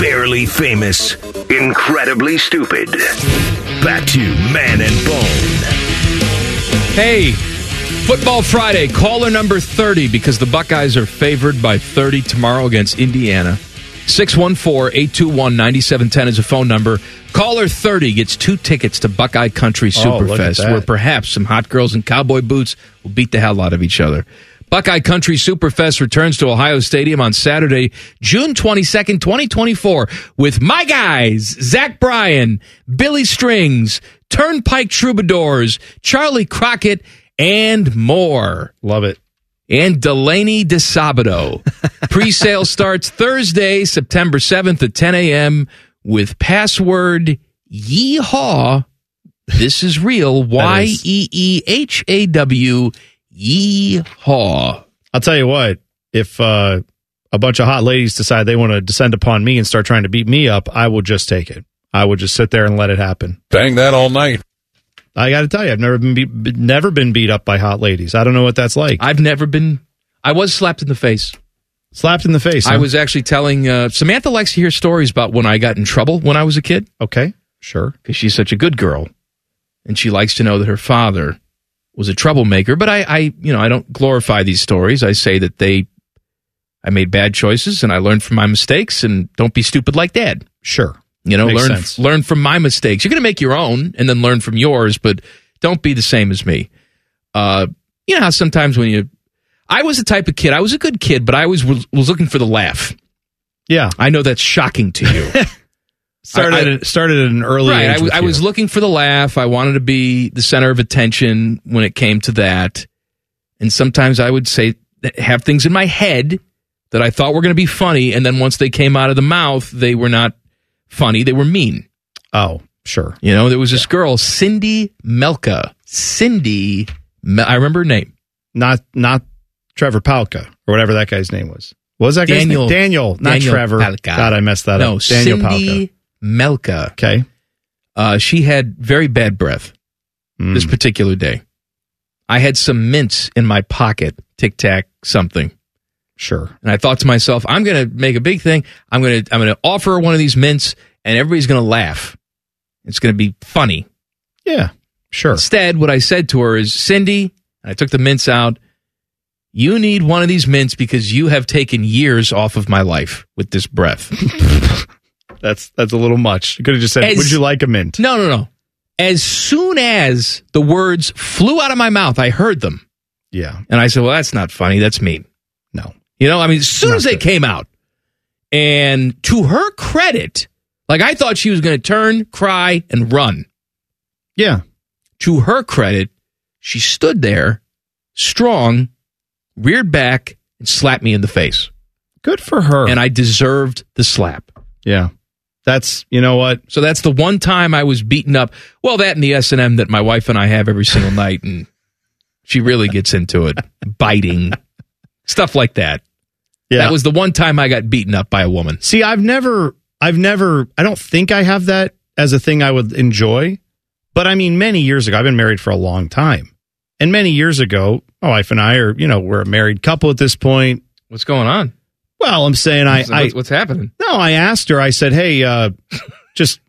Barely famous, incredibly stupid. Back to Man and Bone. Hey, Football Friday, caller number 30 because the Buckeyes are favored by 30 tomorrow against Indiana. 614 821 9710 is a phone number. Caller 30 gets two tickets to Buckeye Country Oh, look at Superfest, that. where perhaps some hot girls in cowboy boots will beat the hell out of each other. Buckeye Country Superfest returns to Ohio Stadium on Saturday, June 22nd, 2024, with my guys, Zach Bryan, Billy Strings, Turnpike Troubadours, Charley Crockett, and more. Love it. And Delaney DiSabato. Pre-sale starts Thursday, September 7th at 10 a.m. with password yeehaw. This is real. Y E E H A W yeehaw. I'll tell you what, if uh, a bunch of hot ladies decide they want to descend upon me and start trying to beat me up, I will just take it. I will just sit there and let it happen. Bang that all night. I got to tell you, I've never been beat, never been beat up by hot ladies. I don't know what that's like. I've never been. I was slapped in the face. Slapped in the face. I was actually telling uh, Samantha likes to hear stories about when I got in trouble when I was a kid. Okay, sure. Because she's such a good girl, and she likes to know that her father was a troublemaker. But I, I, you know, I don't glorify these stories. I say that they, I made bad choices and I learned from my mistakes. And don't be stupid like dad. Sure. You know, Makes learn sense. learn from my mistakes. You're going to make your own and then learn from yours, but don't be the same as me. Uh, you know how sometimes when you, I was the type of kid. I was a good kid, but I always was, was looking for the laugh. Yeah, I know that's shocking to you. started I- I- started at an early right. age. I, was- I was looking for the laugh. I wanted to be the center of attention when it came to that. And sometimes I would say have things in my head that I thought were going to be funny, and then once they came out of the mouth, they were not funny. They were mean. Oh, sure. You know, there was this girl, Cindy Melka. Cindy, Mel- I remember her name. not not Trevor Palka or whatever that guy's name was. What was that guy's Daniel- name? Daniel, not Daniel Trevor. Palka. God, I messed that no, up. Daniel Cindy Palka. Melka. Okay. Uh, she had very bad breath Hmm. this particular day. I had some mints in my pocket, tic tac something. Sure. And I thought to myself, I'm going to make a big thing. I'm going to I'm going to offer her one of these mints, and everybody's going to laugh. It's going to be funny. Yeah, sure. Instead, what I said to her is, Cindy, and I took the mints out. You need one of these mints because you have taken years off of my life with this breath. That's that's a little much. You could have just said, As- "Would you like a mint?" No, no, no. As soon as the words flew out of my mouth, I heard them. Yeah. And I said, well, that's not funny. That's mean. No. You know, I mean, as soon as they came out, and to her credit, like I thought she was going to turn, cry, and run. Yeah. To her credit, she stood there, strong, reared back, and slapped me in the face. Good for her. And I deserved the slap. Yeah. That's you know what. So that's the one time I was beaten up. Well, that and the S and M that my wife and I have every single night, and she really gets into it, biting, stuff like that. Yeah. That was the one time I got beaten up by a woman. See, I've never, I've never, I don't think I have that as a thing I would enjoy. But I mean, many years ago, I've been married for a long time. And many years ago, my wife and I are, you know, we're a married couple at this point. What's going on? Well, I'm saying I, What's, I what's- what's happening? no, I asked her, I said, hey, uh, just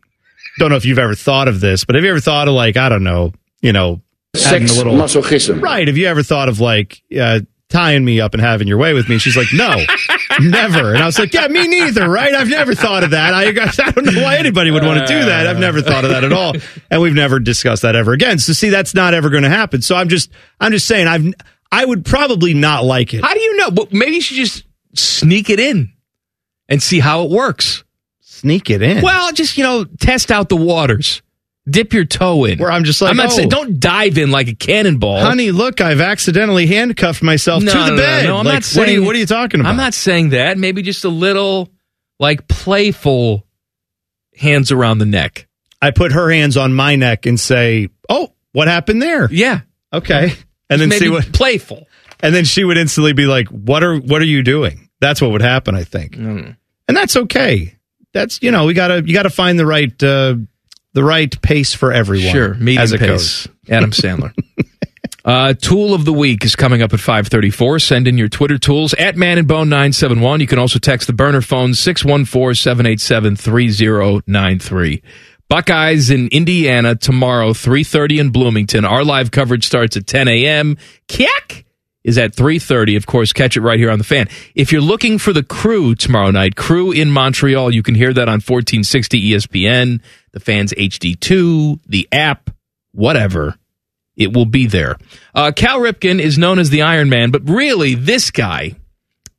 don't know if you've ever thought of this, but have you ever thought of like, I don't know, you know, adding Sex, a little masochism. Right. Have you ever thought of like uh, tying me up and having your way with me. She's like, no, never. And I was like, yeah, me neither, right? I've never thought of that. I, I don't know why anybody would want to do that. I've never thought of that at all. And we've never discussed that ever again. So see, that's not ever going to happen. So I'm just, I'm just saying, I've, I would probably not like it. How do you know? But maybe she just sneak it in and see how it works. Sneak it in. Well, just you know, test out the waters. Dip your toe in. Where I'm just like, I'm not oh. saying don't dive in like a cannonball. Honey, look, I've accidentally handcuffed myself no, to the no, bed. No, no, I'm Like, not what, saying. are you, what are you talking about? I'm not saying that. Maybe just a little, like playful hands around the neck. I put her hands on my neck and say, "Oh, what happened there?" Yeah. Okay. And then Maybe see what playful. And then she would instantly be like, "What are what are you doing?" That's what would happen, I think. Mm. And that's okay. That's you know we gotta you gotta find the right uh, the right pace for everyone. Sure, medium as it pace. goes. Adam Sandler. uh, tool of the week is coming up at 534. Send in your Twitter tools at Man and Bone 971. You can also text the burner phone 614-787-3093. Buckeyes in Indiana tomorrow, 3.30 in Bloomington. Our live coverage starts at 10 a.m. Kick is at 3.30. Of course, catch it right here on the fan. If you're looking for the crew tomorrow night, crew in Montreal, you can hear that on 1460 ESPN, the fans HD2, the app, whatever. It will be there. Uh, Cal Ripken is known as the Iron Man, but really, this guy,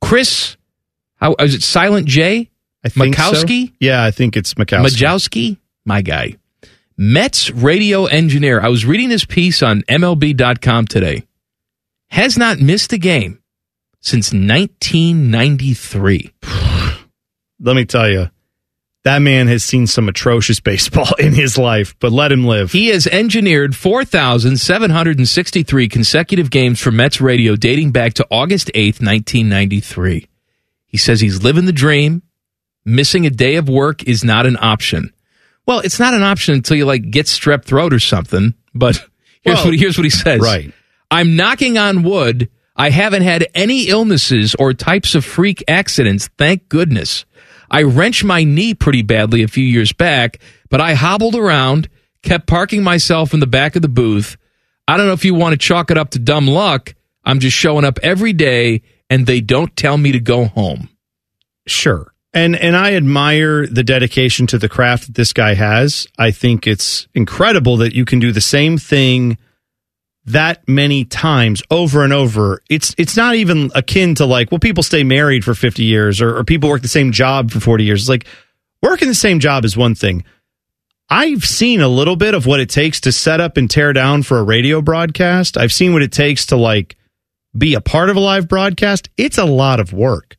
Chris, how is it Silent J? I think so. Makowski? Yeah, I think it's Makowski. Majowski? My guy. Mets radio engineer. I was reading this piece on MLB.com today. Has not missed a game since 1993. Let me tell you, that man has seen some atrocious baseball in his life, but let him live. He has engineered 4,763 consecutive games for Mets radio dating back to August 8th, 1993. He says he's living the dream. Missing a day of work is not an option. Well, it's not an option until you like get strep throat or something, but here's, Well, what, here's what he says. right. I'm knocking on wood. I haven't had any illnesses or types of freak accidents, thank goodness. I wrenched my knee pretty badly a few years back, but I hobbled around, kept parking myself in the back of the booth. I don't know if you want to chalk it up to dumb luck. I'm just showing up every day and they don't tell me to go home. Sure. And and I admire the dedication to the craft that this guy has. I think it's incredible that you can do the same thing that many times over and over. It's it's not even akin to like, well, people stay married for 50 years or, or people work the same job for 40 years. It's like working the same job is one thing. I've seen a little bit of what it takes to set up and tear down for a radio broadcast. I've seen what it takes to like be a part of a live broadcast. It's a lot of work.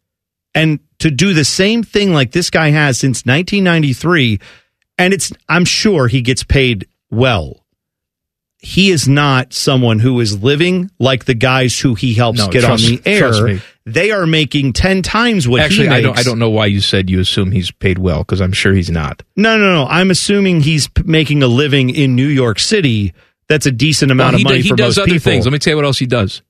And to do the same thing like this guy has since 1993 and it's I'm sure he gets paid well. He is not someone who is living like the guys who he helps No, get trust- on the air. They are making 10 times what Actually, he I don't I don't know why you said you assume he's paid well because I'm sure he's not. No, no, no. I'm assuming he's p- making a living in New York City. That's a decent amount Well, of money do- he for does most other people. things. Let me tell you what else he does.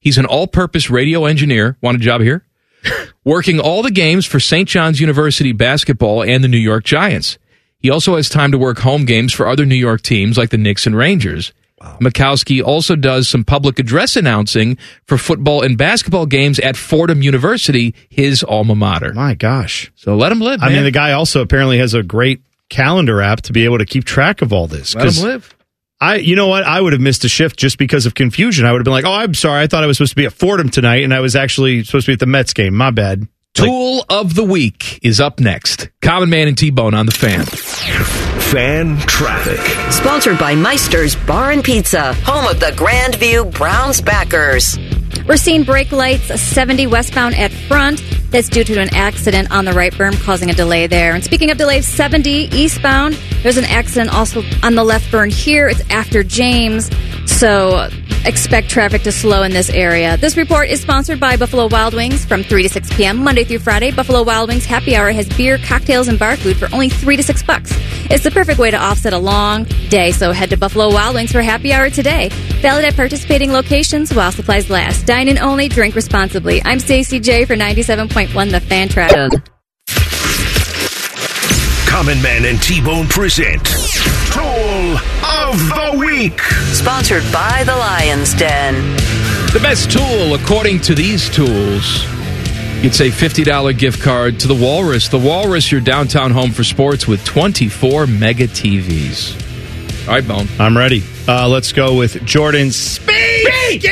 He's an all-purpose radio engineer. Want a job here? Working all the games for St. John's University basketball and the New York Giants. He also has time to work home games for other New York teams like the Knicks and Rangers. Mikowski also does some public address announcing for football and basketball games at Fordham University, his alma mater. My gosh. So let him live. I mean, the guy also apparently has a great calendar app to be able to keep track of all this. Let him live. I, you know what? I would have missed a shift just because of confusion. I would have been like, "Oh, I'm sorry. I thought I was supposed to be at Fordham tonight, and I was actually supposed to be at the Mets game. My bad." Tool of the week is up next. Common Man and T-Bone on the fan. Fan traffic. Sponsored by Meister's Bar and Pizza, home of the Grandview Browns backers. We're seeing brake lights 70 westbound at front. That's due to an accident on the right berm causing a delay there. And speaking of delays, 70 eastbound. There's an accident also on the left berm here. It's after James. So expect traffic to slow in this area. This report is sponsored by Buffalo Wild Wings from 3 to 6 p.m. Monday through Friday. Buffalo Wild Wings happy hour has beer, cocktails, and bar food for only 3 to 6 bucks. It's the perfect way to offset a long day. So head to Buffalo Wild Wings for happy hour today. Valid at participating locations while supplies last. Dine in only, drink responsibly. I'm Stacey J for 97.1 The Fan Traffic. Common Man and T-Bone present Tool of the Week. Sponsored by the Lion's Den. The best tool, according to these tools, it's a $50 gift card to the Walrus. The Walrus, your downtown home for sports with 24 mega TVs. All right, Bone. I'm ready. Uh, let's go with Jordan Space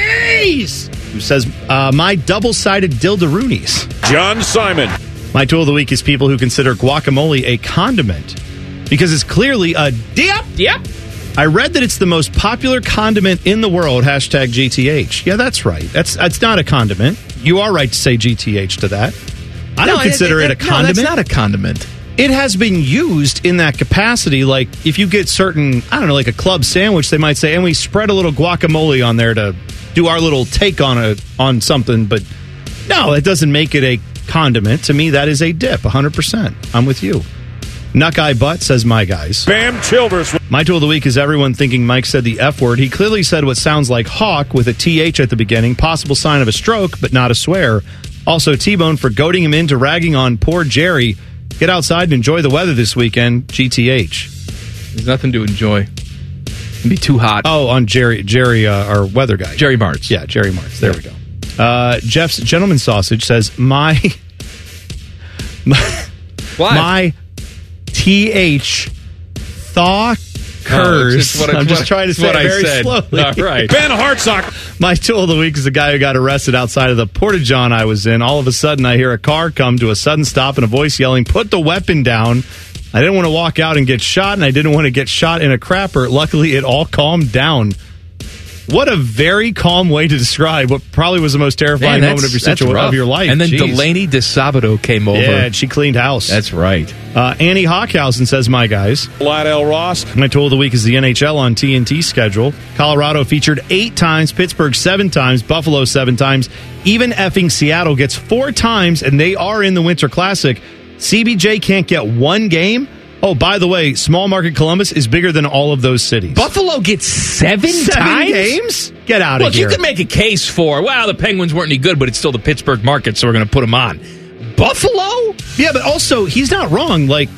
who says, uh, My double sided dildaroonies. John Simon. My tool of the week is people who consider guacamole a condiment because it's clearly a dip. Yep. I read that it's the most popular condiment in the world. Hashtag GTH. Yeah, that's right. That's that's not a condiment. You are right to say GTH to that. I don't No, consider it, a no, condiment. that's not a condiment. it has been used in that capacity. Like if you get certain, I don't know, like a club sandwich, they might say, and we spread a little guacamole on there to do our little take on a on something. But no, it doesn't make it a condiment. To me, that is a dip. 100. percent I'm with you. Nuck eye butt says my guys. Bam Childers. My tool of the week is everyone thinking Mike said the F word. He clearly said what sounds like hawk with a TH at the beginning, possible sign of a stroke, but not a swear. Also, T Bone for goading him into ragging on poor Jerry. Get outside and enjoy the weather this weekend. GTH. There's nothing to enjoy. It'd be too hot. Oh, on Jerry, Jerry, uh, our weather guy. Jerry Martz. Yeah, Jerry Martz. There we go. Uh, Jeff's gentleman sausage says my my, Why? my th thaw Oh, curs. it's what I- I'm just trying to say what I very said. slowly. All right. Ben Hartsock. My tool of the week is the guy who got arrested outside of the porta john I was in. All of a sudden, I hear a car come to a sudden stop and a voice yelling, "Put the weapon down." I didn't want to walk out and get shot, and I didn't want to get shot in a crapper. Luckily, it all calmed down. What a very calm way to describe what probably was the most terrifying Man, moment of your that's- that's situ- rough. of your life. And then Jeez. Delaney DiSabato came over. Yeah, and she cleaned house. That's right. Uh, Annie Hockhausen says, "My guys." Lionel Ross. My tool of the week is the NHL on TNT schedule. Colorado featured eight times, Pittsburgh seven times, Buffalo seven times. Even effing Seattle gets four times, and they are in the Winter Classic. CBJ can't get one game. Oh, by the way, small market Columbus is bigger than all of those cities. Buffalo gets seven, Seven times? games? Get out of Look, here. you could make a case for, well, the Penguins weren't any good, but it's still the Pittsburgh market, so we're going to put them on. Buffalo? Yeah, but also he's not wrong. Like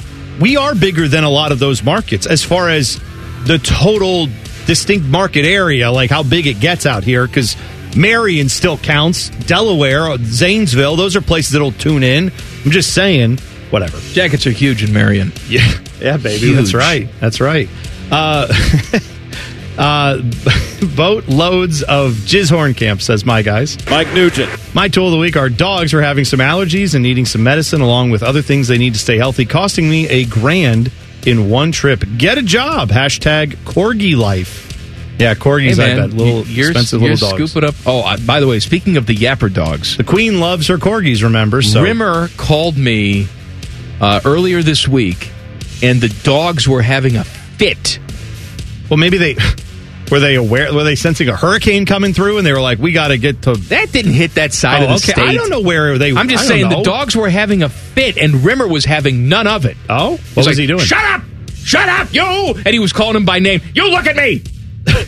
we are bigger than a lot of those markets as far as the total distinct market area, like how big it gets out here. Because Marion still counts, Delaware, Zanesville, those are places that'll tune in. I'm just saying, whatever. Jackets are huge in Marion. Yeah, yeah, baby, Huge. that's right, that's right. Uh, uh, boat loads of Jizzhorn camp, says my guys. Mike Nugent. My tool of the week: Our dogs are having some allergies and needing some medicine, along with other things they need to stay healthy, costing me a grand in one trip. Get a job. Hashtag Corgi life. Yeah, corgis. Hey, I bet little you're, expensive you're little dogs. Scoop it up. Oh, uh, by the way, speaking of the Yapper dogs, The queen loves her corgis. Remember, so Rimmer called me uh, earlier this week, and the dogs were having a fit. well, maybe they were they aware? Were they sensing a hurricane coming through, and they were like, "We got to get to." That didn't hit that side Oh, of the okay. state. I don't know where they. Were. I'm just saying the dogs were having a fit, and Rimmer was having none of it. Oh, He's what was like, he doing? Shut up! Shut up, you! And he was calling him by name. You look at me!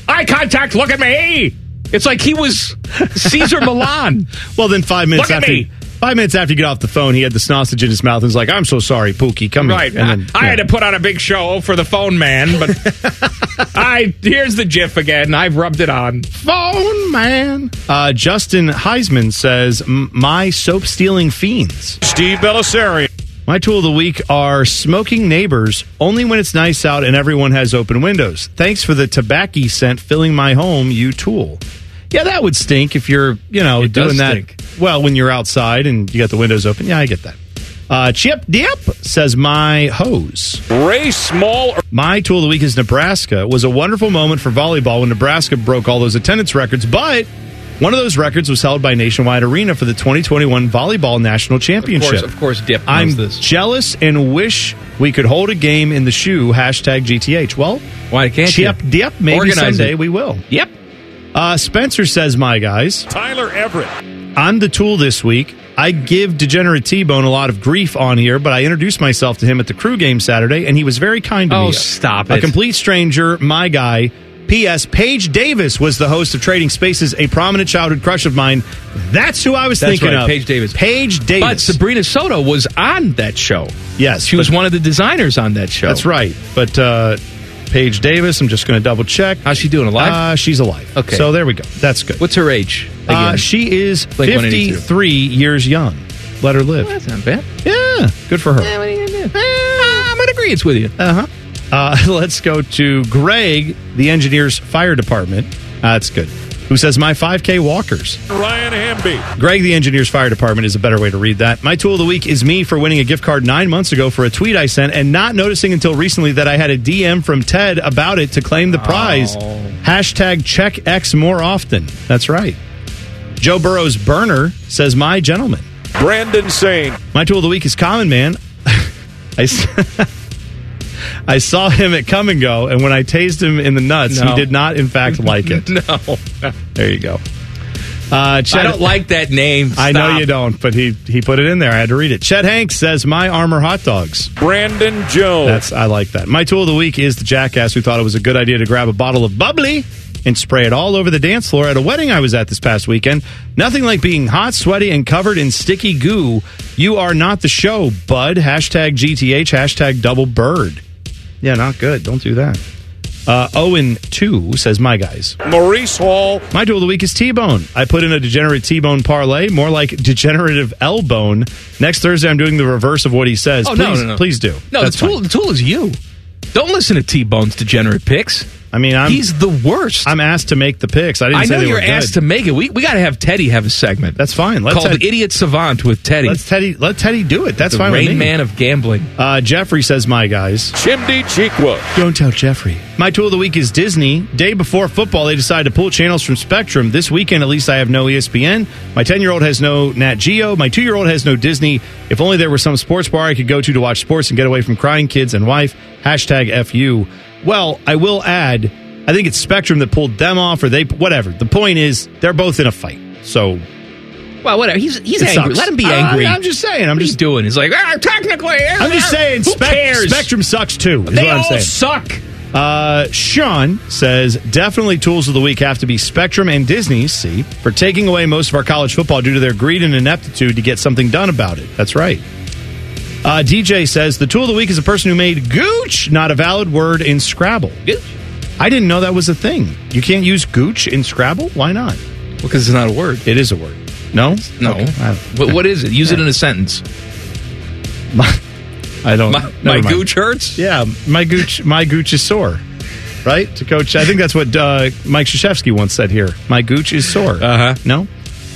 Eye contact, look at me! It's like he was Cesar Millan. Well, then five minutes Look after. Five minutes after you get off the phone, he had the sausage in his mouth and was like, "I'm so sorry, Pookie, come Right. here." And then, I, I had to put on a big show for the phone man, but I here's the GIF again. I've rubbed it on. phone man. Uh, Justin Heisman says, "My soap stealing fiends." Steve Bellisari. My tool of the week are smoking neighbors only when it's nice out and everyone has open windows. Thanks for the tobacco scent filling my home, you tool. Yeah, that would stink if you're, you know, It doing that. stink. Well, when you're outside and you got the windows open. Yeah, I get that. Uh, Chip Dip says my hose. Ray Small. My tool of the week is Nebraska. It was a wonderful moment for volleyball when Nebraska broke all those attendance records, but one of those records was held by Nationwide Arena for the 2021 Volleyball National Championship. Of course, of course, Dip I'm this. jealous and wish we could hold a game in the shoe. Hashtag GTH. Well, Why can't Chip you? Dip. Maybe Organize someday it. we will. Yep. Uh, Spencer says, "My guys, Tyler Everett. I'm the tool this week. I give Degenerate T Bone a lot of grief on here, but I introduced myself to him at the crew game Saturday, and he was very kind to Oh, me. Oh, stop it! A complete stranger, my guy. P.S. Paige Davis was the host of Trading Spaces, a prominent childhood crush of mine. That's who I was That's thinking right, of. Paige Davis. Paige Davis. But Sabrina Soto was on that show. yes, She was one of the designers on that show. That's right. But uh, Paige Davis. I'm just going to double check. How's she doing? Alive? Uh, she's alive. Okay. So there we go. That's good. What's her age? Uh, she is Blink 182. 53 years young. Let her live. Well, that's not bad. Yeah, good for her. Yeah, what are you gonna do? Ah, I'm in agreement with you. Uh-huh. Uh Let's go to Greg, the engineer's fire department. Uh, that's good. Who says my 5K walkers? Ryan Hamby. Greg, the engineer's fire department, is a better way to read that. My tool of the week is me for winning a gift card nine months ago for a tweet I sent and not noticing until recently that I had a DM from Ted about it to claim the prize. Hashtag check X more often. That's right. Joe Burrow's burner says my gentleman. Brandon Saine. My tool of the week is Common Man. I, I saw him at Come and Go, and when I tased him in the nuts, No. he did not, in fact, like it. No. There you go. Uh, Chet, I don't like that name. I know you don't, but he he put it in there. I had to read it. Chet Hanks says my armor hot dogs. Brandon Jones. That's I like that. My tool of the week is the jackass who thought it was a good idea to grab a bottle of bubbly and spray it all over the dance floor at a wedding I was at this past weekend. Nothing like being hot, sweaty, and covered in sticky goo. You are not the show, bud. Hashtag GTH. Hashtag double bird. Yeah, not good. Don't do that. Uh, Owen two says my guys. Maurice Hall. My tool of the week is T-bone. I put in a degenerate T-bone parlay, more like degenerative L-bone. Next Thursday, I'm doing the reverse of what he says. Oh, please, no, no, no. please do. No, That's the tool, the tool is you. Don't listen to T Bone's degenerate picks. I mean, I'm, He's the worst. I'm asked to make the picks. I didn't I say know they you're were good. asked to make it. We, we got to have Teddy have a segment. That's fine. Let called Ted- Idiot Savant with Teddy. Let's Teddy. Let Teddy do it. That's the fine Rain with me. Man of gambling. Uh, Jeffrey says, "My guys." Chimdi Chekwa. Don't tell Jeffrey. My tool of the week is Disney. Day before football, they decided to pull channels from Spectrum. This weekend, at least, I have no ESPN. My 10 year old has no Nat Geo. My two year old has no Disney. If only there were some sports bar I could go to to watch sports and get away from crying kids and wife. Hashtag FU. Well, I will add, I think it's Spectrum that pulled them off, or they, whatever. The point is, they're both in a fight. So, Well, whatever. He's he's It angry. sucks. Let him be I- angry. I'm just saying. I'm What just doing. He's like, ah, technically. I'm just saying, Who Spec- cares? Spectrum sucks too. They what I'm all saying. suck. Uh, Sean says definitely tools of the week have to be Spectrum and Disney. See for taking away most of our college football due to their greed and ineptitude to get something done about it. That's right. Uh, DJ says the tool of the week is a person who made gooch not a valid word in Scrabble. Gooch? I didn't know that was a thing. You can't use gooch in Scrabble. Why not? Because it's not a word. It is a word. No, No. Okay. I, What, what is it? Use it in a sentence. I don't. My, my gooch hurts? Yeah, my gooch, my gooch is sore. Right to coach. I think that's what uh, Mike Krzyzewski once said here. My gooch is sore. Uh-huh. No.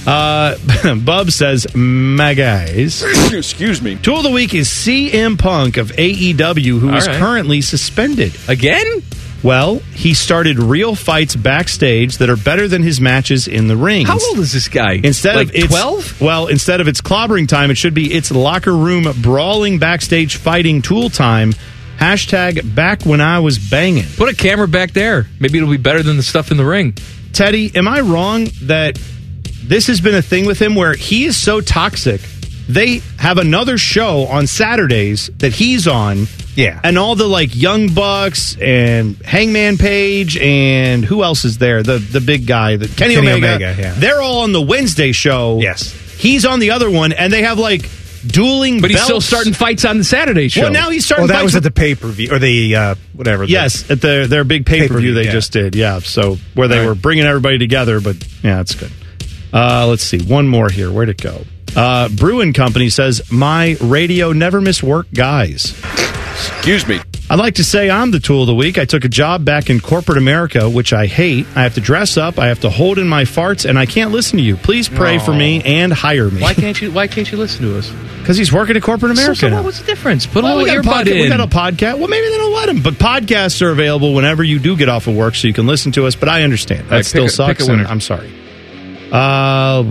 Uh, Bub says, "My guys." Excuse me. Tool of the week is CM Punk of AEW, who All is right. currently suspended. Again? Well, he started real fights backstage that are better than his matches in the ring. How old is this guy? Instead like of it's 12? well, instead of it's clobbering time, it should be it's locker room brawling backstage fighting tool time. Hashtag back when I was banging. Put a camera back there. Maybe it'll be better than the stuff in the ring. Teddy, am I wrong that this has been a thing with him where he is so toxic? They have another show on Saturdays that he's on. Yeah. And all the like Young Bucks and Hangman Page and who else is there? The the big guy, the Kenny, Kenny Omega. Omega, yeah. They're all on the Wednesday show. Yes. He's on the other one and they have like dueling But he's still starting fights on the Saturday show. Well, now he's starting Well, that fights was at the pay per view or the uh, whatever. the- Yes, at the their big pay per view Pay-per-view, they yeah. just did. Yeah, so where they Right. were bringing everybody together, but yeah, that's good. Uh, let's see, one more here. Where'd it go? Uh, Bruin Company says my radio never miss work, guys. Excuse me. I'd like to say I'm the tool of the week. I took a job back in corporate America, which I hate. I have to dress up, I have to hold in my farts, and I can't listen to you. Please pray for me and hire me. why can't you? Why can't you listen to us? Because he's working at corporate So, America. so now. what, what's the difference? Put Well, a we little got, a earbud podca- we in. got a podcast. Well, maybe they don't let them, but podcasts are available whenever you do get off of work, so you can listen to us. But I understand that right, still a- pick sucks. a and winner. I'm sorry. Uh,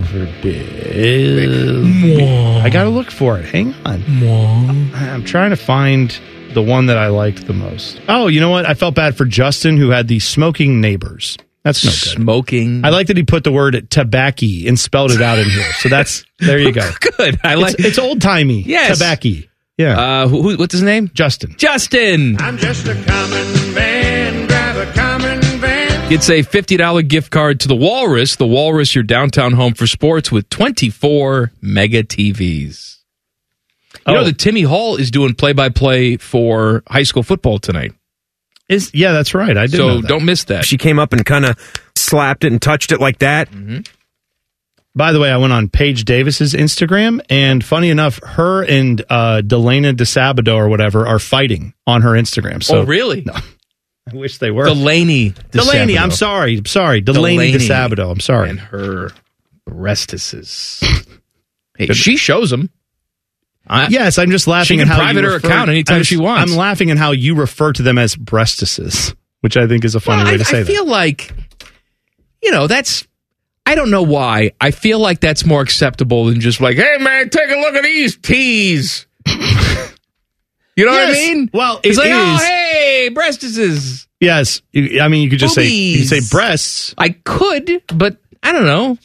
I got to look for it. Hang on. I'm trying to find the one that I liked the most. Oh, you know what? I felt bad for Justin, who had the smoking neighbors. That's no good. Smoking. I like that he put the word tobacco and spelled it out in here. So that's there you go. Good. I like. It's, it's old timey. Yes. tobacco. Yeah, Uh, who, who- what's his name? Justin. Justin. I'm just a common It's a $50 gift card to the Walrus. The Walrus, your downtown home for sports with 24 mega TVs. You know Oh. that Timmy Hall is doing play by play for high school football tonight. Is yeah, that's right. I did. So know that. don't miss that. She came up and kind of slapped it and touched it like that. By the way, I went on Paige Davis's Instagram, and funny enough, her and uh, Delana DeSabado or whatever are fighting on her Instagram. So oh, really? No, I wish they were. Delaney. Delaney. I'm sorry. I'm sorry. Delaney, DiSabato. I'm sorry. And her breastises. hey, she shows them. I, yes, I'm just laughing She at how private her refer- account anytime I'm- she wants. I'm laughing at how you refer to them as breastises, which I think is a funny Well, way I, to say that. I feel like, you know, that's. I don't know why. I feel like that's more acceptable than just like, hey man, take a look at these tees. you know what I mean? Well, it's it like, oh hey, breastises. Yes, I mean you could just say you could say breasts. I could, but I don't know.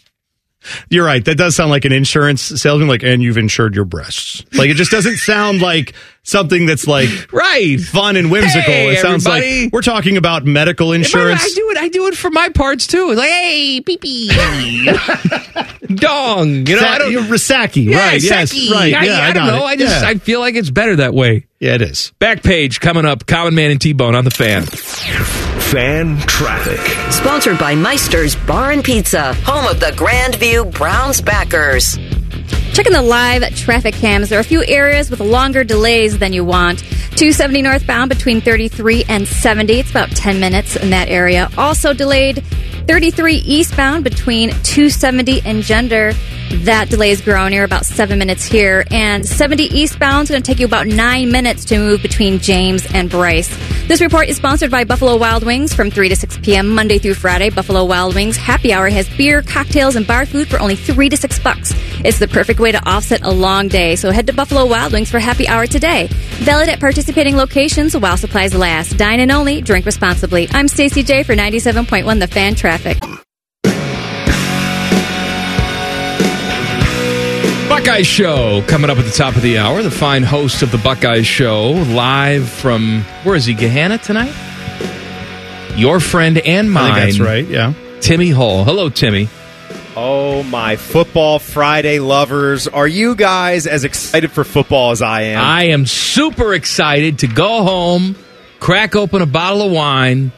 You're right. That does sound like an insurance salesman, like, and you've insured your breasts. Like, it just doesn't sound like something that's like right, fun and whimsical. Hey, it sounds everybody. like we're talking about medical If I- insurance. I, do it. I do it for my parts too. It's like, hey, pee pee, dong. You know, I don't. You're Rasaki, Yeah, right? Yes, Saki. right. I, yeah, I, don't know. it. I just Yeah. I feel like it's better that way. Yeah, it is. Back page coming up. Common Man and T Bone on the fan. Fan traffic. Sponsored by Meister's Bar and Pizza, home of the Grandview Browns backers. Checking the live traffic cams, there are a few areas with longer delays than you want. 270 northbound between 33 and 70. It's about 10 minutes in that area. Also delayed 33 eastbound between 270 and Gender. That delay is growing You're about seven minutes here. And 70 eastbound is going to take you about nine minutes to move between James and Brice. This report is sponsored by Buffalo Wild Wings from 3 to 6 p.m. Monday through Friday. Buffalo Wild Wings happy hour has beer, cocktails, and bar food for only 3 to 6 bucks. It's the perfect way to offset a long day, so head to Buffalo Wild Wings for happy hour today. Valid at participating locations while supplies last. Dine in only, drink responsibly. I'm Stacey J for 97.1 The Fan Traffic. Buckeyes Show coming up at the top of the hour. The fine host of the Buckeye Show, live from where is he? Gahanna tonight. Your friend and I mine. think that's right. Yeah. Timmy Hall. Hello, Timmy. Oh my football Friday lovers! Are you guys as excited for football as I am? I am super excited to go home, crack open a bottle of wine,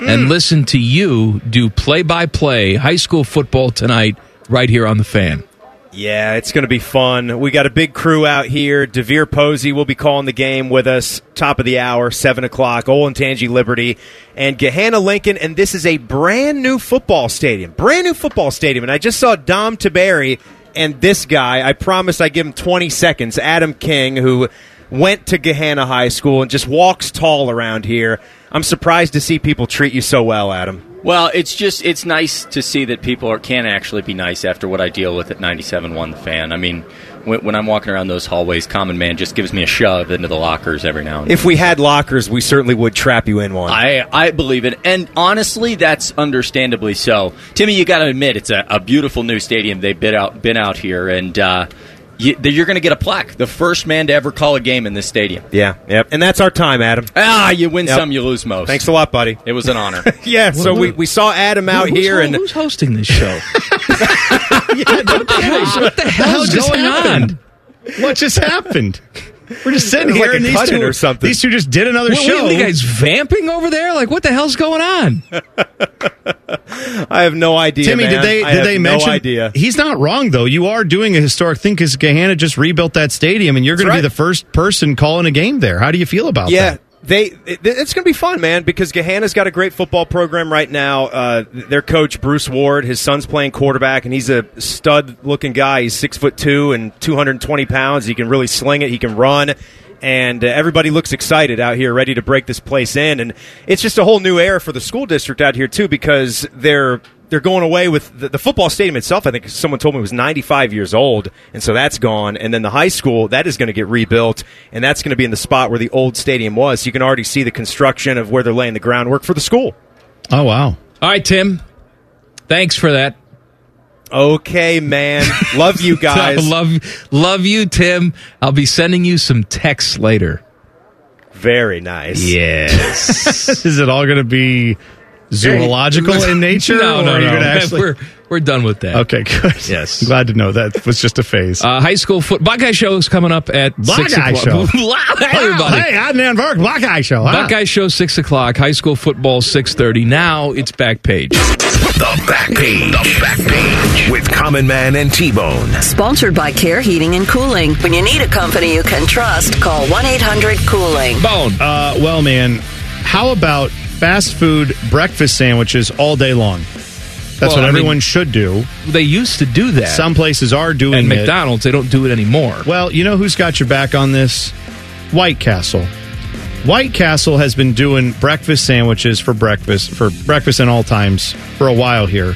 and mm. listen to you do play by play high school football tonight right here on the fan. Yeah, it's going to be fun. We got a big crew out here. DeVier Posey will be calling the game with us. Top of the hour, seven o'clock. Olentangy Liberty and Gahanna Lincoln, and this is a brand new football stadium. Brand new football stadium. And I just saw Dom Tiberi and this guy. I promise I'd give him twenty seconds. Adam King, who went to Gahanna High School and just walks tall around here. I'm surprised to see people treat you so well, Adam. Well, it's just it's nice to see that people are, can actually be nice after what I deal with at 97.1 The Fan. I mean, when, when I'm walking around those hallways, Common Man just gives me a shove into the lockers every now and then. If we had lockers, we certainly would trap you in one. I, I believe it. And honestly, that's understandably so. Timmy, you got to admit, it's a, a beautiful new stadium. They've been out, been out here, and uh, you, you're going to get a plaque. The first man to ever call a game in this stadium. Yeah, yep. And that's our time, Adam. Ah, you win Yep. some, you lose most. Thanks a lot, buddy. It was an honor. yeah, so we, we saw Adam out Who's here, ho- and who's hosting this show? what the hell, what the hell's just going happened? What just happened? We're just sitting here like and these two, or something. these two just did another Wait, show. wait, you guys vamping over there? Like, what the hell's going on? I have no idea. Timmy, man. did they I did they no mention? idea. He's not wrong though. You are doing a historic thing because Gahanna just rebuilt that stadium, and you're going to be the first person calling a game there. How do you feel about Yeah, that? They it, it's going to be fun, man. Because Gahanna's got a great football program right now. Uh, their coach Bruce Ward, his son's playing quarterback, and he's a stud-looking guy. He's six foot two and two hundred and twenty pounds. He can really sling it. He can run. And uh, everybody looks excited out here, ready to break this place in, and it's just a whole new era for the school district out here too, because they're they're going away with the, the football stadium itself. I think someone told me it was 95 years old, and so that's gone. And then the high school that is going to get rebuilt, and that's going to be in the spot where the old stadium was. So you can already see the construction of where they're laying the groundwork for the school. Oh wow! All right, Tim. Thanks for that. Okay, man. Love you guys. love, love you, Tim. I'll be sending you some texts later. Very nice. Yes. Is it all going to be zoological in nature? No, or no, are you no. actually- We're We're done with that. Okay, good. Yes. Glad to know that was just a phase. Uh, high school foot Buckeye show is coming up at Black six Eye o'clock. Show. hey, everybody. Hey, I'm Nan Burke. Black Eye Show. Huh? Buckeye show six o'clock. High school football six thirty. Now it's back page. The back page. The back page with Common Man and T Bone. Sponsored by Care Heating and Cooling. When you need a company you can trust, call 1 800 Cooling. Bone. Uh, well, man, how about fast food breakfast sandwiches all day long? That's Well, what I everyone mean, should do. They used to do that. Some places are doing it. McDonald's, they don't do it anymore. Well, you know who's got your back on this? White Castle. White Castle has been doing breakfast sandwiches for breakfast for breakfast and all times for a while here.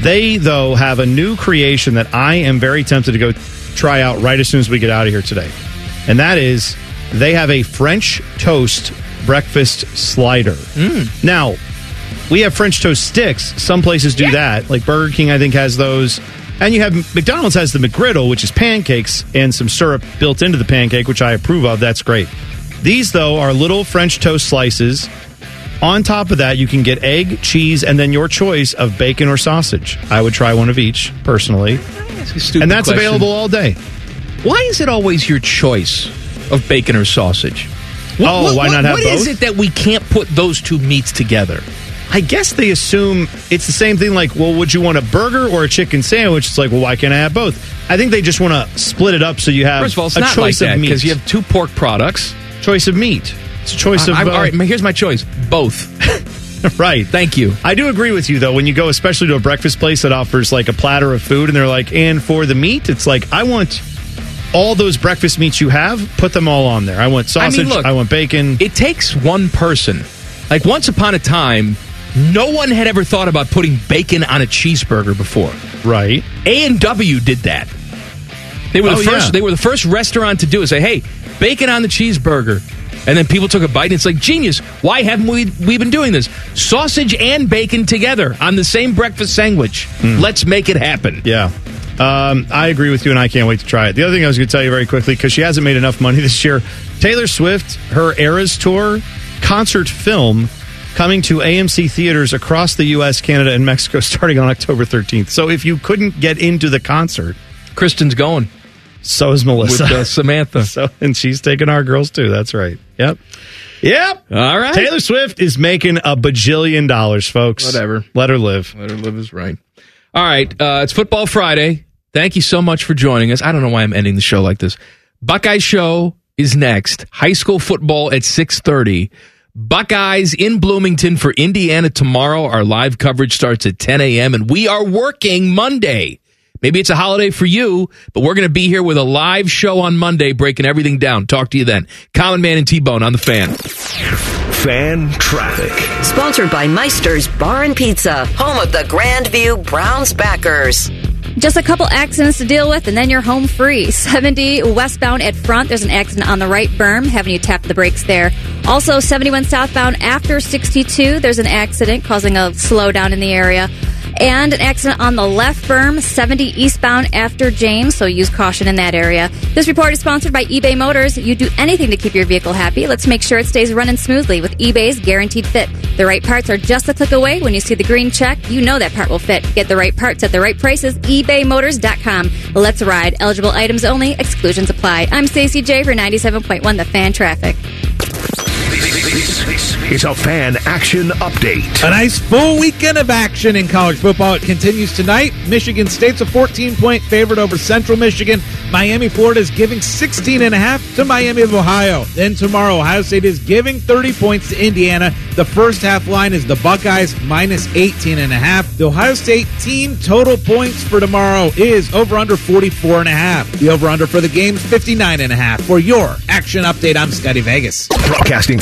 They though have a new creation that I am very tempted to go try out right as soon as we get out of here today. And that is they have a French toast breakfast slider. Mm. Now, we have French toast sticks. Some places do that. Like Burger King, I think, has those. And you have McDonald's has the McGriddle, which is pancakes and some syrup built into the pancake, which I approve of. That's great. These, though, are little French toast slices. On top of that, you can get egg, cheese, and then your choice of bacon or sausage. I would try one of each, personally. stupid And that's question. available all day. Why is it always your choice of bacon or sausage? Oh, why not have both? What is it that we can't put those two meats together? I guess they assume it's the same thing. Like, well, would you want a burger or a chicken sandwich? It's like, well, why can't I have both? I think they just want to split it up so you have First of all, it's a not like choice that of meat. because you have two pork products. choice of meat. It's a choice of. I- I- uh, all right, here's my choice: both. right. Thank you. I do agree with you though. When you go, especially to a breakfast place that offers like a platter of food, and they're like, and for the meat, it's like I want all those breakfast meats you have. Put them all on there. I want I mean, sausage. look, I want bacon. It takes one person. Like once upon a time, no one had ever thought about putting bacon on a cheeseburger before. Right. A and W did that. They were the Oh, first. yeah. They were the first restaurant to do it. Say, hey, bacon on the cheeseburger, and then people took a bite, and it's like genius. Why haven't we we been doing this? Sausage and bacon together on the same breakfast sandwich. Hmm. Let's make it happen. Yeah. Um, I agree with you, and I can't wait to try it. The other thing I was going to tell you very quickly, because she hasn't made enough money this year, Taylor Swift, her Eras Tour concert film coming to AMC theaters across the U.S., Canada, and Mexico starting on October 13th. So if you couldn't get into the concert, Kristen's going. So is Melissa. With uh, Samantha. So, and she's taking our girls too. That's right. Yep. Yep. All right. Taylor Swift is making a bajillion dollars, folks. Whatever. Let her live. Let her live is right. All right. Uh, it's Football Friday. Thank you so much for joining us. I don't know why I'm ending the show like this. Buckeye Show is next. High school football at 630. Buckeyes in Bloomington for Indiana tomorrow. Our live coverage starts at 10 a.m. and we are working Monday. Maybe it's a holiday for you, but we're going to be here with a live show on Monday, breaking everything down. Talk to you then. Common Man and T-Bone on the fan. Fan traffic. Sponsored by Meister's Bar and Pizza, home of the Grandview Browns backers. Just a couple accidents to deal with, and then you're home free. 70 westbound at front, there's an accident on the right berm, having you tap the brakes there. Also, 71 southbound after 62, there's an accident causing a slowdown in the area. And an accident on the left berm, 70 eastbound after James, so use caution in that area. This report is sponsored by eBay Motors. You do anything to keep your vehicle happy. Let's make sure it stays running smoothly with eBay's Guaranteed Fit. The right parts are just a click away. When you see the green check, you know that part will fit. Get the right parts at the right prices. ebaymotors.com. Let's ride. Eligible items only. Exclusions apply. I'm Stacey J for 97.1 The Fan Traffic. This is a fan action update. A nice full weekend of action in college football. It continues tonight. Michigan State's a 14 point favorite over Central Michigan. Miami, Florida is giving 16 and a half to Miami of Ohio. Then tomorrow, Ohio State is giving 30 points to Indiana. The first half line is the Buckeyes minus 18 and a half. The Ohio State team total points for tomorrow is over under 44 and a half. The over under for the game is 59 and a half. For your action update, I'm Scotty Vegas. Broadcasting